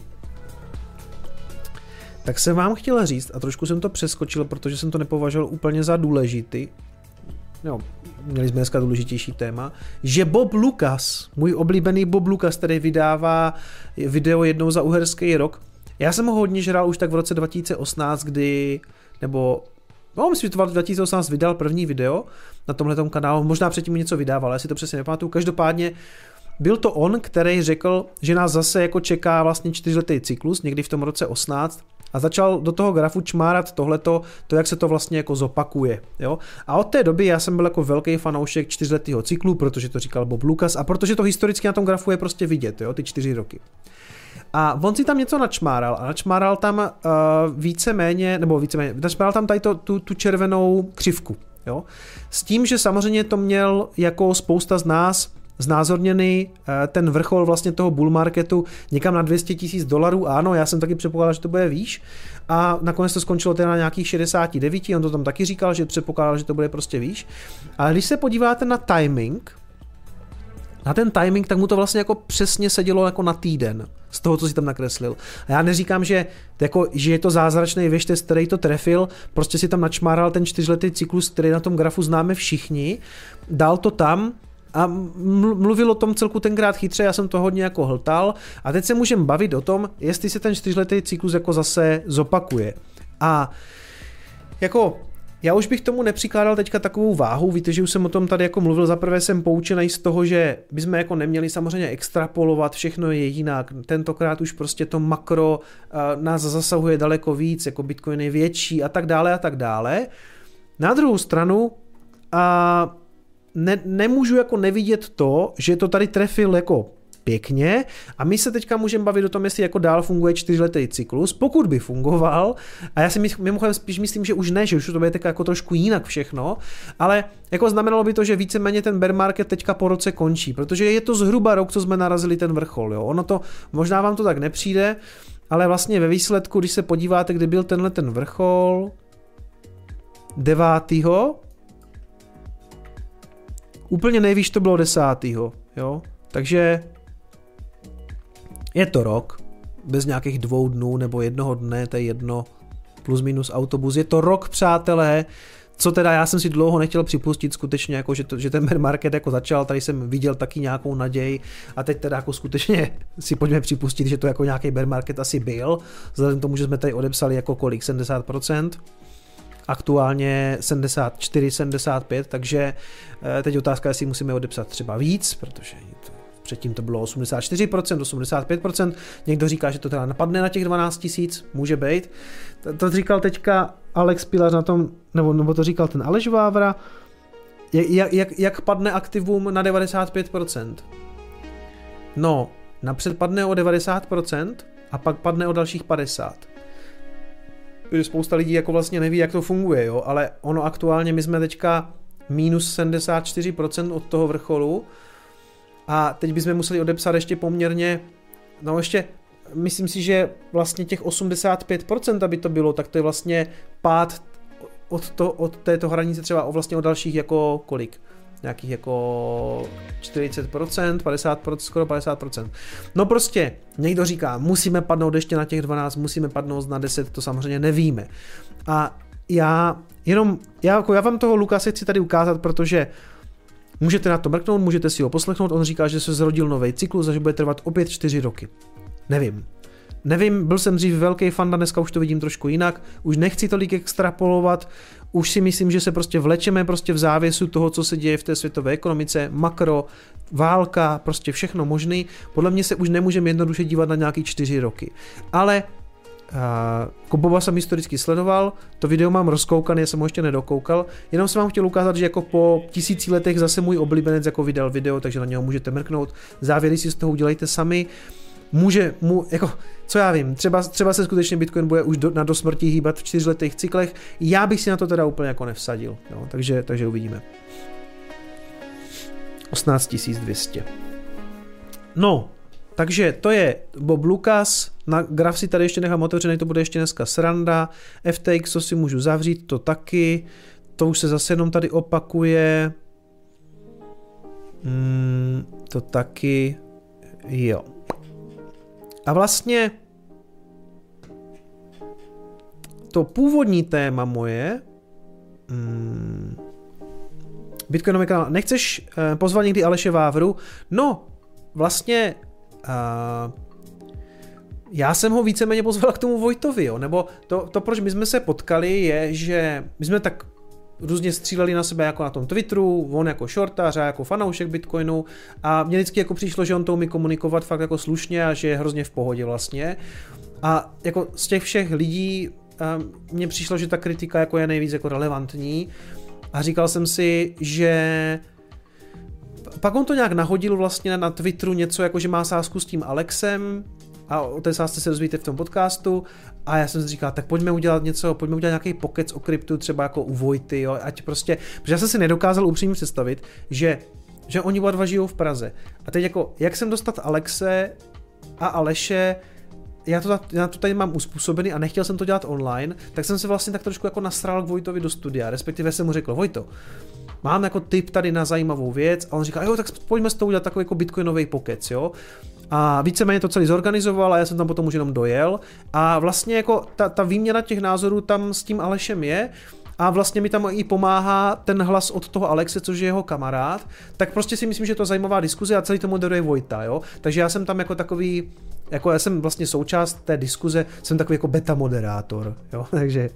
Speaker 2: tak jsem vám chtěl říct, a trošku jsem to přeskočil, protože jsem to nepovažoval úplně za důležitý, no, měli jsme dneska důležitější téma, že Bob Lucas, můj oblíbený Bob Lucas, který vydává video jednou za uherský rok, já jsem ho hodně žral už tak v roce 2018, kdy, nebo No, myslím, že to 2018 vydal první video na tomhle kanálu, možná předtím něco vydával, já si to přesně nepamatuju. Každopádně byl to on, který řekl, že nás zase jako čeká vlastně čtyřletý cyklus, někdy v tom roce 18, a začal do toho grafu čmárat tohleto, to jak se to vlastně jako zopakuje. Jo? A od té doby já jsem byl jako velký fanoušek čtyřletého cyklu, protože to říkal Bob Lucas a protože to historicky na tom grafu je prostě vidět, jo? ty čtyři roky. A on si tam něco načmáral a načmáral tam uh, víceméně, nebo víceméně, načmáral tam tady to, tu, tu červenou křivku. Jo? S tím, že samozřejmě to měl jako spousta z nás znázorněný eh, ten vrchol vlastně toho bull marketu někam na 200 tisíc dolarů. Ano, já jsem taky předpokládal, že to bude výš. A nakonec to skončilo teda na nějakých 69, on to tam taky říkal, že předpokládal, že to bude prostě výš. Ale když se podíváte na timing, na ten timing, tak mu to vlastně jako přesně sedělo jako na týden z toho, co si tam nakreslil. A já neříkám, že, jako, že je to zázračný věštec, který to trefil, prostě si tam načmáral ten čtyřletý cyklus, který na tom grafu známe všichni, dal to tam, a mluvil o tom celku tenkrát chytře, já jsem to hodně jako hltal a teď se můžeme bavit o tom, jestli se ten čtyřletý cyklus jako zase zopakuje. A jako já už bych tomu nepřikládal teďka takovou váhu, víte, že už jsem o tom tady jako mluvil, zaprvé jsem poučený z toho, že bychom jako neměli samozřejmě extrapolovat, všechno je jinak, tentokrát už prostě to makro uh, nás zasahuje daleko víc, jako Bitcoin je větší a tak dále a tak dále. Na druhou stranu, uh, ne, nemůžu jako nevidět to, že to tady trefil jako pěkně a my se teďka můžeme bavit o tom, jestli jako dál funguje čtyřletý cyklus, pokud by fungoval, a já si mimochodem spíš myslím, že už ne, že už to bude tak jako trošku jinak všechno, ale jako znamenalo by to, že víceméně ten bear market teďka po roce končí, protože je to zhruba rok, co jsme narazili ten vrchol, jo. Ono to, možná vám to tak nepřijde, ale vlastně ve výsledku, když se podíváte, kdy byl tenhle ten vrchol, 9. Úplně nejvíš to bylo desátýho, jo. Takže je to rok, bez nějakých dvou dnů nebo jednoho dne, to je jedno, plus minus autobus. Je to rok, přátelé, co teda já jsem si dlouho nechtěl připustit skutečně, jako že, to, že ten market jako začal, tady jsem viděl taky nějakou naději a teď teda jako skutečně si pojďme připustit, že to jako nějaký bear market asi byl, vzhledem k tomu, že jsme tady odepsali jako kolik, 70%, aktuálně 74, 75, takže eh, teď otázka, jestli musíme odepsat třeba víc, protože předtím to bylo 84%, 85%, někdo říká, že to teda napadne na těch 12 tisíc, může být. To, to říkal teďka Alex Pilař na tom, nebo, nebo to říkal ten Aleš Vávra, jak, jak, jak padne aktivum na 95%? No, napřed padne o 90% a pak padne o dalších 50%. Spousta lidí jako vlastně neví, jak to funguje, jo, ale ono aktuálně, my jsme teďka minus 74% od toho vrcholu a teď bychom museli odepsat ještě poměrně, no ještě, myslím si, že vlastně těch 85%, aby to bylo, tak to je vlastně pád od, to, od této hranice třeba o vlastně o dalších jako kolik? Nějakých jako 40%, 50%, skoro 50%. No prostě, někdo říká, musíme padnout ještě na těch 12, musíme padnout na 10, to samozřejmě nevíme. A já jenom, já, jako já vám toho Lukase chci tady ukázat, protože můžete na to mrknout, můžete si ho poslechnout, on říká, že se zrodil nový cyklus a že bude trvat opět 4 roky. Nevím. Nevím, byl jsem dřív velký fan, dneska už to vidím trošku jinak, už nechci tolik extrapolovat, už si myslím, že se prostě vlečeme prostě v závěsu toho, co se děje v té světové ekonomice, makro, válka, prostě všechno možný. Podle mě se už nemůžeme jednoduše dívat na nějaký čtyři roky. Ale Koboba jsem historicky sledoval, to video mám rozkoukané, jsem ho ještě nedokoukal, jenom jsem vám chtěl ukázat, že jako po tisíci letech zase můj oblíbenec jako vydal video, takže na něho můžete mrknout, závěry si z toho udělejte sami, může, mu, jako, co já vím, třeba, třeba se skutečně Bitcoin bude už do, na dosmrti hýbat v čtyřletých cyklech, já bych si na to teda úplně jako nevsadil, jo, takže, takže uvidíme. 18 200. No, takže to je Bob Lucas, na graf si tady ještě nechám otevřený, to bude ještě dneska sranda, FTX, to si můžu zavřít, to taky, to už se zase jenom tady opakuje, mm, to taky, jo. A vlastně to původní téma moje, mm, Bitcoinový kanál, nechceš uh, pozvat někdy Aleše Vávru? No, vlastně uh, já jsem ho víceméně pozval k tomu Vojtovi, jo, nebo to, to, proč my jsme se potkali, je, že my jsme tak různě stříleli na sebe jako na tom Twitteru, on jako shortař a jako fanoušek Bitcoinu a mně vždycky jako přišlo, že on to umí komunikovat fakt jako slušně a že je hrozně v pohodě vlastně. A jako z těch všech lidí mně přišlo, že ta kritika jako je nejvíc jako relevantní a říkal jsem si, že pak on to nějak nahodil vlastně na Twitteru něco jako, že má sázku s tím Alexem, a o té sázce se dozvíte v tom podcastu a já jsem si říkal, tak pojďme udělat něco, pojďme udělat nějaký pokec o kryptu, třeba jako u Vojty, jo, ať prostě, protože já jsem si nedokázal upřímně představit, že že oni oba dva žijou v Praze. A teď jako, jak jsem dostat Alexe a Aleše já to, já to tady mám uspůsobený a nechtěl jsem to dělat online, tak jsem se vlastně tak trošku jako nasral k Vojtovi do studia, respektive jsem mu řekl, Vojto, mám jako tip tady na zajímavou věc a on říká, jo, tak pojďme s tou udělat takový jako bitcoinový pokec, jo. A víceméně to celý zorganizoval a já jsem tam potom už jenom dojel. A vlastně jako ta, ta výměna těch názorů tam s tím Alešem je, a vlastně mi tam i pomáhá ten hlas od toho Alexe, což je jeho kamarád, tak prostě si myslím, že to je zajímavá diskuze a celý to moderuje Vojta, jo. Takže já jsem tam jako takový, jako já jsem vlastně součást té diskuze, jsem takový jako beta moderátor, jo, takže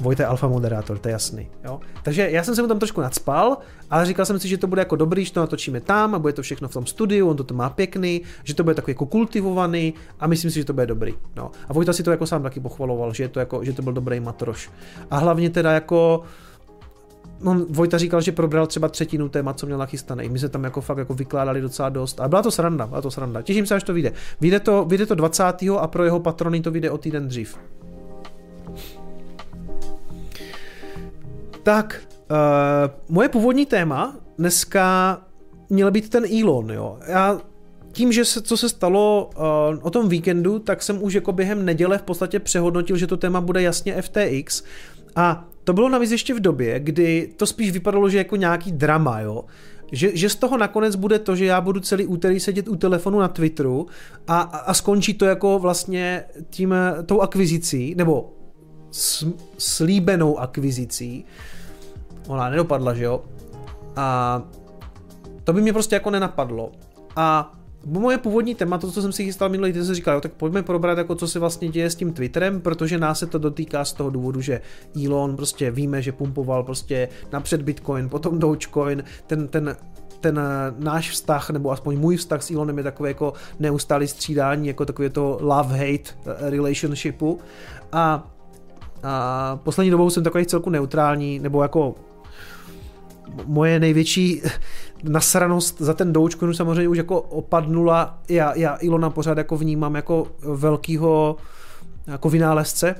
Speaker 2: Vojta je alfa moderátor, to je jasný. Jo? Takže já jsem se mu tam trošku nadspal, ale říkal jsem si, že to bude jako dobrý, že to natočíme tam a bude to všechno v tom studiu, on to, má pěkný, že to bude takový jako kultivovaný a myslím si, že to bude dobrý. No. A Vojta si to jako sám taky pochvaloval, že, to jako, že to byl dobrý matroš. A hlavně teda jako No, Vojta říkal, že probral třeba třetinu témat, co měl nachystaný. My jsme tam jako fakt jako vykládali docela dost. A byla to sranda, byla to sranda. Těším se, až to vyjde. Vyjde to, vyjde to 20. a pro jeho patrony to vyjde o týden dřív. Tak, uh, moje původní téma dneska měl být ten Elon, jo. Já tím, že se, co se stalo uh, o tom víkendu, tak jsem už jako během neděle v podstatě přehodnotil, že to téma bude jasně FTX. A to bylo navíc ještě v době, kdy to spíš vypadalo, že jako nějaký drama, jo. Že, že z toho nakonec bude to, že já budu celý úterý sedět u telefonu na Twitteru a, a skončí to jako vlastně tím, tou akvizicí, nebo slíbenou akvizicí, ona nedopadla, že jo? A to by mě prostě jako nenapadlo. A moje původní téma, to, co jsem si chystal minulý týden, jsem říkal, jo, tak pojďme probrat, jako co se vlastně děje s tím Twitterem, protože nás se to dotýká z toho důvodu, že Elon prostě víme, že pumpoval prostě napřed Bitcoin, potom Dogecoin, ten, ten ten náš vztah, nebo aspoň můj vztah s Elonem je takový jako neustálý střídání, jako takové to love-hate relationshipu. A, a poslední dobou jsem takový celku neutrální, nebo jako moje největší nasranost za ten Dogecoin samozřejmě už jako opadnula. Já, já Ilona pořád jako vnímám jako velkýho jako vynálezce,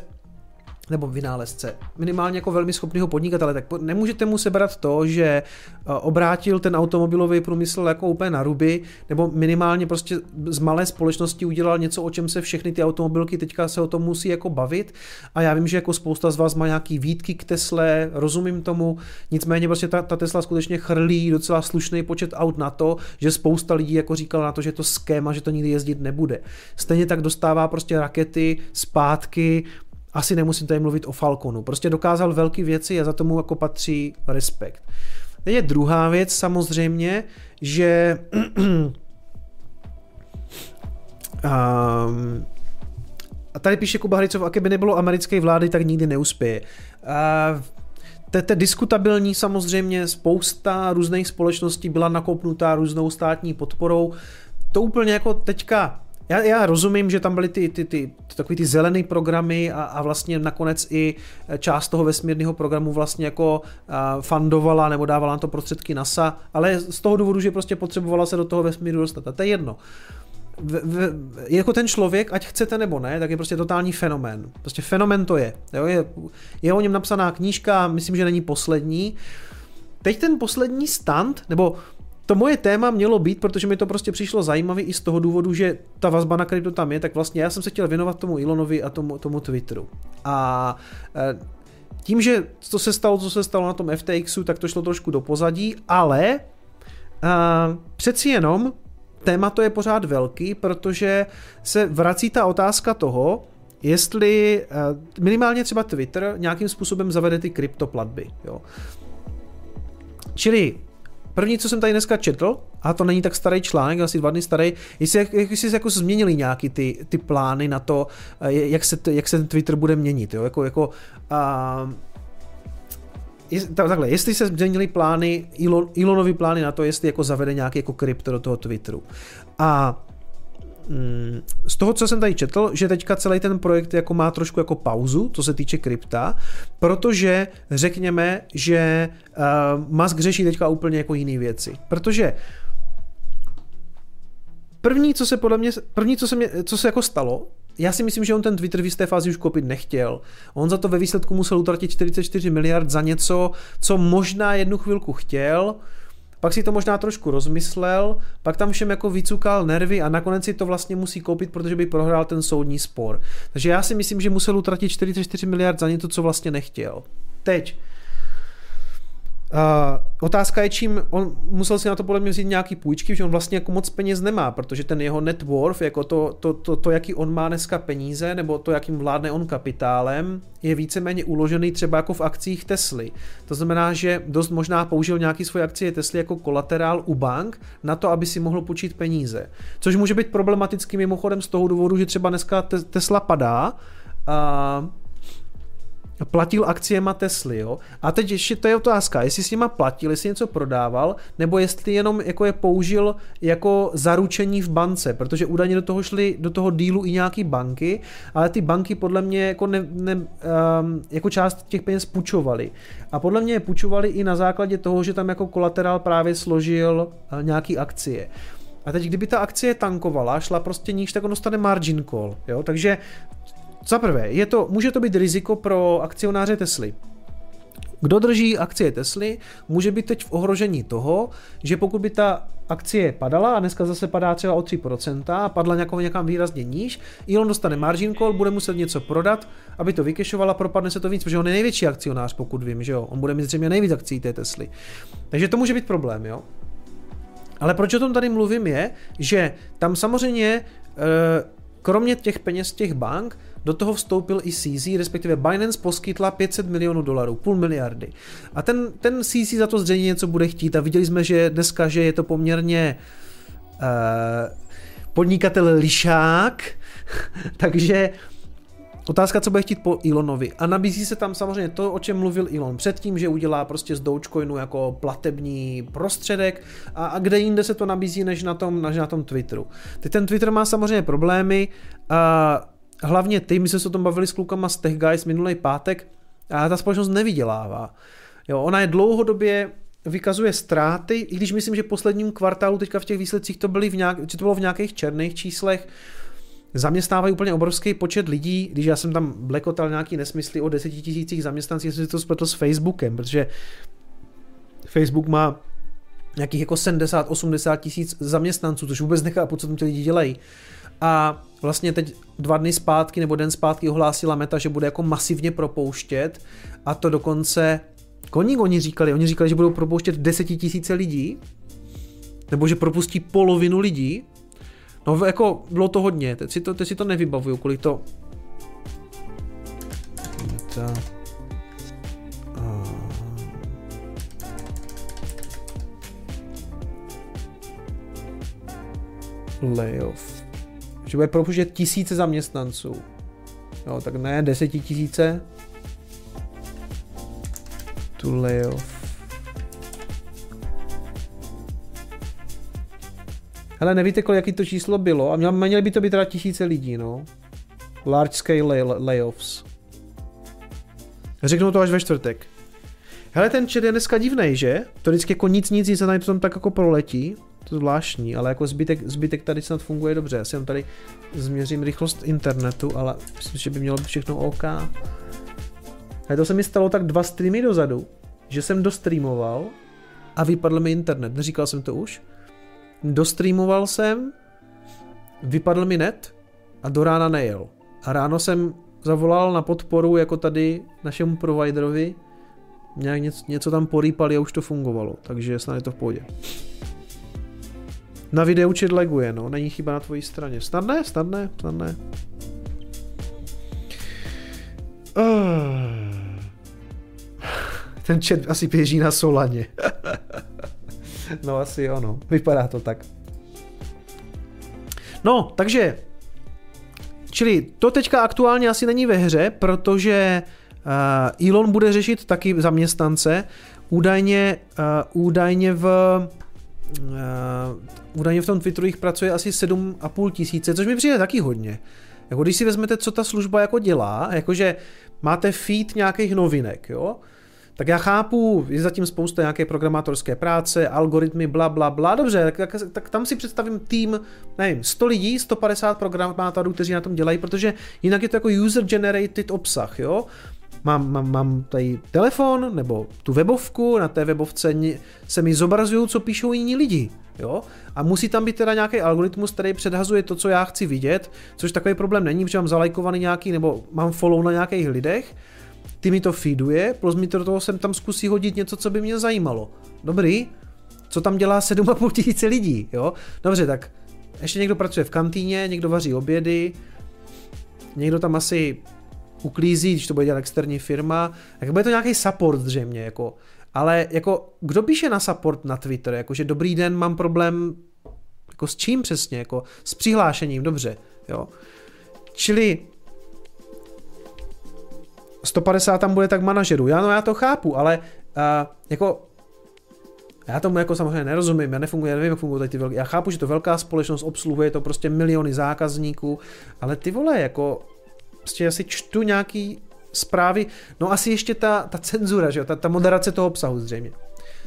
Speaker 2: nebo vynálezce, minimálně jako velmi schopného podnikatele, tak nemůžete mu sebrat to, že eh, obrátil ten automobilový průmysl jako úplně na ruby, nebo minimálně prostě z malé společnosti udělal něco, o čem se všechny ty automobilky teďka se o tom musí jako bavit a já vím, že jako spousta z vás má nějaký výtky k Tesle, rozumím tomu, nicméně prostě ta, ta Tesla skutečně chrlí docela slušný počet aut na to, že spousta lidí jako říkala na to, že to skéma, že to nikdy jezdit nebude. Stejně tak dostává prostě rakety zpátky, asi nemusím tady mluvit o Falconu. Prostě dokázal velké věci a za tomu jako patří respekt. Teď je druhá věc samozřejmě, že um, a tady píše Kuba Hricov, a by nebylo americké vlády, tak nikdy neuspěje. Uh, to je diskutabilní samozřejmě, spousta různých společností byla nakoupnutá různou státní podporou. To úplně jako teďka já, já rozumím, že tam byly ty, ty, ty, takový ty zelený programy a, a vlastně nakonec i část toho vesmírného programu vlastně jako uh, fundovala nebo dávala na to prostředky NASA, ale z toho důvodu, že prostě potřebovala se do toho vesmíru dostat. A to je jedno. V, v, jako ten člověk, ať chcete nebo ne, tak je prostě totální fenomén. Prostě fenomén to je. Jo? Je, je o něm napsaná knížka, myslím, že není poslední. Teď ten poslední stand, nebo to moje téma mělo být, protože mi to prostě přišlo zajímavé i z toho důvodu, že ta vazba na krypto tam je, tak vlastně já jsem se chtěl věnovat tomu Elonovi a tomu, tomu Twitteru. A e, tím, že to se stalo, co se stalo na tom FTXu, tak to šlo trošku do pozadí, ale a, e, přeci jenom téma to je pořád velký, protože se vrací ta otázka toho, jestli e, minimálně třeba Twitter nějakým způsobem zavede ty kryptoplatby. Jo. Čili První, co jsem tady dneska četl, a to není tak starý článek, asi dva dny starý, jestli, jestli jako změnili nějaký ty, ty plány na to, eh, jak se, jak se Twitter bude měnit, jo, jako, jako uh, takhle, jestli se změnily plány, Elon, Elonovy plány na to, jestli jako zavede nějaký jako krypto do toho Twitteru. A z toho, co jsem tady četl, že teďka celý ten projekt jako má trošku jako pauzu, co se týče krypta, protože řekněme, že uh, Musk řeší teďka úplně jako jiné věci. Protože první, co se podle mě, první, co se, mě, co se jako stalo, já si myslím, že on ten Twitter v jisté fázi už koupit nechtěl. On za to ve výsledku musel utratit 44 miliard za něco, co možná jednu chvilku chtěl, pak si to možná trošku rozmyslel, pak tam všem jako vycukal nervy a nakonec si to vlastně musí koupit, protože by prohrál ten soudní spor. Takže já si myslím, že musel utratit 44 miliard za něco, co vlastně nechtěl. Teď, Uh, otázka je, čím on musel si na to podle mě vzít nějaký půjčky, že on vlastně jako moc peněz nemá, protože ten jeho net worth, jako to, to, to, to, jaký on má dneska peníze, nebo to, jakým vládne on kapitálem, je víceméně uložený třeba jako v akcích Tesly. To znamená, že dost možná použil nějaký svoje akcie Tesly jako kolaterál u bank na to, aby si mohl počít peníze. Což může být problematický mimochodem z toho důvodu, že třeba dneska Tesla padá, a platil akciema Tesly, jo. A teď ještě to je otázka, jestli s nima platil, jestli něco prodával, nebo jestli jenom jako je použil jako zaručení v bance, protože údajně do toho šly, do toho dílu i nějaký banky, ale ty banky podle mě jako, ne, ne, um, jako část těch peněz půjčovaly. A podle mě je půjčovali i na základě toho, že tam jako kolaterál právě složil uh, nějaký akcie. A teď, kdyby ta akcie tankovala, šla prostě níž, tak on dostane margin call. Jo? Takže za prvé, je to, může to být riziko pro akcionáře Tesly. Kdo drží akcie Tesly, může být teď v ohrožení toho, že pokud by ta akcie padala a dneska zase padá třeba o 3% a padla nějakou někam výrazně níž, Elon dostane margin call, bude muset něco prodat, aby to vykešovala, propadne se to víc, protože on je největší akcionář, pokud vím, že jo, on bude mít zřejmě nejvíc akcí té Tesly. Takže to může být problém, jo. Ale proč o tom tady mluvím je, že tam samozřejmě eh, kromě těch peněz těch bank do toho vstoupil i CZ, respektive Binance poskytla 500 milionů dolarů, půl miliardy. A ten, ten CZ za to zřejmě něco bude chtít a viděli jsme, že dneska, že je to poměrně uh, podnikatel lišák, takže Otázka, co bude chtít po Elonovi. A nabízí se tam samozřejmě to, o čem mluvil Elon předtím, že udělá prostě z Dogecoinu jako platební prostředek a, a kde jinde se to nabízí, než na tom, než na tom Twitteru. Teď ten Twitter má samozřejmě problémy a hlavně ty, my jsme se o tom bavili s klukama z Tech Guys minulý pátek a ta společnost nevydělává. Jo, ona je dlouhodobě vykazuje ztráty, i když myslím, že posledním kvartálu teďka v těch výsledcích to, byly v nějak, to bylo v nějakých černých číslech, zaměstnávají úplně obrovský počet lidí, když já jsem tam blekotal nějaký nesmysly o deseti tisících zaměstnancích, jsem si to spletl s Facebookem, protože Facebook má nějakých jako 70-80 tisíc zaměstnanců, což vůbec nechápu, co tam ty lidi dělají. A vlastně teď dva dny zpátky nebo den zpátky ohlásila Meta, že bude jako masivně propouštět a to dokonce Koník oni říkali, oni říkali, že budou propouštět desetitisíce lidí, nebo že propustí polovinu lidí. No jako bylo to hodně, teď si to, teď si to nevybavuju, kolik to... Meta... layoff. Že bude propouštět tisíce zaměstnanců. Jo, tak ne desetitisíce, to layoff. Hele, nevíte, kolik jaký to číslo bylo? A měli by to být teda tisíce lidí, no. Large scale lay- layoffs. Řeknu to až ve čtvrtek. Hele, ten chat je dneska divnej, že? To vždycky jako nic, nic, nic a tady tak jako proletí. To zvláštní, ale jako zbytek, zbytek tady snad funguje dobře. Já si jenom tady změřím rychlost internetu, ale myslím, že by mělo být všechno OK. A to se mi stalo tak dva streamy dozadu, že jsem dostreamoval a vypadl mi internet. Neříkal jsem to už? Dostreamoval jsem, vypadl mi net a do rána nejel. A ráno jsem zavolal na podporu jako tady našemu providerovi, nějak něco, něco tam porýpali a už to fungovalo, takže snad je to v pohodě. Na videu chat laguje, no, není chyba na tvojí straně. Snadné, snadné, snadné. Uh. Ten chat asi běží na Solaně. no asi jo, no. Vypadá to tak. No, takže Čili to teďka aktuálně asi není ve hře, protože uh, Elon bude řešit taky zaměstnance. Údajně, uh, údajně v údajně v tom Twitteru jich pracuje asi 7,5 tisíce, což mi přijde taky hodně. Jako když si vezmete, co ta služba jako dělá, jakože máte feed nějakých novinek, jo, tak já chápu, je zatím spousta nějaké programátorské práce, algoritmy, bla, bla, bla, dobře, tak, tak, tak tam si představím tým, nevím, 100 lidí, 150 programátorů, kteří na tom dělají, protože jinak je to jako user-generated obsah, jo. Mám, mám, mám tady telefon nebo tu webovku, na té webovce se mi zobrazují, co píšou jiní lidi. Jo? A musí tam být teda nějaký algoritmus, který předhazuje to, co já chci vidět, což takový problém není, protože mám zalajkovaný nějaký, nebo mám follow na nějakých lidech, ty mi to feeduje, plus mi to do toho sem tam zkusí hodit něco, co by mě zajímalo. Dobrý, co tam dělá 7,5 tisíce lidí, jo? Dobře, tak ještě někdo pracuje v kantýně, někdo vaří obědy, někdo tam asi uklízí, když to bude dělat externí firma, tak bude to nějaký support zřejmě, jako. Ale jako, kdo píše na support na Twitter, jakože dobrý den, mám problém, jako s čím přesně, jako s přihlášením, dobře, jo. Čili 150 tam bude tak manažerů. Já, no, já to chápu, ale uh, jako já tomu jako samozřejmě nerozumím, já nefunguje, nevím, jak fungují ty velké. Já chápu, že to velká společnost obsluhuje to prostě miliony zákazníků, ale ty vole, jako prostě asi čtu nějaký zprávy, no asi ještě ta, ta cenzura, že jo, ta, ta moderace toho obsahu zřejmě.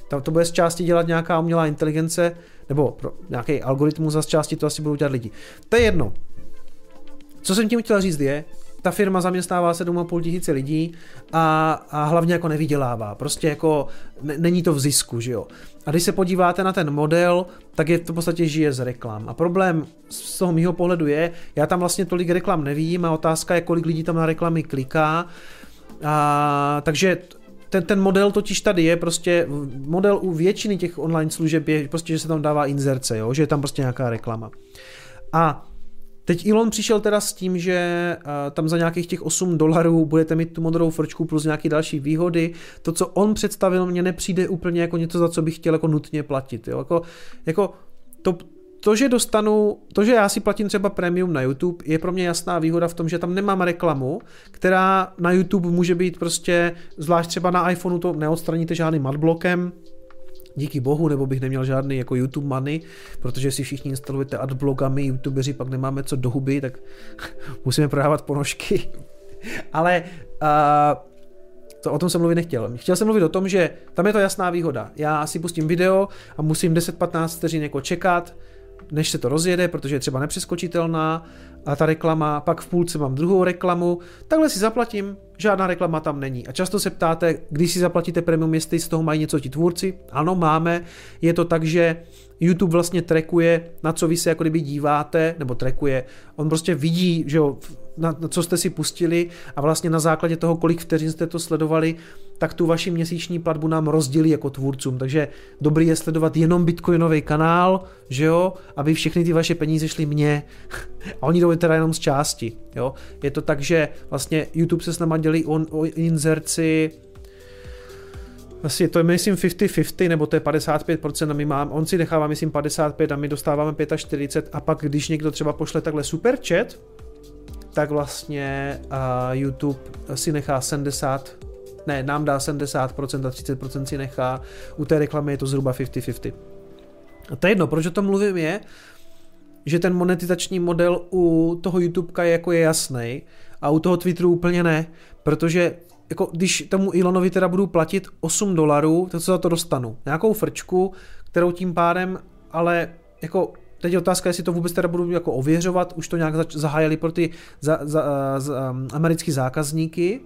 Speaker 2: To, to bude z části dělat nějaká umělá inteligence, nebo pro nějaký algoritmus a z části to asi budou dělat lidi. To je jedno. Co jsem tím chtěl říct je, ta firma zaměstnává 7,5 tisíce lidí a, a hlavně jako nevydělává. Prostě jako n- není to v zisku, že jo. A když se podíváte na ten model, tak je to v podstatě žije z reklam. A problém z toho mýho pohledu je, já tam vlastně tolik reklam nevím a otázka je, kolik lidí tam na reklamy kliká. A, takže ten, ten model totiž tady je prostě, model u většiny těch online služeb je prostě, že se tam dává inzerce, jo? že je tam prostě nějaká reklama. A Teď Elon přišel teda s tím, že uh, tam za nějakých těch 8 dolarů budete mít tu modrou frčku plus nějaké další výhody. To, co on představil, mně nepřijde úplně jako něco, za co bych chtěl jako nutně platit. Jo? Jako, jako to, to, že dostanu, to, že já si platím třeba premium na YouTube, je pro mě jasná výhoda v tom, že tam nemám reklamu, která na YouTube může být prostě, zvlášť třeba na iPhoneu to neodstraníte žádným adblockem, díky bohu, nebo bych neměl žádný jako YouTube money, protože si všichni instalujete adblogami, youtubeři pak nemáme co do huby, tak musíme prodávat ponožky. Ale uh, to, o tom jsem mluvit nechtěl. Chtěl jsem mluvit o tom, že tam je to jasná výhoda. Já si pustím video a musím 10-15 vteřin jako čekat, než se to rozjede, protože je třeba nepřeskočitelná a ta reklama, pak v půlce mám druhou reklamu, takhle si zaplatím, žádná reklama tam není. A často se ptáte, když si zaplatíte premium, jestli z toho mají něco ti tvůrci. Ano, máme. Je to tak, že YouTube vlastně trackuje, na co vy se jako kdyby díváte, nebo trackuje. On prostě vidí, že jo, na, na co jste si pustili a vlastně na základě toho, kolik vteřin jste to sledovali, tak tu vaši měsíční platbu nám rozdělí jako tvůrcům. Takže dobrý je sledovat jenom bitcoinový kanál, že jo, aby všechny ty vaše peníze šly mně. A oni jdou teda jenom z části, jo. Je to tak, že vlastně YouTube se s náma dělí o, o inzerci asi to je myslím 50-50, nebo to je 55% a my mám, on si nechává myslím 55 a my dostáváme 45 a pak když někdo třeba pošle takhle super chat, tak vlastně uh, YouTube si nechá 70, ne, nám dá 70% a 30% si nechá, u té reklamy je to zhruba 50-50. A to je jedno, proč o tom mluvím je, že ten monetizační model u toho YouTubeka je jako je jasný a u toho Twitteru úplně ne, protože jako když tomu Elonovi teda budu platit 8 dolarů, tak co za to dostanu? Nějakou frčku, kterou tím pádem, ale jako teď je otázka, jestli to vůbec teda budu jako ověřovat, už to nějak zahájili pro ty za, za, za, um, americký zákazníky.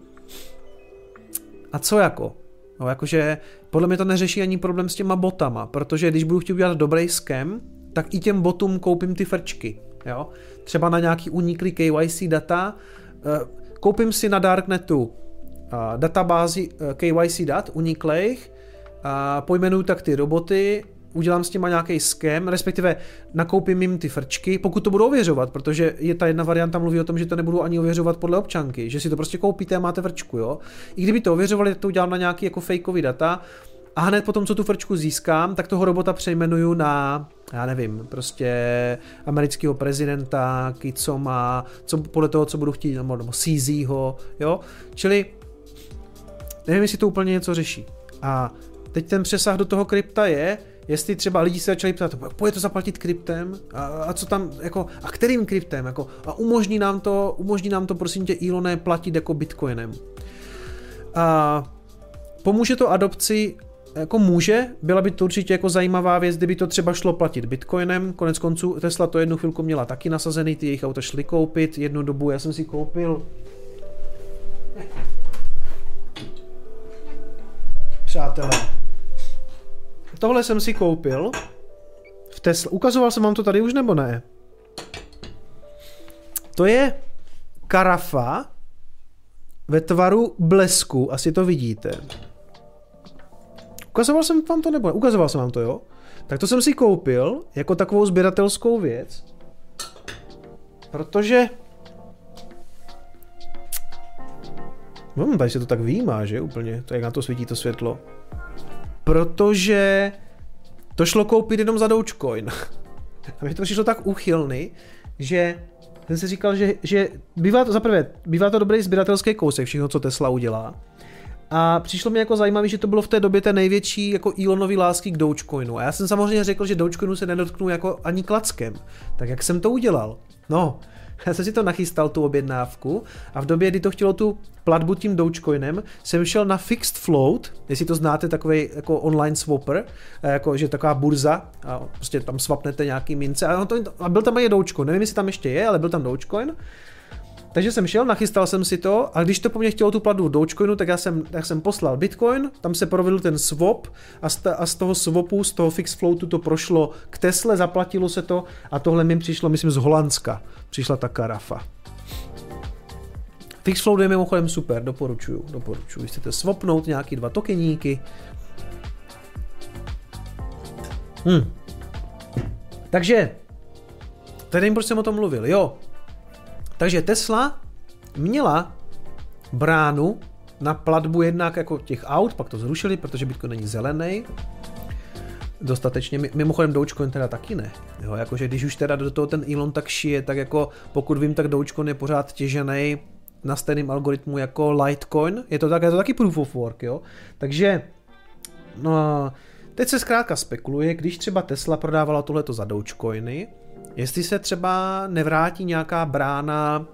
Speaker 2: A co jako? No jakože podle mě to neřeší ani problém s těma botama, protože když budu chtít udělat dobrý scam, tak i těm botům koupím ty frčky. Jo? Třeba na nějaký uniklý KYC data, eh, koupím si na Darknetu databázi eh, KYC dat uniklých, pojmenuju tak ty roboty, udělám s těma nějaký skem, respektive nakoupím jim ty frčky, pokud to budu ověřovat, protože je ta jedna varianta mluví o tom, že to nebudu ani ověřovat podle občanky, že si to prostě koupíte a máte frčku, jo. I kdyby to ověřovali, tak to udělám na nějaký jako fakeový data a hned potom, co tu frčku získám, tak toho robota přejmenuju na, já nevím, prostě amerického prezidenta, co má, co podle toho, co budu chtít, nebo, nebo CZho, jo. Čili nevím, jestli to úplně něco řeší. A teď ten přesah do toho krypta je, jestli třeba lidi se začali ptát, pojď to zaplatit kryptem? A, a, co tam, jako, a kterým kryptem, jako, a umožní nám to, umožní nám to prosím tě Eloné platit jako bitcoinem. A pomůže to adopci? Jako může, byla by to určitě jako zajímavá věc, kdyby to třeba šlo platit bitcoinem, konec konců Tesla to jednu chvilku měla taky nasazený, ty jejich auta šly koupit, jednu dobu já jsem si koupil. Přátelé. Tohle jsem si koupil v Tesla. Ukazoval jsem vám to tady už nebo ne? To je karafa ve tvaru blesku, asi to vidíte. Ukazoval jsem vám to nebo ne? Ukazoval jsem vám to, jo? Tak to jsem si koupil jako takovou sběratelskou věc. Protože No, tady se to tak výjímá, že úplně, to jak na to svítí to světlo. Protože to šlo koupit jenom za Dogecoin. A mi to přišlo tak úchylný, že jsem si říkal, že, že bývá to, zaprvé, bývá to dobrý sběratelský kousek, všechno, co Tesla udělá. A přišlo mi jako zajímavé, že to bylo v té době ten největší jako Elonový lásky k Dogecoinu. A já jsem samozřejmě řekl, že Dogecoinu se nedotknu jako ani klackem. Tak jak jsem to udělal? No, já jsem si to nachystal, tu objednávku a v době, kdy to chtělo tu platbu tím Dogecoinem, jsem šel na Fixed Float, jestli to znáte, takový jako online swapper, jako, že taková burza a prostě tam swapnete nějaký mince a, to, a byl tam i Dogecoin, nevím, jestli tam ještě je, ale byl tam Dogecoin takže jsem šel, nachystal jsem si to a když to po mně chtělo tu platbu Dogecoinu, tak já jsem, tak jsem poslal Bitcoin, tam se provedl ten swap a z, a z toho swapu, z toho fix floatu to prošlo k Tesle, zaplatilo se to a tohle mi přišlo, myslím, z Holandska. Přišla ta karafa. Fixflow je mimochodem super, doporučuju, doporučuju. Chcete swapnout nějaký dva tokeníky. Hm. Takže, tady nevím, proč jsem o tom mluvil. Jo, takže Tesla měla bránu na platbu jednak jako těch aut, pak to zrušili, protože Bitcoin není zelený. Dostatečně. Mimochodem Dogecoin teda taky ne. Jo, jakože když už teda do toho ten Elon tak šije, tak jako pokud vím, tak Dogecoin je pořád těžený na stejném algoritmu jako Litecoin. Je to, tak, je to taky proof of work, jo. Takže no, teď se zkrátka spekuluje, když třeba Tesla prodávala tohleto za Dogecoiny, jestli se třeba nevrátí nějaká brána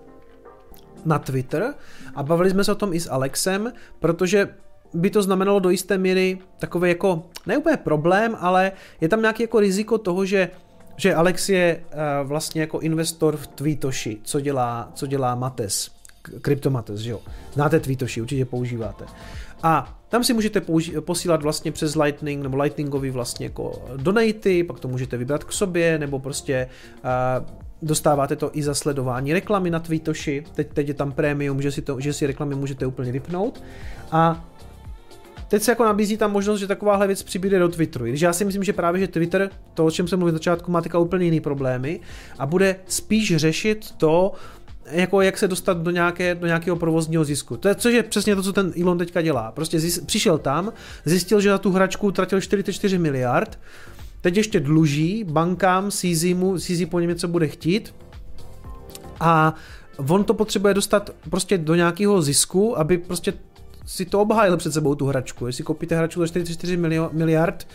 Speaker 2: na Twitter a bavili jsme se o tom i s Alexem, protože by to znamenalo do jisté míry takový jako, ne úplně problém, ale je tam nějaký jako riziko toho, že že Alex je uh, vlastně jako investor v Tweetoshi, co dělá, co dělá Mates, Kryptomates, jo. Znáte Tweetoshi, určitě používáte. A tam si můžete použi- posílat vlastně přes Lightning nebo Lightningový vlastně jako donaty, pak to můžete vybrat k sobě, nebo prostě uh, dostáváte to i za sledování reklamy na Tweetoshi, teď, teď je tam prémium, že si, to, že si reklamy můžete úplně vypnout a teď se jako nabízí tam možnost, že takováhle věc přibude do Twitteru. Když já si myslím, že právě, že Twitter, to, o čem jsem mluvil na začátku, má teďka úplně jiný problémy a bude spíš řešit to, jako jak se dostat do, nějaké, do nějakého provozního zisku. To je, což je přesně to, co ten Elon teďka dělá. Prostě zjist, přišel tam, zjistil, že za tu hračku utratil 44 miliard, teď ještě dluží bankám, CZ, mu, CZ po něm něco bude chtít a on to potřebuje dostat prostě do nějakého zisku, aby prostě si to obhájil před sebou tu hračku. Jestli koupíte hračku za 44 miliard,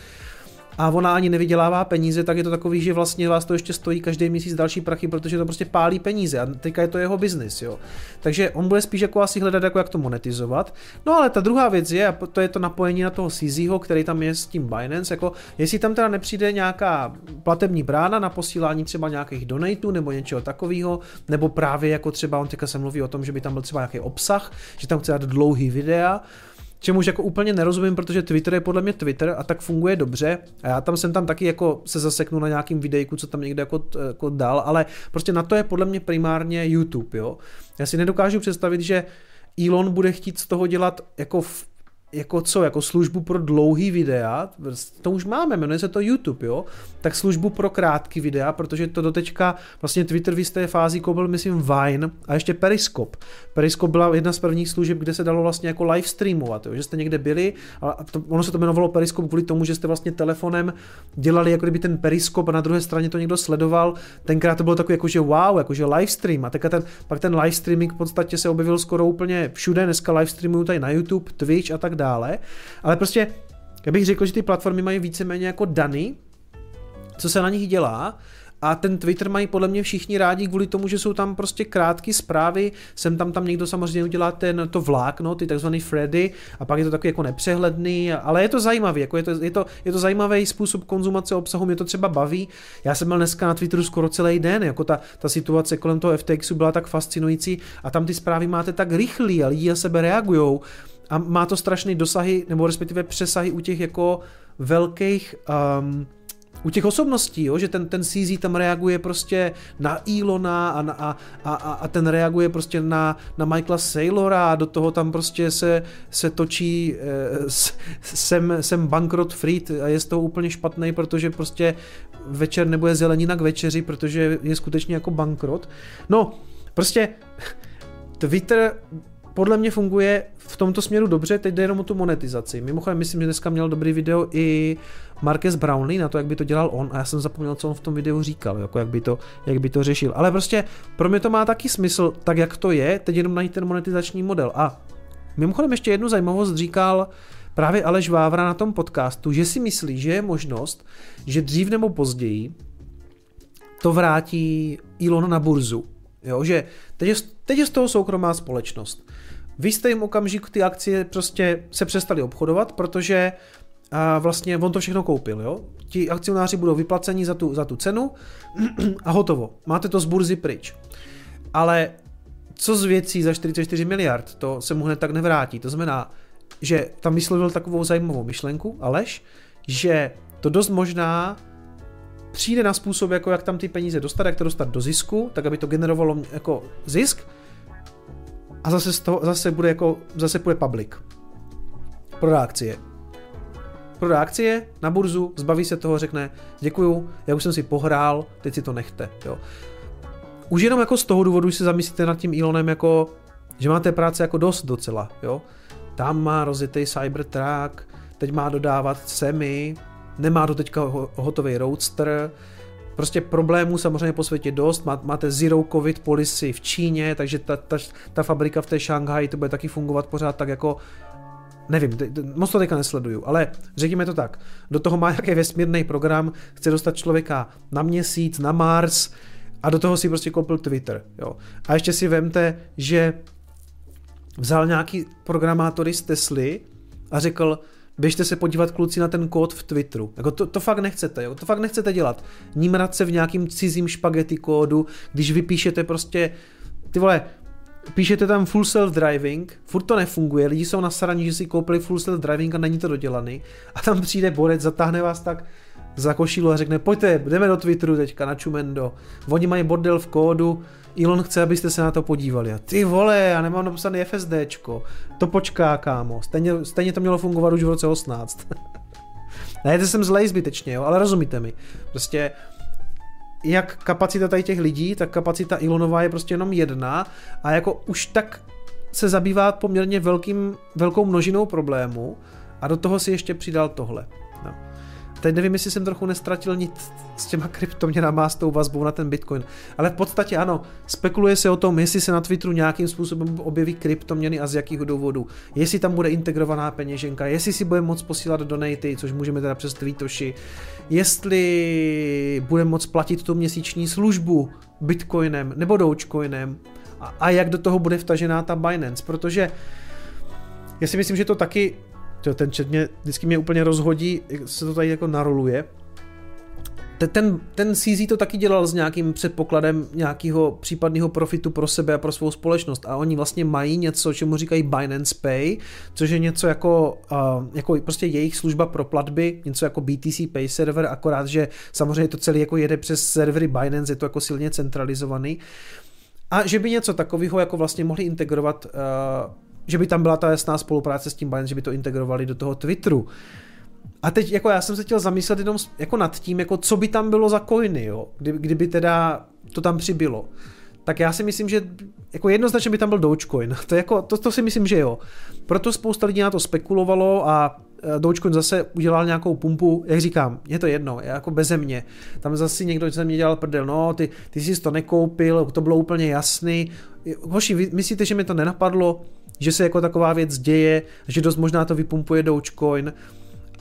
Speaker 2: a ona ani nevydělává peníze, tak je to takový, že vlastně vás to ještě stojí každý měsíc další prachy, protože to prostě pálí peníze a teďka je to jeho biznis, jo. Takže on bude spíš jako asi hledat, jako jak to monetizovat. No ale ta druhá věc je, a to je to napojení na toho CZho, který tam je s tím Binance, jako jestli tam teda nepřijde nějaká platební brána na posílání třeba nějakých donatů nebo něčeho takového, nebo právě jako třeba on teďka se mluví o tom, že by tam byl třeba nějaký obsah, že tam chce dát dlouhý videa, čemuž jako úplně nerozumím, protože Twitter je podle mě Twitter a tak funguje dobře a já tam jsem tam taky jako se zaseknu na nějakým videjku, co tam někde jako, jako dal, ale prostě na to je podle mě primárně YouTube, jo. Já si nedokážu představit, že Elon bude chtít z toho dělat jako v jako co, jako službu pro dlouhý videa, to už máme, jmenuje se to YouTube, jo, tak službu pro krátký videa, protože to dotečka vlastně Twitter v jisté fázi koupil, myslím, Vine a ještě Periscope. Periscope byla jedna z prvních služeb, kde se dalo vlastně jako live streamovat, jo, že jste někde byli a to, ono se to jmenovalo Periscope kvůli tomu, že jste vlastně telefonem dělali jako kdyby ten Periscope a na druhé straně to někdo sledoval. Tenkrát to bylo takový jako, že wow, jako že live stream a ten, pak ten live streaming v podstatě se objevil skoro úplně všude, dneska live streamují tady na YouTube, Twitch a tak dále, ale prostě já bych řekl, že ty platformy mají víceméně jako dany, co se na nich dělá a ten Twitter mají podle mě všichni rádi kvůli tomu, že jsou tam prostě krátké zprávy, sem tam tam někdo samozřejmě udělá ten, to vlákno, ty takzvaný Freddy a pak je to takový jako nepřehledný, ale je to zajímavý, jako je to, je to, je to zajímavý způsob konzumace obsahu, mě to třeba baví. Já jsem byl dneska na Twitteru skoro celý den, jako ta, ta situace kolem toho FTXu byla tak fascinující a tam ty zprávy máte tak rychlý a lidi na sebe reagujou a má to strašné dosahy, nebo respektive přesahy u těch jako velkých um, u těch osobností, jo, že ten, ten CZ tam reaguje prostě na Elona a, a, a, a ten reaguje prostě na, na Michaela Saylora a do toho tam prostě se, se točí eh, sem, sem bankrot Fried a je z toho úplně špatný, protože prostě večer nebude zelenina k večeři, protože je skutečně jako bankrot. No, prostě Twitter podle mě funguje v tomto směru dobře, teď jde jenom o tu monetizaci. Mimochodem, myslím, že dneska měl dobrý video i Marques Brownlee na to, jak by to dělal on a já jsem zapomněl, co on v tom videu říkal, jako jak by to, jak by to řešil. Ale prostě pro mě to má taky smysl, tak jak to je, teď jenom najít ten monetizační model. A mimochodem ještě jednu zajímavost říkal právě Aleš Vávra na tom podcastu, že si myslí, že je možnost, že dřív nebo později to vrátí Elon na burzu. Jo, že teď je, teď je z toho soukromá společnost. V jistém okamžiku ty akcie prostě se přestaly obchodovat, protože a vlastně on to všechno koupil, jo? Ti akcionáři budou vyplaceni za tu, za tu cenu a hotovo. Máte to z burzy pryč. Ale co z věcí za 44 miliard, to se mu hned tak nevrátí. To znamená, že tam vyslovil takovou zajímavou myšlenku, Aleš, že to dost možná přijde na způsob, jako jak tam ty peníze dostat, jak to dostat do zisku, tak aby to generovalo jako zisk a zase, z toho, zase bude jako, zase bude public. Prodá akcie. Prodá akcie na burzu, zbaví se toho, řekne děkuju, já už jsem si pohrál, teď si to nechte. Jo. Už jenom jako z toho důvodu, že se zamyslíte nad tím Elonem jako, že máte práce jako dost docela, jo. Tam má rozjetý Cybertruck, teď má dodávat semi, nemá do teďka hotový roadster, Prostě problémů samozřejmě po světě dost, máte zero covid policy v Číně, takže ta, ta, ta fabrika v té Šanghaji to bude taky fungovat pořád tak jako nevím, moc to teďka nesleduju, ale řekněme to tak, do toho má nějaký vesmírný program, chce dostat člověka na měsíc, na Mars a do toho si prostě koupil Twitter, jo. A ještě si vemte, že vzal nějaký programátory z Tesly a řekl, běžte se podívat kluci na ten kód v Twitteru. Jako to, to fakt nechcete, jo? to fakt nechcete dělat. Nímrat se v nějakým cizím špagety kódu, když vypíšete prostě, ty vole, píšete tam full self-driving, furt to nefunguje, lidi jsou nasraní, že si koupili full self-driving a není to dodělaný a tam přijde borec, zatáhne vás tak za košílu a řekne, pojďte, jdeme do Twitteru teďka na Čumendo. Oni mají bordel v kódu, Elon chce, abyste se na to podívali. A ty vole, já nemám napsaný FSDčko. To počká, kámo. Stejně, stejně to mělo fungovat už v roce 18. ne, to jsem zlej zbytečně, jo, ale rozumíte mi. Prostě jak kapacita tady těch lidí, tak kapacita Elonová je prostě jenom jedna a jako už tak se zabývá poměrně velkým, velkou množinou problémů a do toho si ještě přidal tohle. Teď nevím, jestli jsem trochu nestratil nic s těma kryptoměnama, s tou vazbou na ten Bitcoin. Ale v podstatě ano, spekuluje se o tom, jestli se na Twitteru nějakým způsobem objeví kryptoměny a z jakých důvodů. Jestli tam bude integrovaná peněženka, jestli si budeme moct posílat donaty, což můžeme teda přes Tweetoši, jestli budeme moct platit tu měsíční službu Bitcoinem nebo Dogecoinem a, a jak do toho bude vtažená ta Binance, protože já si myslím, že to taky to, ten chat mě, vždycky mě úplně rozhodí, se to tady jako naroluje. Ten, ten, ten CZ to taky dělal s nějakým předpokladem nějakého případného profitu pro sebe a pro svou společnost a oni vlastně mají něco, čemu říkají Binance Pay, což je něco jako, uh, jako prostě jejich služba pro platby, něco jako BTC Pay server, akorát, že samozřejmě to celé jako jede přes servery Binance, je to jako silně centralizovaný. A že by něco takového jako vlastně mohli integrovat uh, že by tam byla ta jasná spolupráce s tím Binance, že by to integrovali do toho Twitteru. A teď jako já jsem se chtěl zamyslet jenom jako nad tím, jako co by tam bylo za coiny, jo, kdyby, kdyby teda to tam přibylo. Tak já si myslím, že jako jednoznačně by tam byl Dogecoin. To, jako, to, to si myslím, že jo. Proto spousta lidí na to spekulovalo a e, Dogecoin zase udělal nějakou pumpu, jak říkám, je to jedno, je jako beze mě. Tam zase někdo se mě dělal prdel, no, ty, ty jsi to nekoupil, to bylo úplně jasný. Hoši, vy myslíte, že mi to nenapadlo? Že se jako taková věc děje, že dost možná to vypumpuje Dogecoin,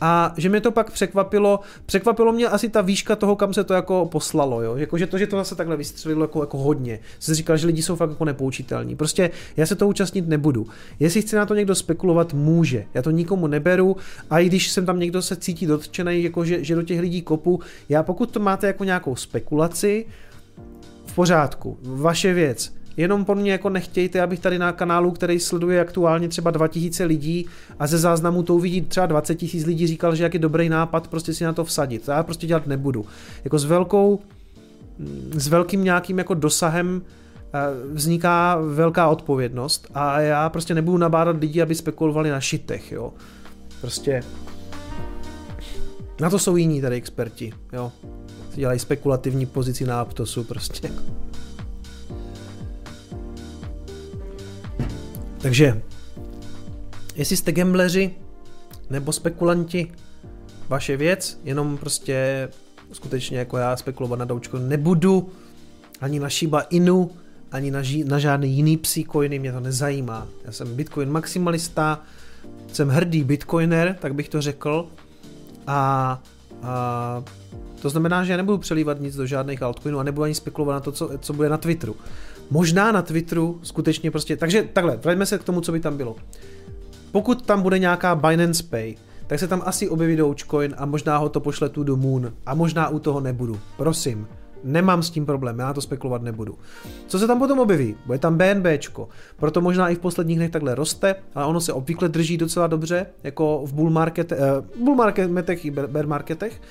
Speaker 2: a že mě to pak překvapilo, překvapilo mě asi ta výška toho, kam se to jako poslalo, jo? Jako, že to, že to zase takhle vystřelilo jako, jako hodně. Jsem říkal, že lidi jsou fakt jako nepoučitelní. Prostě já se to účastnit nebudu. Jestli chce na to někdo spekulovat, může. Já to nikomu neberu a i když jsem tam někdo se cítí dotčený, jako že, že do těch lidí kopu, já pokud to máte jako nějakou spekulaci, v pořádku, vaše věc Jenom po mně jako nechtějte, abych tady na kanálu, který sleduje aktuálně třeba 2000 lidí a ze záznamu to uvidí třeba 20 000 lidí, říkal, že jak je dobrý nápad prostě si na to vsadit. Já prostě dělat nebudu. Jako s velkou, s velkým nějakým jako dosahem eh, vzniká velká odpovědnost a já prostě nebudu nabádat lidi, aby spekulovali na šitech, jo. Prostě na to jsou jiní tady experti, jo. Dělají spekulativní pozici na Aptosu prostě. Takže, jestli jste gambleři nebo spekulanti, vaše věc, jenom prostě skutečně jako já spekulovat na doučko nebudu, ani na Shiba Inu, ani na, ži- na žádný jiný psí coiny, mě to nezajímá. Já jsem Bitcoin maximalista, jsem hrdý Bitcoiner, tak bych to řekl. A, a to znamená, že já nebudu přelívat nic do žádných altcoinů a nebudu ani spekulovat na to, co, co bude na Twitteru. Možná na Twitteru skutečně prostě, takže takhle, vraťme se k tomu, co by tam bylo. Pokud tam bude nějaká Binance Pay, tak se tam asi objeví Dogecoin a možná ho to pošle tu do Moon a možná u toho nebudu. Prosím, nemám s tím problém, já to spekulovat nebudu. Co se tam potom objeví? Bude tam BNBčko, proto možná i v posledních dnech takhle roste, ale ono se obvykle drží docela dobře, jako v bull, market, uh, bull marketech i bear marketech.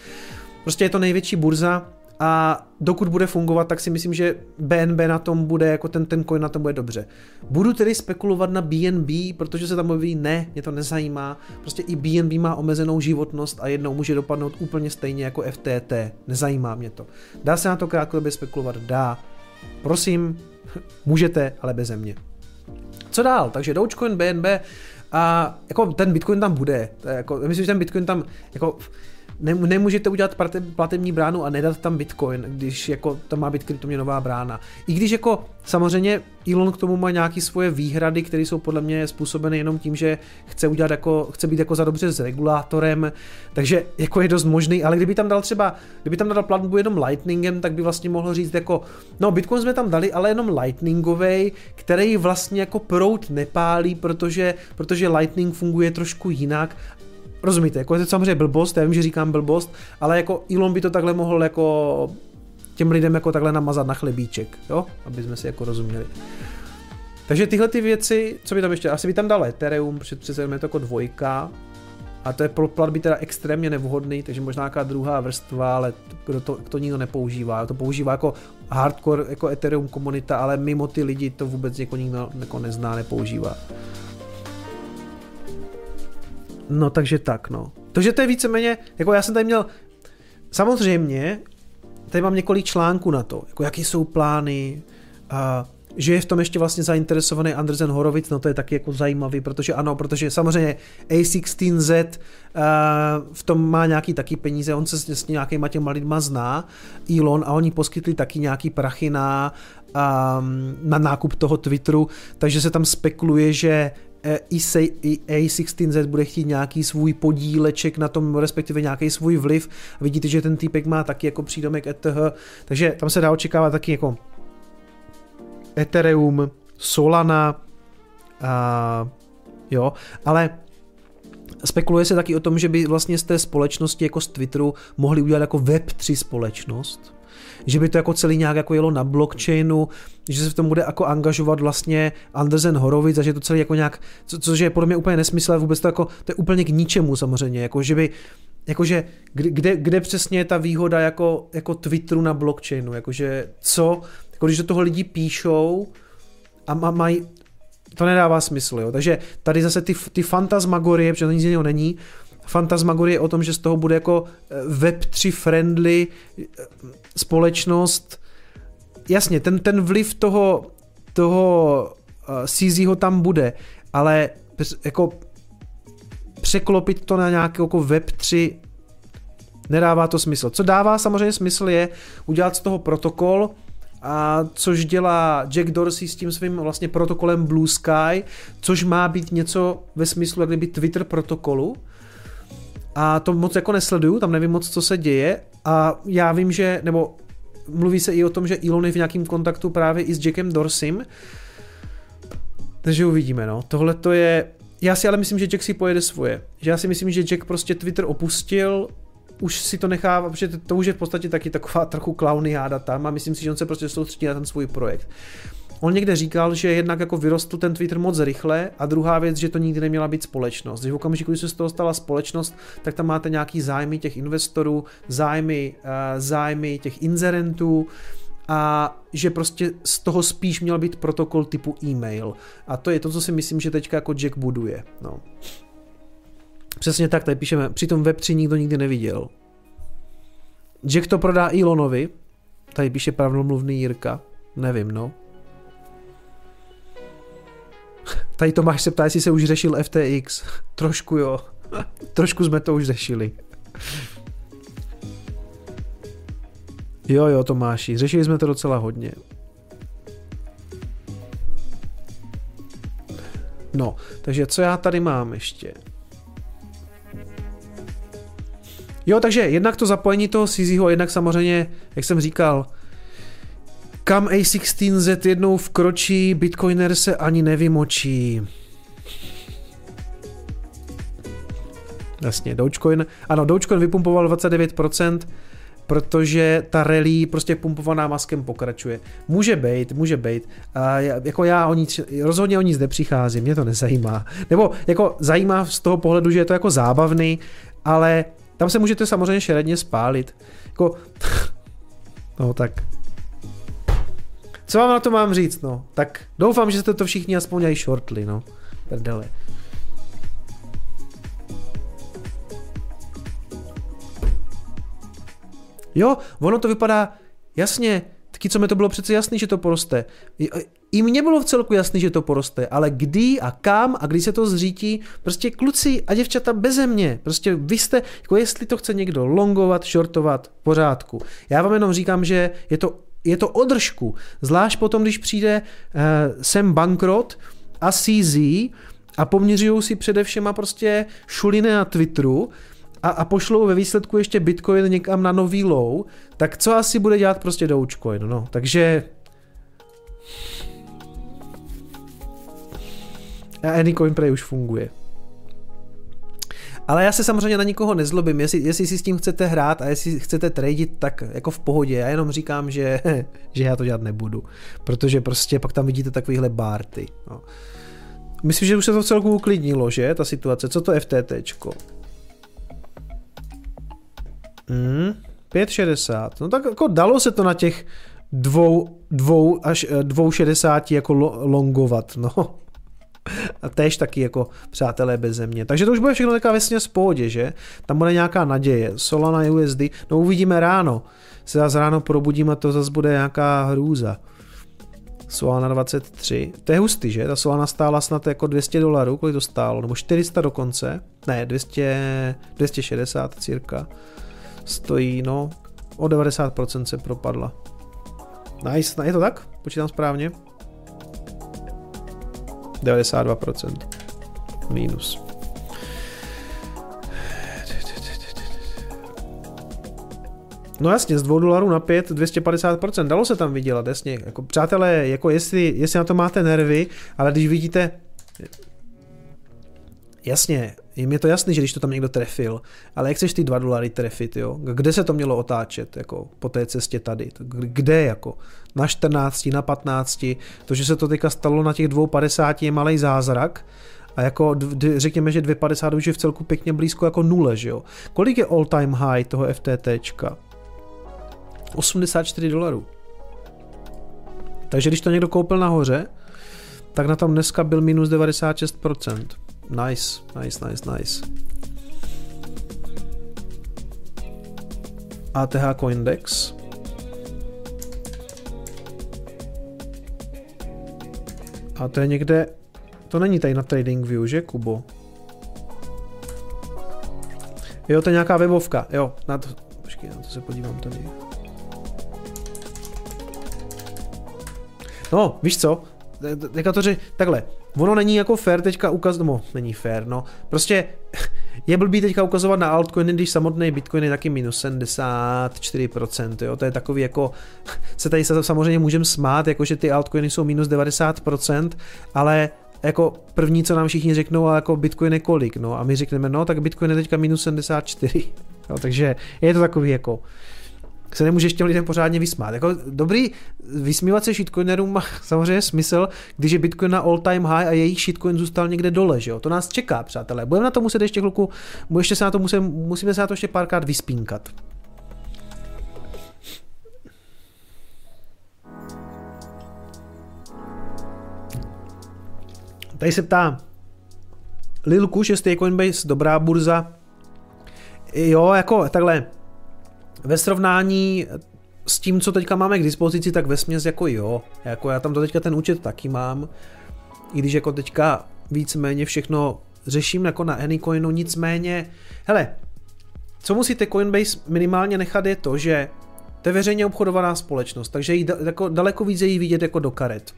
Speaker 2: Prostě je to největší burza, a dokud bude fungovat, tak si myslím, že BNB na tom bude, jako ten, ten coin na tom bude dobře. Budu tedy spekulovat na BNB, protože se tam mluví, ne, mě to nezajímá. Prostě i BNB má omezenou životnost a jednou může dopadnout úplně stejně jako FTT. Nezajímá mě to. Dá se na to krátkodobě spekulovat? Dá. Prosím, můžete, ale bez mě. Co dál? Takže Dogecoin, BNB a jako ten Bitcoin tam bude. Jako, myslím, že ten Bitcoin tam jako nemůžete udělat platební bránu a nedat tam Bitcoin, když jako tam má být kryptoměnová brána. I když jako samozřejmě Elon k tomu má nějaké svoje výhrady, které jsou podle mě způsobeny jenom tím, že chce udělat jako, chce být jako za dobře s regulátorem, takže jako je dost možný, ale kdyby tam dal třeba, kdyby tam dal platbu jenom Lightningem, tak by vlastně mohl říct jako, no Bitcoin jsme tam dali, ale jenom Lightningovej, který vlastně jako prout nepálí, protože, protože Lightning funguje trošku jinak Rozumíte, jako je to samozřejmě blbost, já vím, že říkám blbost, ale jako Elon by to takhle mohl jako těm lidem jako takhle namazat na chlebíček, jo, aby jsme si jako rozuměli. Takže tyhle ty věci, co by tam ještě, asi by tam dal Ethereum, protože přece je to jako dvojka, a to je pro platby teda extrémně nevhodný, takže možná nějaká druhá vrstva, ale to, to, to nikdo nepoužívá. To používá jako hardcore, jako Ethereum komunita, ale mimo ty lidi to vůbec jako nikdo jako nezná, nepoužívá. No takže tak, no. Takže to je víceméně, jako já jsem tady měl, samozřejmě, tady mám několik článků na to, jako jaký jsou plány, a že je v tom ještě vlastně zainteresovaný Andersen Horovic, no to je taky jako zajímavý, protože ano, protože samozřejmě A16Z uh, v tom má nějaký taky peníze, on se s, nějakýma těma lidma zná, Elon, a oni poskytli taky nějaký prachy na, um, na nákup toho Twitteru, takže se tam spekuluje, že A16Z bude chtít nějaký svůj podíleček na tom, respektive nějaký svůj vliv. Vidíte, že ten týpek má taky jako přídomek ETH, takže tam se dá očekávat taky jako Ethereum, Solana, a, jo, ale spekuluje se taky o tom, že by vlastně z té společnosti jako z Twitteru mohli udělat jako Web3 společnost, že by to jako celý nějak jako jelo na blockchainu, že se v tom bude jako angažovat vlastně Andersen Horovic a že to celý jako nějak, co, což je podle mě úplně nesmysl, ale vůbec to jako, to je úplně k ničemu samozřejmě, jako že by, jakože kde, kde přesně je ta výhoda jako, jako Twitteru na blockchainu, jakože co, jako když do toho lidi píšou a mají, to nedává smysl, jo. Takže tady zase ty, ty fantasmagorie, protože to nic jiného není, fantasmagorie o tom, že z toho bude jako eh, Web3 friendly eh, společnost. Jasně, ten, ten vliv toho, toho eh, CZho tam bude, ale jako překlopit to na nějaký jako Web3 nedává to smysl. Co dává samozřejmě smysl je udělat z toho protokol, a což dělá Jack Dorsey s tím svým vlastně protokolem Blue Sky, což má být něco ve smyslu jak kdyby Twitter protokolu, a to moc jako nesleduju, tam nevím moc, co se děje a já vím, že, nebo mluví se i o tom, že Elon je v nějakém kontaktu právě i s Jackem Dorsim, takže uvidíme, no. Tohle to je, já si ale myslím, že Jack si pojede svoje, že já si myslím, že Jack prostě Twitter opustil, už si to nechává, protože to už je v podstatě taky taková trochu klaunyáda tam a myslím si, že on se prostě soustředí na ten svůj projekt. On někde říkal, že jednak jako vyrostl ten Twitter moc rychle a druhá věc, že to nikdy neměla být společnost. Že v okamžiku, kdy se z toho stala společnost, tak tam máte nějaký zájmy těch investorů, zájmy, uh, zájmy těch inzerentů, a že prostě z toho spíš měl být protokol typu e-mail. A to je to, co si myslím, že teďka jako Jack buduje. No. Přesně tak, tady píšeme, přitom Web3 nikdo nikdy neviděl. Jack to prodá Elonovi, tady píše pravdomluvný Jirka, nevím, no. Tady Tomáš se ptá, jestli se už řešil FTX. Trošku jo. Trošku jsme to už řešili. Jo, jo, Tomáši, řešili jsme to docela hodně. No, takže co já tady mám ještě? Jo, takže jednak to zapojení toho CZho, jednak samozřejmě, jak jsem říkal, kam A16Z jednou vkročí, Bitcoiner se ani nevymočí. Jasně, Dogecoin, ano, Dogecoin vypumpoval 29%, protože ta rally prostě pumpovaná maskem pokračuje. Může být, může být. A jako já o nic, rozhodně o nic nepřicházím, mě to nezajímá. Nebo jako zajímá z toho pohledu, že je to jako zábavný, ale tam se můžete samozřejmě šeredně spálit. Jako, no tak co vám na to mám říct, no? Tak doufám, že jste to všichni aspoň dělají shortly, no. Prdele. Jo, ono to vypadá, jasně, tak co mi to bylo přece jasný, že to poroste. I, I mně bylo v celku jasný, že to poroste, ale kdy a kam a kdy se to zřítí, prostě kluci a děvčata beze mě. Prostě vy jste, jako jestli to chce někdo longovat, shortovat, pořádku. Já vám jenom říkám, že je to, je to održku. Zvlášť potom, když přijde uh, sem bankrot a CZ a poměřují si především prostě šuliny na Twitteru, a, a pošlou ve výsledku ještě Bitcoin někam na nový low, tak co asi bude dělat prostě Dogecoin, no. Takže a Anycoin Pray už funguje. Ale já se samozřejmě na nikoho nezlobím, jestli, jestli si s tím chcete hrát a jestli chcete tradit, tak jako v pohodě. Já jenom říkám, že, že já to dělat nebudu, protože prostě pak tam vidíte takovýhle bárty. No. Myslím, že už se to celku uklidnilo, že, ta situace. Co to je FTTčko? Hmm, 5,60. No tak jako dalo se to na těch dvou, dvou až eh, dvou šedesáti jako longovat, no. A též taky jako přátelé bez země. Takže to už bude všechno taková vesně z pohodě, že? Tam bude nějaká naděje. Solana USD, no uvidíme ráno. Se zase ráno probudíme a to zase bude nějaká hrůza. Solana 23. To je hustý, že? Ta Solana stála snad jako 200 dolarů, kolik to stálo? Nebo 400 dokonce? Ne, 200, 260 cirka stojí, no, o 90% se propadla. Nice, je to tak? Počítám správně? 92%. Minus. No jasně, z 2 dolarů na 5, 250%, dalo se tam vydělat, jasně. Jako, přátelé, jako jestli, jestli na to máte nervy, ale když vidíte, jasně, je mi to jasný, že když to tam někdo trefil, ale jak chceš ty 2 dolary trefit, jo? Kde se to mělo otáčet, jako po té cestě tady? Kde, jako? Na 14, na 15, to, že se to teďka stalo na těch 2,50 je malý zázrak, a jako řekněme, že 2,50 už je v celku pěkně blízko jako nule, že jo? Kolik je all time high toho FTTčka? 84 dolarů. Takže když to někdo koupil nahoře, tak na tom dneska byl minus 96%. Nice, nice, nice, nice. ATH Coindex. A to je někde, to není tady na TradingView, že Kubo? Jo, to je nějaká webovka, jo, na to, počkej, na to se podívám tady. No, víš co, teďka to ři, takhle, ono není jako fair teďka ukazovat, no, není fair, no, prostě je blbý teďka ukazovat na altcoiny, když samotný Bitcoin je taky minus 74%, jo, to je takový jako, se tady samozřejmě můžeme smát, jako že ty altcoiny jsou minus 90%, ale jako první, co nám všichni řeknou, ale jako Bitcoin je kolik, no. A my řekneme, no tak Bitcoin je teďka minus 74, jo, takže je to takový jako, se nemůžeš těm lidem pořádně vysmát. Jako dobrý, vysmívat se shitcoinerům má samozřejmě smysl, když je Bitcoin na all time high a jejich shitcoin zůstal někde dole, že jo? To nás čeká, přátelé. Budeme na to muset ještě chvilku, ještě se na to musím, musíme se na to ještě párkrát vyspínkat. Tady se ptá Lil Kush, jestli je Coinbase dobrá burza. Jo, jako takhle, ve srovnání s tím, co teďka máme k dispozici, tak ve směs jako jo. Jako já tam to teďka ten účet taky mám. I když jako teďka víceméně všechno řeším jako na Anycoinu, nicméně, hele, co musíte Coinbase minimálně nechat je to, že to je veřejně obchodovaná společnost, takže jí jako daleko více jí vidět jako do karet.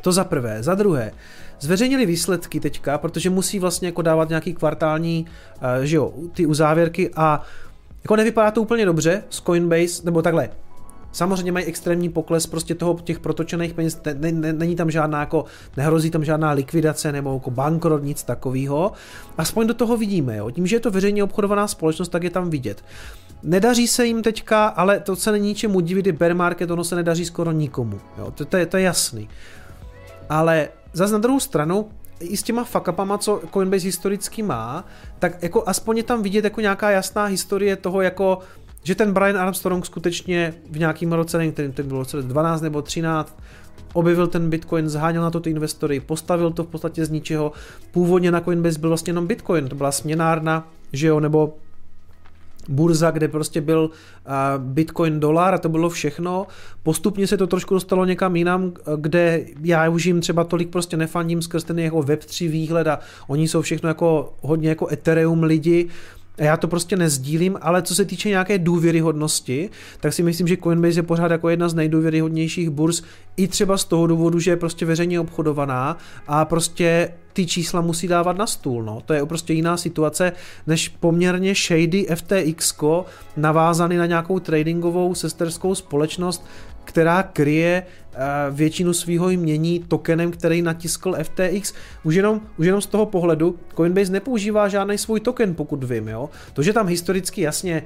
Speaker 2: To za prvé. Za druhé, zveřejnili výsledky teďka, protože musí vlastně jako dávat nějaký kvartální, uh, že jo, ty uzávěrky a jako nevypadá to úplně dobře z Coinbase, nebo takhle. Samozřejmě mají extrémní pokles prostě toho těch protočených peněz, ne, ne, není tam žádná jako, nehrozí tam žádná likvidace nebo jako bankrot, nic takového. Aspoň do toho vidíme, jo. Tím, že je to veřejně obchodovaná společnost, tak je tam vidět. Nedaří se jim teďka, ale to se není čemu divit, je bear market, ono se nedaří skoro nikomu. Jo. To, to, je, to je jasný. Ale zase na druhou stranu, i s těma fuckupama, co Coinbase historicky má, tak jako aspoň je tam vidět jako nějaká jasná historie toho, jako že ten Brian Armstrong skutečně v nějakým roce, nevím, ten, ten bylo 12 nebo 13, objevil ten Bitcoin, zháněl na to ty investory, postavil to v podstatě z ničeho. Původně na Coinbase byl vlastně jenom Bitcoin, to byla směnárna, že jo, nebo burza, kde prostě byl Bitcoin dolar a to bylo všechno. Postupně se to trošku dostalo někam jinam, kde já už jim třeba tolik prostě nefandím skrz ten jeho Web3 výhled a oni jsou všechno jako hodně jako Ethereum lidi, já to prostě nezdílím, ale co se týče nějaké důvěryhodnosti, tak si myslím, že Coinbase je pořád jako jedna z nejdůvěryhodnějších burz, i třeba z toho důvodu, že je prostě veřejně obchodovaná a prostě ty čísla musí dávat na stůl. No. To je prostě jiná situace, než poměrně shady FTX navázaný na nějakou tradingovou sesterskou společnost, která kryje eh, většinu svého jmění tokenem, který natiskl FTX. Už jenom, už jenom z toho pohledu Coinbase nepoužívá žádný svůj token, pokud vím. Jo? To, že tam historicky jasně,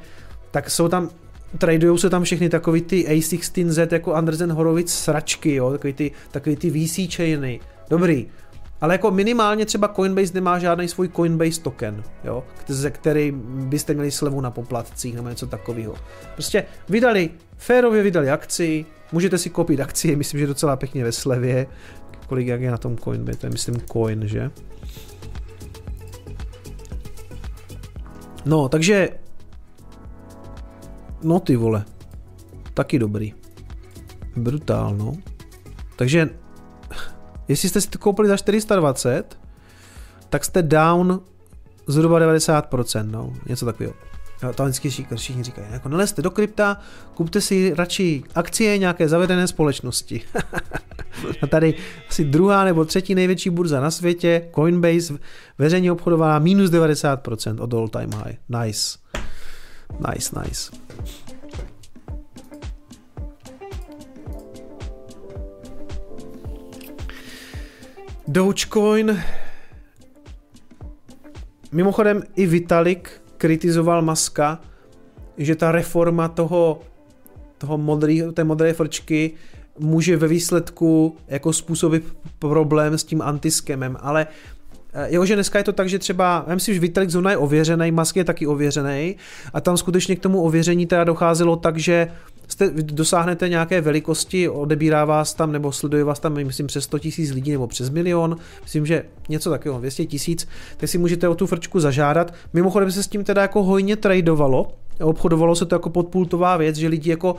Speaker 2: tak jsou tam tradujou se tam všechny takový ty A16Z jako Andersen Horowitz sračky, jo? Takový, ty, takový ty VC chainy. Dobrý, ale jako minimálně třeba Coinbase nemá žádný svůj Coinbase token, jo, ze který byste měli slevu na poplatcích nebo něco takového. Prostě vydali, férově vydali akci, můžete si koupit akcie, myslím, že docela pěkně ve slevě. Kolik jak je na tom Coinbase, to je myslím coin, že? No, takže No ty vole. Taky dobrý. Brutál, no. Takže Jestli jste si to koupili za 420, tak jste down zhruba 90%, no, něco takového. To vždycky všichni říkají, jako nalezte do krypta, kupte si radši akcie nějaké zavedené společnosti. a tady asi druhá nebo třetí největší burza na světě, Coinbase, veřejně obchodovaná minus 90% od all time high. Nice. Nice, nice. Dogecoin. Mimochodem i Vitalik kritizoval Maska, že ta reforma toho, toho modrý, té modré frčky může ve výsledku jako způsobit problém s tím antiskemem, ale eh, Jo, že dneska je to tak, že třeba, já myslím, že Vitalik zrovna je ověřený, Musk je taky ověřený a tam skutečně k tomu ověření teda docházelo tak, že jste, dosáhnete nějaké velikosti, odebírá vás tam nebo sleduje vás tam, myslím, přes 100 tisíc lidí nebo přes milion, myslím, že něco takového, 200 tisíc, tak si můžete o tu frčku zažádat. Mimochodem se s tím teda jako hojně tradovalo, obchodovalo se to jako podpultová věc, že lidi jako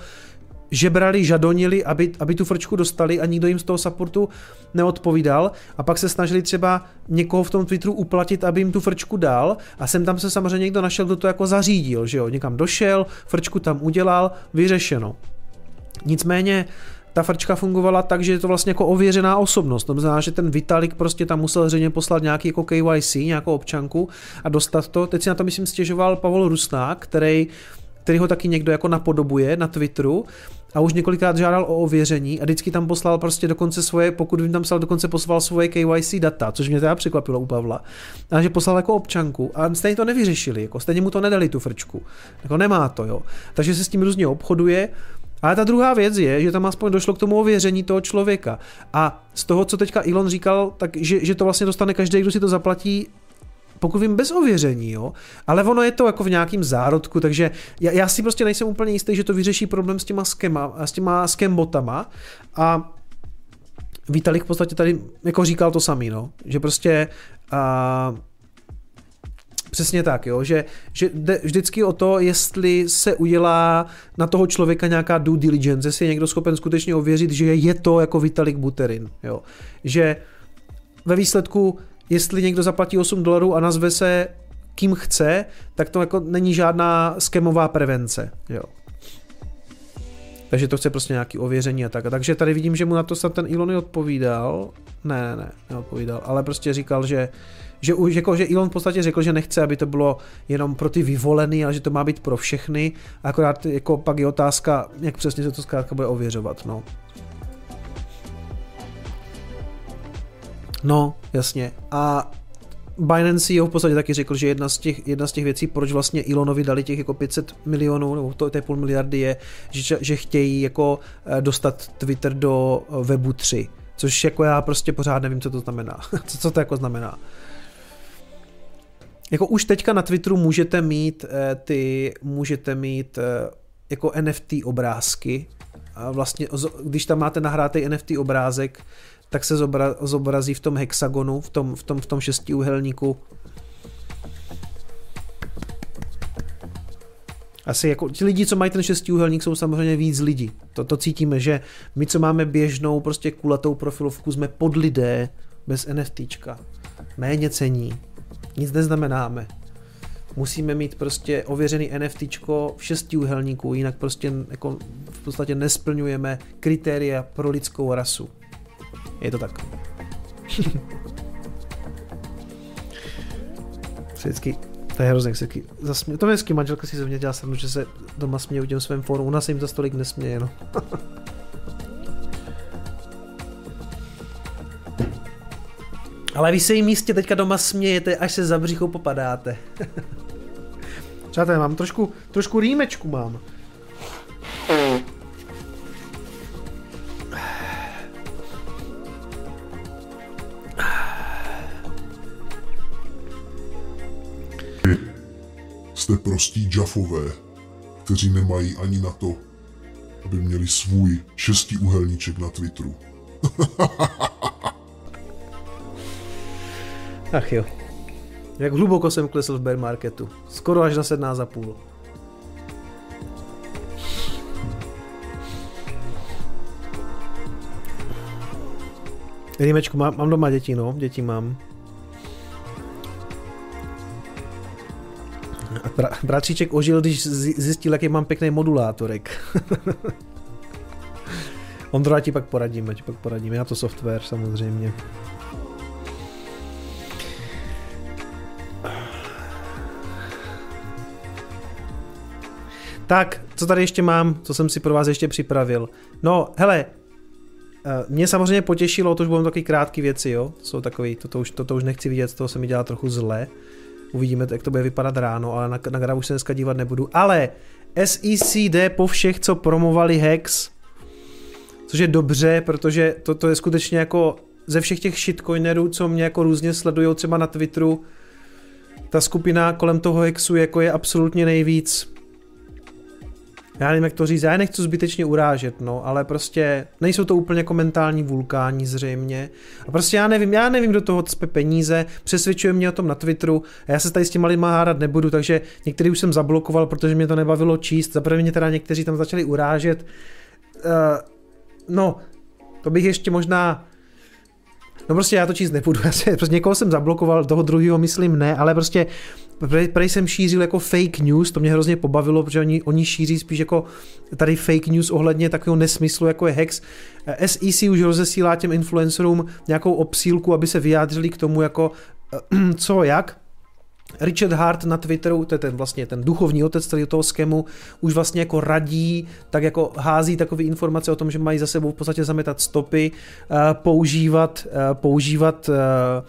Speaker 2: žebrali, žadonili, aby, aby tu frčku dostali a nikdo jim z toho supportu neodpovídal a pak se snažili třeba někoho v tom Twitteru uplatit, aby jim tu frčku dal a sem tam se samozřejmě někdo našel, kdo to jako zařídil, že jo, někam došel, frčku tam udělal, vyřešeno. Nicméně ta frčka fungovala tak, že je to vlastně jako ověřená osobnost. To znamená, že ten Vitalik prostě tam musel zřejmě poslat nějaký jako KYC, nějakou občanku a dostat to. Teď si na to myslím stěžoval Pavel Rusnák, který který ho taky někdo jako napodobuje na Twitteru a už několikrát žádal o ověření a vždycky tam poslal prostě dokonce svoje, pokud vím tam psal, dokonce poslal svoje KYC data, což mě teda překvapilo u Pavla. A že poslal jako občanku a stejně to nevyřešili, jako stejně mu to nedali tu frčku. Jako nemá to, jo. Takže se s tím různě obchoduje. Ale ta druhá věc je, že tam aspoň došlo k tomu ověření toho člověka. A z toho, co teďka Elon říkal, tak že, že to vlastně dostane každý, kdo si to zaplatí pokud vím, bez ověření, jo. Ale ono je to jako v nějakým zárodku, takže já, já si prostě nejsem úplně jistý, že to vyřeší problém s těma skema, s těma skembotama a Vítalik v podstatě tady jako říkal to samý, no, že prostě a, Přesně tak, jo, že, že jde vždycky o to, jestli se udělá na toho člověka nějaká due diligence, jestli je někdo schopen skutečně ověřit, že je to jako Vitalik Buterin, jo. Že ve výsledku jestli někdo zaplatí 8 dolarů a nazve se kým chce, tak to jako není žádná skemová prevence. Jo. Takže to chce prostě nějaký ověření a tak. A takže tady vidím, že mu na to snad ten Elon odpovídal. Ne, ne, neodpovídal, ale prostě říkal, že že, už jako, že Elon v podstatě řekl, že nechce, aby to bylo jenom pro ty vyvolený, ale že to má být pro všechny. Akorát jako pak je otázka, jak přesně se to zkrátka bude ověřovat. No. No, jasně. A Binance CEO v podstatě taky řekl, že jedna z těch, jedna z těch věcí, proč vlastně Elonovi dali těch jako 500 milionů, nebo to, je půl miliardy, je, že, že chtějí jako eh, dostat Twitter do eh, webu 3. Což jako já prostě pořád nevím, co to znamená. co, co to jako znamená. Jako už teďka na Twitteru můžete mít eh, ty, můžete mít jako NFT obrázky. A vlastně, když tam máte nahrátý NFT obrázek, tak se zobra, zobrazí v tom hexagonu, v tom, v tom, v tom šestiúhelníku. asi jako ti lidi, co mají ten šestiúhelník, jsou samozřejmě víc lidí. To, to cítíme, že my, co máme běžnou prostě kulatou profilovku, jsme pod lidé bez NFTčka. Méně cení. Nic neznamenáme. Musíme mít prostě ověřený NFTčko v šestiúhelníku, jinak prostě jako v podstatě nesplňujeme kritéria pro lidskou rasu. Je to tak. Vždycky to je hrozně, jak zasmě... To je hezky, manželka si ze mě dělá srandu, že se doma směje u těm svém fóru. U nás se jim to tolik nesměje, no. Ale vy se jim místě teďka doma smějete, až se za břicho popadáte. Přátelé, mám trošku, trošku rýmečku mám.
Speaker 4: Prostí džafové, kteří nemají ani na to, aby měli svůj šestý uhelníček na Twitteru.
Speaker 2: Ach jo. Jak hluboko jsem klesl v bear marketu. Skoro až na 17,5. Rýmečku, mám, mám doma děti, no, děti mám. Bra, bratříček ožil, když zjistil, jaký mám pěkný modulátorek. Ondro, ti pak poradíme, ti pak poradíme, já to software samozřejmě. Tak, co tady ještě mám, co jsem si pro vás ještě připravil. No, hele, eh, mě samozřejmě potěšilo, to už budou taky krátké věci, jo, jsou takový, toto už, toto už nechci vidět, toho se mi dělá trochu zle. Uvidíme, jak to bude vypadat ráno, ale na, na gravu se dneska dívat nebudu. Ale SEC jde po všech, co promovali Hex, což je dobře, protože to, to je skutečně jako ze všech těch shitcoinerů, co mě jako různě sledují třeba na Twitteru, ta skupina kolem toho Hexu jako je absolutně nejvíc já nevím, jak to říct, já nechci zbytečně urážet, no, ale prostě nejsou to úplně jako mentální zřejmě. A prostě já nevím, já nevím, kdo toho cpe peníze, přesvědčuje mě o tom na Twitteru a já se tady s těma lidma hádat nebudu, takže některý už jsem zablokoval, protože mě to nebavilo číst, zaprvé mě teda někteří tam začali urážet. Uh, no, to bych ještě možná No prostě já to číst nebudu, já se, prostě někoho jsem zablokoval, toho druhého myslím ne, ale prostě prej jsem šířil jako fake news, to mě hrozně pobavilo, protože oni, oni šíří spíš jako tady fake news ohledně takového nesmyslu, jako je Hex. SEC už rozesílá těm influencerům nějakou obsílku, aby se vyjádřili k tomu, jako co, jak, Richard Hart na Twitteru, to je ten vlastně ten duchovní otec tady toho skemu, už vlastně jako radí, tak jako hází takové informace o tom, že mají za sebou v podstatě zametat stopy, eh, používat, eh, používat eh,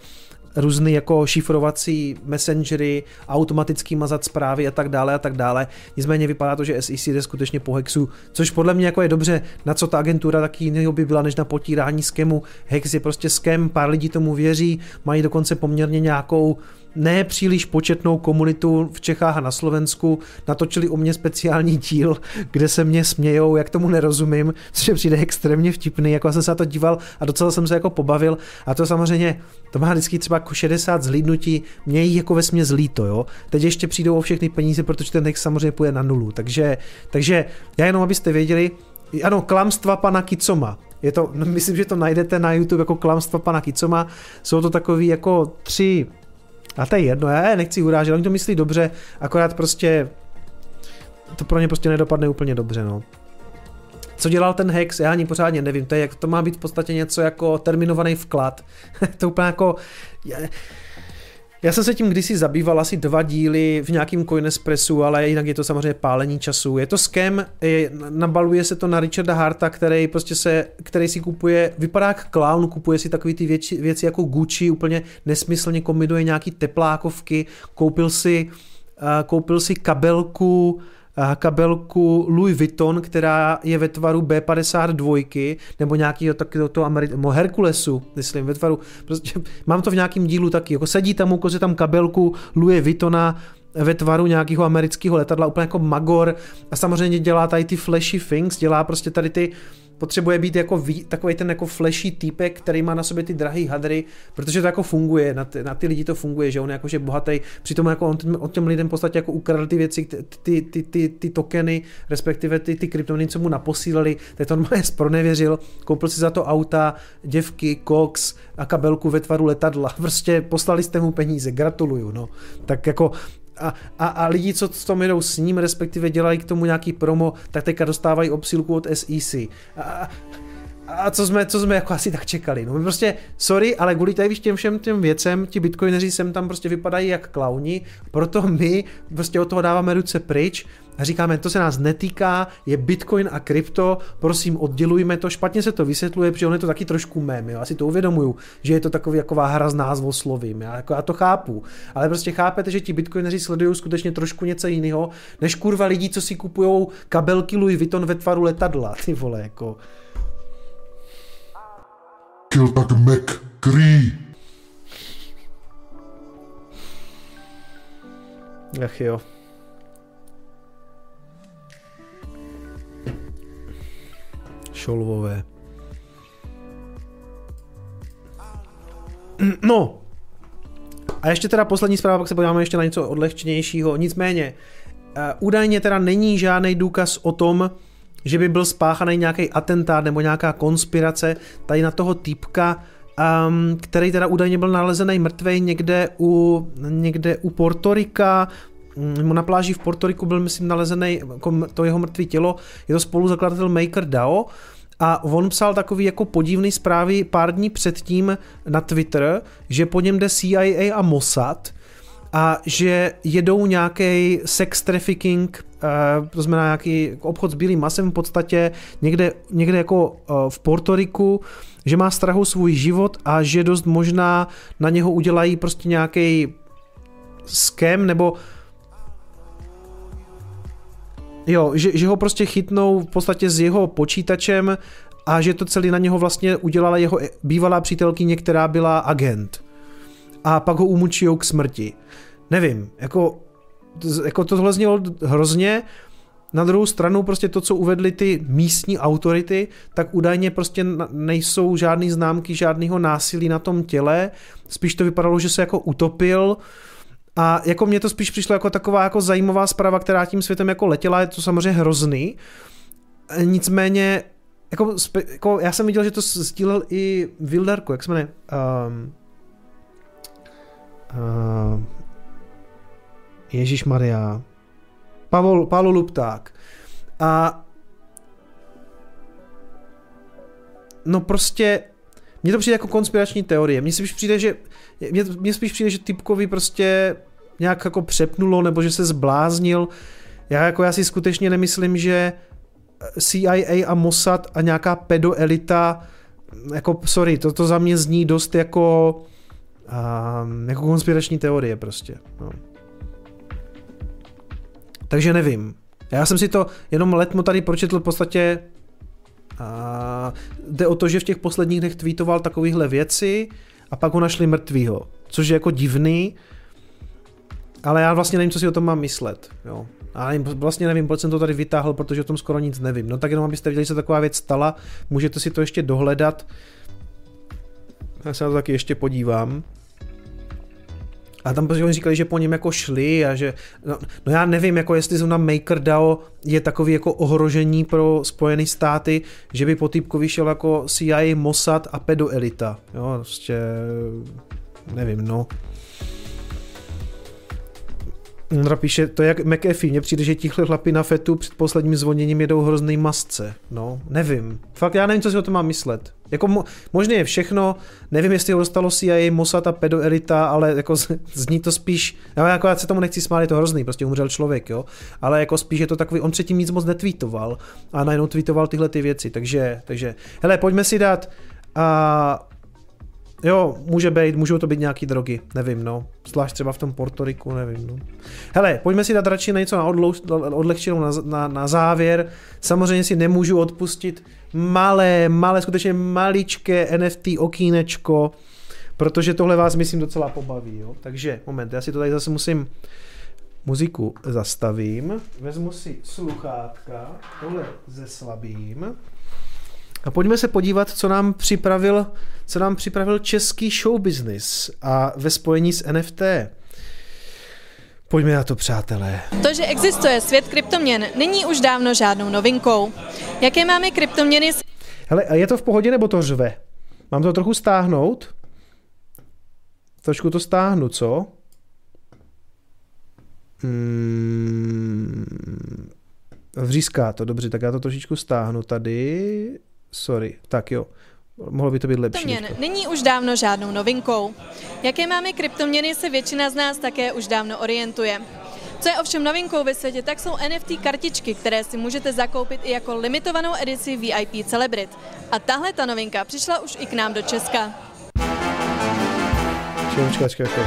Speaker 2: různé jako šifrovací messengery, automaticky mazat zprávy a tak dále a tak dále. Nicméně vypadá to, že SEC jde skutečně po hexu, což podle mě jako je dobře, na co ta agentura taky jiného by byla, než na potírání skemu. Hex je prostě skem, pár lidí tomu věří, mají dokonce poměrně nějakou ne příliš početnou komunitu v Čechách a na Slovensku. Natočili u mě speciální díl, kde se mě smějou, jak tomu nerozumím, což přijde extrémně vtipný, jako jsem se na to díval a docela jsem se jako pobavil a to samozřejmě, to má vždycky třeba jako 60 zhlídnutí, mě jich jako ve směs líto, jo. Teď ještě přijdou o všechny peníze, protože ten text samozřejmě půjde na nulu, takže, takže já jenom abyste věděli, ano, klamstva pana Kicoma. Je to, myslím, že to najdete na YouTube jako klamstva pana Kicoma. Jsou to takový jako tři a to je jedno, já je nechci urážet, oni to myslí dobře, akorát prostě to pro ně prostě nedopadne úplně dobře, no. Co dělal ten Hex, já ani pořádně nevím, to, je, to má být v podstatě něco jako terminovaný vklad. to úplně jako... Je, já jsem se tím kdysi zabýval asi dva díly v nějakým Coinespressu, ale jinak je to samozřejmě pálení času. Je to je, nabaluje se to na Richarda Harta, který prostě se, který si kupuje, vypadá jak clown, kupuje si takové ty věci, věci jako Gucci, úplně nesmyslně kombinuje nějaký teplákovky, koupil si, uh, koupil si kabelku, kabelku Louis Vuitton, která je ve tvaru B52, nebo nějakého takového toho Ameri- Herkulesu, myslím, ve tvaru, prostě mám to v nějakém dílu taky, jako sedí tam, ukože tam kabelku Louis Vuittona, ve tvaru nějakého amerického letadla, úplně jako Magor a samozřejmě dělá tady ty flashy things, dělá prostě tady ty potřebuje být jako ví, takový ten jako flashy týpek, který má na sobě ty drahý hadry, protože to jako funguje, na ty, na ty lidi to funguje, že on je jakože bohatý, přitom jako on on těm lidem v podstatě jako ukradl ty věci, ty, ty, ty, ty tokeny, respektive ty, ty kryptoniny, co mu naposílali, teď to normálně spronevěřil, koupil si za to auta, děvky, koks a kabelku ve tvaru letadla, prostě poslali jste mu peníze, gratuluju, no. Tak jako a, a, a lidi, co v tom jedou s ním, respektive dělají k tomu nějaký promo, tak teďka dostávají obsílku od SEC. A, a co jsme, co jsme jako asi tak čekali. No my prostě, sorry, ale kvůli tady těm všem těm věcem, ti bitcoineři sem tam prostě vypadají jak klauni, proto my prostě od toho dáváme ruce pryč a říkáme, to se nás netýká, je Bitcoin a krypto, prosím oddělujme to, špatně se to vysvětluje, protože on je to taky trošku mém, jo, asi to uvědomuju, že je to takový jako hra s názvoslovím, já, jako já to chápu, ale prostě chápete, že ti bitcoineři sledují skutečně trošku něco jiného, než kurva lidí, co si kupují kabelky Louis Vuitton ve tvaru letadla, ty vole, jako.
Speaker 4: Kill tak Mac Cree.
Speaker 2: Ach jo. Šolvové. No. A ještě teda poslední zpráva, pak se podíváme ještě na něco odlehčenějšího. Nicméně, uh, údajně teda není žádný důkaz o tom, že by byl spáchaný nějaký atentát nebo nějaká konspirace tady na toho týpka, um, který teda údajně byl nalezený mrtvej někde u, někde u Portorika, mm, na pláži v Portoriku byl, myslím, nalezený jako to jeho mrtvé tělo. Je to spoluzakladatel Maker DAO. A on psal takový jako podivný zprávy pár dní předtím na Twitter, že po něm jde CIA a Mossad a že jedou nějaký sex trafficking, uh, to znamená nějaký obchod s bílým masem v podstatě někde, někde jako uh, v Portoriku, že má strahu svůj život a že dost možná na něho udělají prostě nějaký skem nebo Jo, že, že ho prostě chytnou v podstatě s jeho počítačem a že to celý na něho vlastně udělala jeho bývalá přítelkyně, která byla agent. A pak ho umučí k smrti. Nevím, jako, jako tohle znělo hrozně, na druhou stranu prostě to, co uvedly ty místní autority, tak údajně prostě nejsou žádné známky žádného násilí na tom těle, spíš to vypadalo, že se jako utopil, a jako mě to spíš přišlo jako taková jako zajímavá zpráva, která tím světem jako letěla, je to samozřejmě hrozný. Nicméně, jako, jako já jsem viděl, že to sdílel i Wilderko, jak se jmenuje? Um, uh, Ježíš Maria. Pavel, Pavel Lupták. A no prostě mně to přijde jako konspirační teorie. Mně spíš přijde, že mně, mně spíš přijde, že typkovi prostě nějak jako přepnulo, nebo že se zbláznil. Já jako já si skutečně nemyslím, že CIA a Mossad a nějaká pedoelita, jako sorry, to, to za mě zní dost jako um, jako konspirační teorie prostě. No. Takže nevím. Já jsem si to jenom letmo tady pročetl v podstatě a jde o to, že v těch posledních dnech tweetoval takovýhle věci a pak ho našli mrtvýho, což je jako divný, ale já vlastně nevím, co si o tom mám myslet. Jo. A vlastně nevím, proč jsem to tady vytáhl, protože o tom skoro nic nevím. No tak jenom abyste viděli, že se taková věc stala, můžete si to ještě dohledat. Já se na to taky ještě podívám. A tam prostě oni říkali, že po něm jako šli a že, no, no já nevím, jako jestli zrovna MakerDAO je takový jako ohrožení pro Spojené státy, že by po týpkovi šel jako CIA, Mossad a pedoelita. Jo, prostě nevím, no. Ondra píše, to je jak McAfee, mně přijde, že tihle chlapi na fetu před posledním zvoněním jedou hrozný masce. No, nevím. Fakt já nevím, co si o tom mám myslet. Jako mo- možné je všechno, nevím, jestli ho dostalo CIA, Mossad a pedoelita, ale jako zní to spíš, já, jako já se tomu nechci smát, je to hrozný, prostě umřel člověk, jo, ale jako spíš je to takový, on předtím nic moc netweetoval a najednou tweetoval tyhle ty věci, takže, takže, hele, pojďme si dát a Jo, může být, můžou to být nějaký drogy, nevím, no. Zvlášť třeba v tom Portoriku, nevím, no. Hele, pojďme si dát radši něco na odlehčenou na, na, na závěr. Samozřejmě si nemůžu odpustit malé, malé, skutečně maličké NFT okýnečko, protože tohle vás, myslím, docela pobaví, jo. Takže, moment, já si to tady zase musím muziku zastavím, vezmu si sluchátka, tohle zeslabím a pojďme se podívat, co nám připravil, co nám připravil český show business a ve spojení s NFT. Pojďme na to, přátelé.
Speaker 5: To, že existuje svět kryptoměn, není už dávno žádnou novinkou. Jaké máme kryptoměny?
Speaker 2: Hele, a je to v pohodě nebo to řve? Mám to trochu stáhnout? Trošku to stáhnu, co? Hmm, vříská to, dobře, tak já to trošičku stáhnu tady. Sorry, tak jo. Mohlo by to být lepší.
Speaker 5: Kryptoměn není už dávno žádnou novinkou. Jaké máme kryptoměny se většina z nás také už dávno orientuje. Co je ovšem novinkou ve světě, tak jsou NFT kartičky, které si můžete zakoupit i jako limitovanou edici VIP Celebrit. A tahle ta novinka přišla už i k nám do Česka.
Speaker 2: Počkej, počkej, počkej.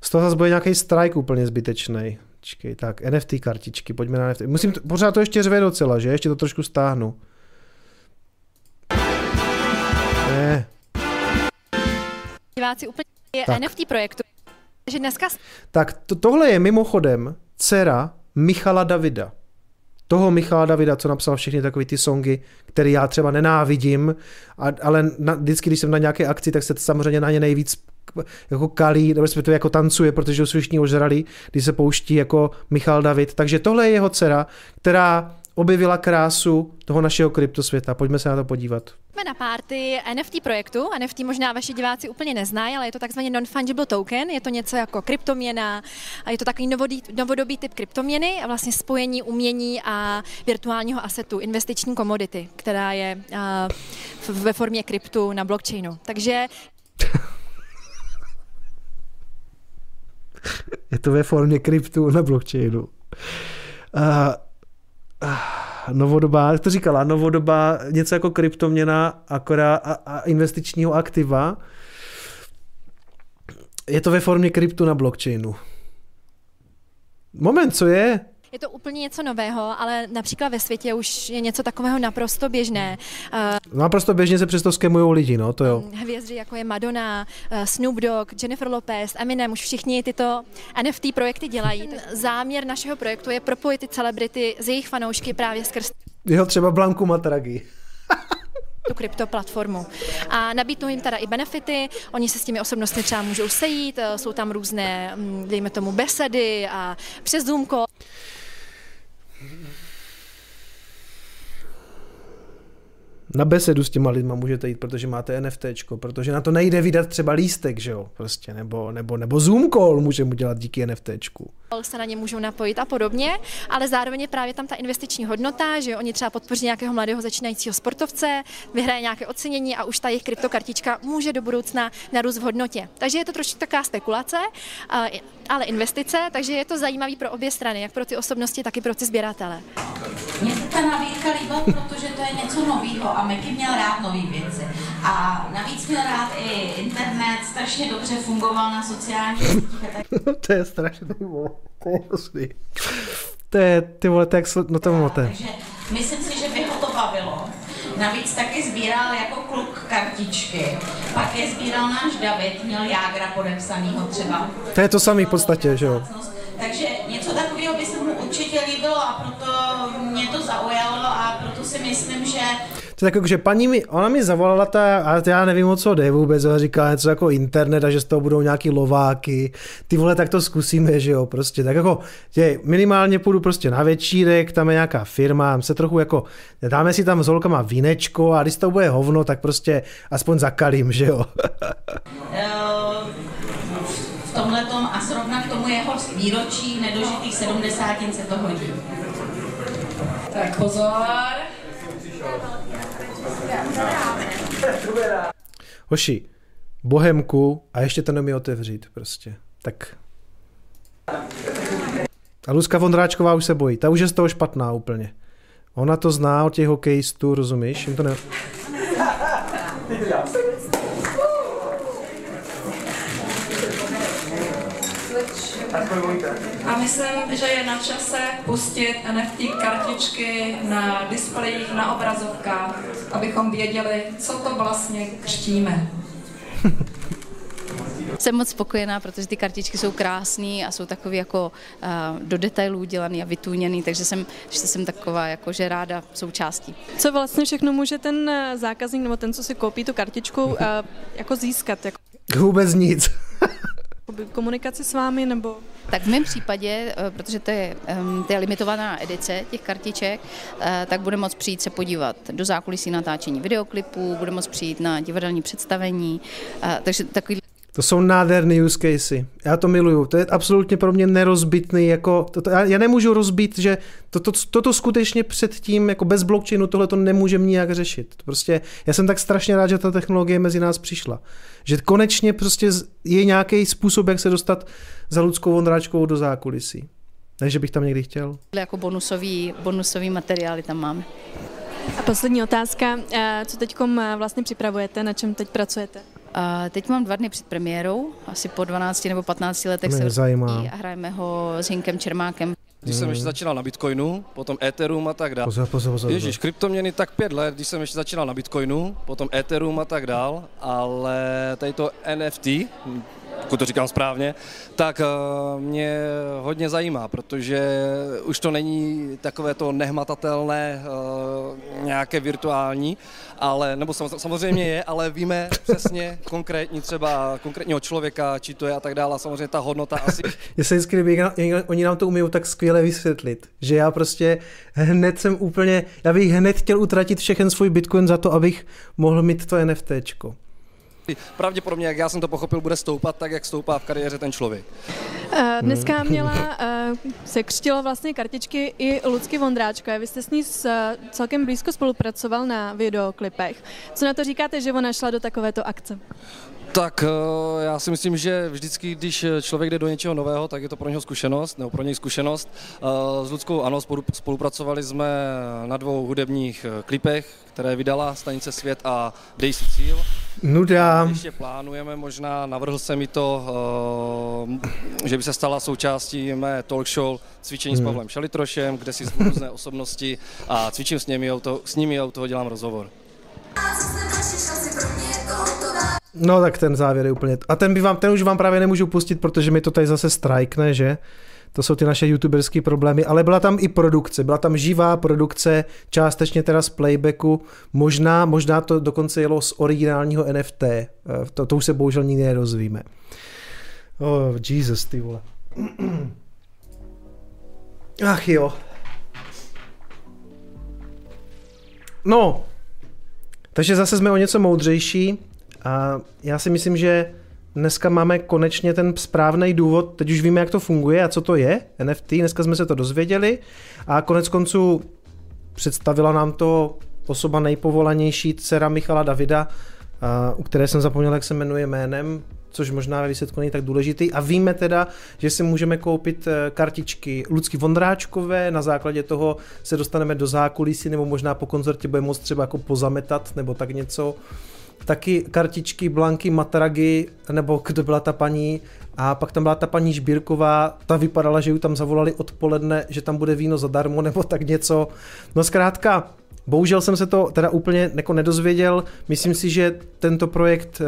Speaker 2: Z toho zase bude nějaký strike úplně zbytečný. Počkej, tak NFT kartičky, pojďme na NFT. Musím, to, pořád to ještě řve docela, že? Ještě to trošku stáhnu.
Speaker 6: Diváci úplně je
Speaker 2: Tak.
Speaker 6: NFT projektu. Že dneska
Speaker 2: tak to, tohle je mimochodem dcera Michala Davida. Toho Michala Davida, co napsal všechny takové ty songy, které já třeba nenávidím, a, ale na, vždycky, když jsem na nějaké akci, tak se samozřejmě na ně nejvíc jako kalí, nebo respektive jako tancuje, protože jsou všichni ožralí, když se pouští jako Michal David. Takže tohle je jeho dcera, která objevila krásu toho našeho kryptosvěta. Pojďme se na to podívat.
Speaker 6: jsme na párty NFT projektu. NFT možná vaši diváci úplně neznají, ale je to takzvaný non-fungible token. Je to něco jako kryptoměna. A je to takový novodý, novodobý typ kryptoměny a vlastně spojení umění a virtuálního asetu, investiční komodity, která je ve formě kryptu na blockchainu. Takže
Speaker 2: Je to ve formě kryptu na blockchainu. Uh, novodobá, jak to říkala, novodobá, něco jako kryptoměna akorát a, a investičního aktiva. Je to ve formě kryptu na blockchainu. Moment, co je?
Speaker 6: Je to úplně něco nového, ale například ve světě už je něco takového naprosto běžné. Eh,
Speaker 2: Naprosto běžně se přesto skemujou lidi, no to jo.
Speaker 6: Hvězdy jako je Madonna, eh, Snoop Dogg, Jennifer Lopez, Eminem, už všichni tyto NFT projekty dělají. Záměr našeho projektu je propojit ty celebrity z jejich fanoušky právě skrz
Speaker 2: Jo, třeba Blanku Matragi.
Speaker 6: tu kryptoplatformu. A nabídnou jim teda i benefity, oni se s těmi osobnostmi třeba můžou sejít, eh, jsou tam různé, mm, dejme tomu, besedy a přes Zoom call
Speaker 2: Na besedu s těma lidma můžete jít, protože máte NFTčko, protože na to nejde vydat třeba lístek, že jo, prostě, nebo, nebo, nebo Zoom call můžeme udělat díky NFTčku.
Speaker 6: Se na ně můžou napojit a podobně, ale zároveň je právě tam ta investiční hodnota, že oni třeba podpoří nějakého mladého začínajícího sportovce, vyhraje nějaké ocenění a už ta jejich kryptokartička může do budoucna narůst v hodnotě. Takže je to trošku taková spekulace, a- ale investice, takže je to zajímavý pro obě strany, jak pro ty osobnosti, tak i pro ty sběratele.
Speaker 7: Mně se ta nabídka líbila, protože to je něco nového a Meky měl rád nové věci. A navíc měl rád i internet, strašně dobře fungoval na sociálních sítích
Speaker 2: to je strašný, vole. To je hrozný. To je, ty vole, tak, sl- no to máte.
Speaker 7: Takže myslím si, že by ho to bavilo. Navíc taky sbíral jako kluk kartičky. Pak je sbíral náš David, měl Jágra podepsanýho třeba.
Speaker 2: To je to samý v podstatě, že jo.
Speaker 7: Takže něco takového by se mu určitě líbilo a proto mě to zaujalo a proto si myslím, že
Speaker 2: To tak, jako, že paní mi, ona mi zavolala ta, a já nevím, o co jde vůbec, ale říká něco jako internet a že z toho budou nějaký lováky. Ty vole, tak to zkusíme, že jo, prostě. Tak jako, že minimálně půjdu prostě na večírek, tam je nějaká firma, tam se trochu jako, dáme si tam s holkama vínečko a když to bude hovno, tak prostě aspoň zakalím, že jo.
Speaker 7: eh, v tomhle a zrovna k tomu jeho výročí nedožitých 70 se to hodí.
Speaker 8: Tak pozor.
Speaker 2: Hoši, bohemku a ještě to nemí otevřít prostě. Tak. A Luzka Vondráčková už se bojí. Ta už je z toho špatná úplně. Ona to zná od těch hokejistů, rozumíš? Jim to ne...
Speaker 8: A myslím, že je na čase pustit NFT kartičky na displejích, na obrazovkách, abychom věděli, co to vlastně křtíme.
Speaker 9: Jsem moc spokojená, protože ty kartičky jsou krásné a jsou takové jako uh, do detailů udělané a vytůněné, takže jsem, že jsem taková jako, že ráda součástí.
Speaker 5: Co vlastně všechno může ten eh, zákazník nebo ten, co si koupí tu kartičku, uh, jako získat? Jako
Speaker 2: Vůbec nic.
Speaker 5: Komunikaci s vámi nebo?
Speaker 9: Tak v mém případě, eh, protože to je, to je limitovaná edice těch kartiček, eh, tak bude moct přijít se podívat do zákulisí natáčení videoklipů, bude moct přijít na divadelní představení, eh, takže takový
Speaker 2: to jsou nádherné use casey. Já to miluju. To je absolutně pro mě nerozbitný. Jako, to, to, já, já nemůžu rozbít, že toto to, to, to skutečně předtím, jako bez blockchainu, tohle to nemůžeme nijak řešit. Prostě já jsem tak strašně rád, že ta technologie mezi nás přišla. Že konečně prostě je nějaký způsob, jak se dostat za Ludskou Vondráčkou do zákulisí. Ne, že bych tam někdy chtěl.
Speaker 9: Jako bonusový, bonusový materiály tam máme.
Speaker 5: A poslední otázka. Eh, co teď eh, vlastně připravujete, na čem teď pracujete?
Speaker 9: A teď mám dva dny před premiérou, asi po 12 nebo 15 letech
Speaker 2: se zajímá.
Speaker 9: a hrajeme ho s Hinkem Čermákem.
Speaker 10: Když jsem ještě začínal na Bitcoinu, potom Ethereum a tak dále.
Speaker 2: Pozor, pozor, pozor.
Speaker 10: Ježíš, kryptoměny tak pět let, když jsem ještě začínal na Bitcoinu, potom Ethereum a tak dál, ale tady to NFT, pokud to říkám správně, tak uh, mě hodně zajímá, protože už to není takové to nehmatatelné, uh, nějaké virtuální, ale, nebo samozřejmě je, ale víme přesně konkrétní třeba konkrétního člověka, či to je a tak dále, samozřejmě ta hodnota asi.
Speaker 2: Je se vždycky oni nám to umí tak skvěle vysvětlit, že já prostě hned jsem úplně, já bych hned chtěl utratit všechen svůj Bitcoin za to, abych mohl mít to NFTčko.
Speaker 10: Pravděpodobně, jak já jsem to pochopil, bude stoupat tak, jak stoupá v kariéře ten člověk.
Speaker 5: Eh, dneska měla, eh, se křtila vlastně kartičky i Lucky Vondráčko. Vy jste s ní celkem blízko spolupracoval na videoklipech. Co na to říkáte, že ona šla do takovéto akce?
Speaker 10: Tak eh, já si myslím, že vždycky, když člověk jde do něčeho nového, tak je to pro něho zkušenost, nebo pro něj zkušenost. S Ludskou ano, spolupracovali jsme na dvou hudebních klipech, které vydala stanice Svět a Dej si cíl.
Speaker 2: Nuda.
Speaker 10: Ještě plánujeme, možná navrhl jsem mi to, eh, že by se stala součástí mé talk show cvičení hmm. s Pavlem Šalitrošem, kde si zvu různé osobnosti a cvičím s nimi, s nimi a u toho dělám rozhovor.
Speaker 2: No tak ten závěr je úplně... A ten, by vám, ten už vám právě nemůžu pustit, protože mi to tady zase strajkne, že? To jsou ty naše youtuberské problémy, ale byla tam i produkce, byla tam živá produkce, částečně teda z playbacku, možná, možná to dokonce jelo z originálního NFT, eh, to, to už se bohužel nikdy nedozvíme. Oh, Jesus, ty vole. Ach jo. No, takže zase jsme o něco moudřejší a já si myslím, že dneska máme konečně ten správný důvod, teď už víme, jak to funguje a co to je NFT, dneska jsme se to dozvěděli. A konec konců představila nám to osoba nejpovolanější dcera Michala Davida, u které jsem zapomněl, jak se jmenuje jménem, což možná ve výsledku není tak důležitý. A víme teda, že si můžeme koupit eh, kartičky Lucky Vondráčkové, na základě toho se dostaneme do zákulisí, nebo možná po koncertě bude moct třeba jako pozametat, nebo tak něco taky kartičky Blanky Matragy, nebo kdo byla ta paní, a pak tam byla ta paní Žbírková, ta vypadala, že ji tam zavolali odpoledne, že tam bude víno zadarmo, nebo tak něco. No zkrátka, bohužel jsem se to teda úplně jako nedozvěděl, myslím si, že tento projekt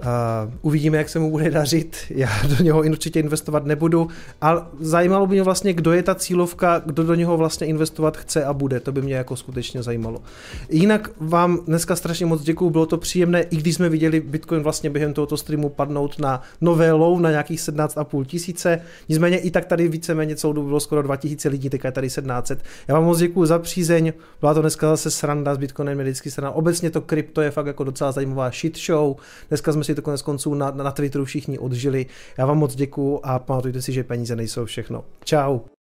Speaker 2: Uh, uvidíme, jak se mu bude dařit. Já do něho určitě investovat nebudu. Ale zajímalo by mě vlastně, kdo je ta cílovka, kdo do něho vlastně investovat chce a bude. To by mě jako skutečně zajímalo. Jinak vám dneska strašně moc děkuju, bylo to příjemné, i když jsme viděli Bitcoin vlastně během tohoto streamu padnout na nové low na nějakých 17,5 tisíce. Nicméně i tak tady víceméně celou dobu bylo skoro 2000 lidí, teďka je tady 1700. Já vám moc děkuju za přízeň. Byla to dneska zase sranda s Bitcoinem, vždycky sranda. Obecně to krypto je fakt jako docela zajímavá shit show. Dneska jsme si to konec konců na, na Twitteru všichni odžili. Já vám moc děkuju a pamatujte si, že peníze nejsou všechno. Ciao.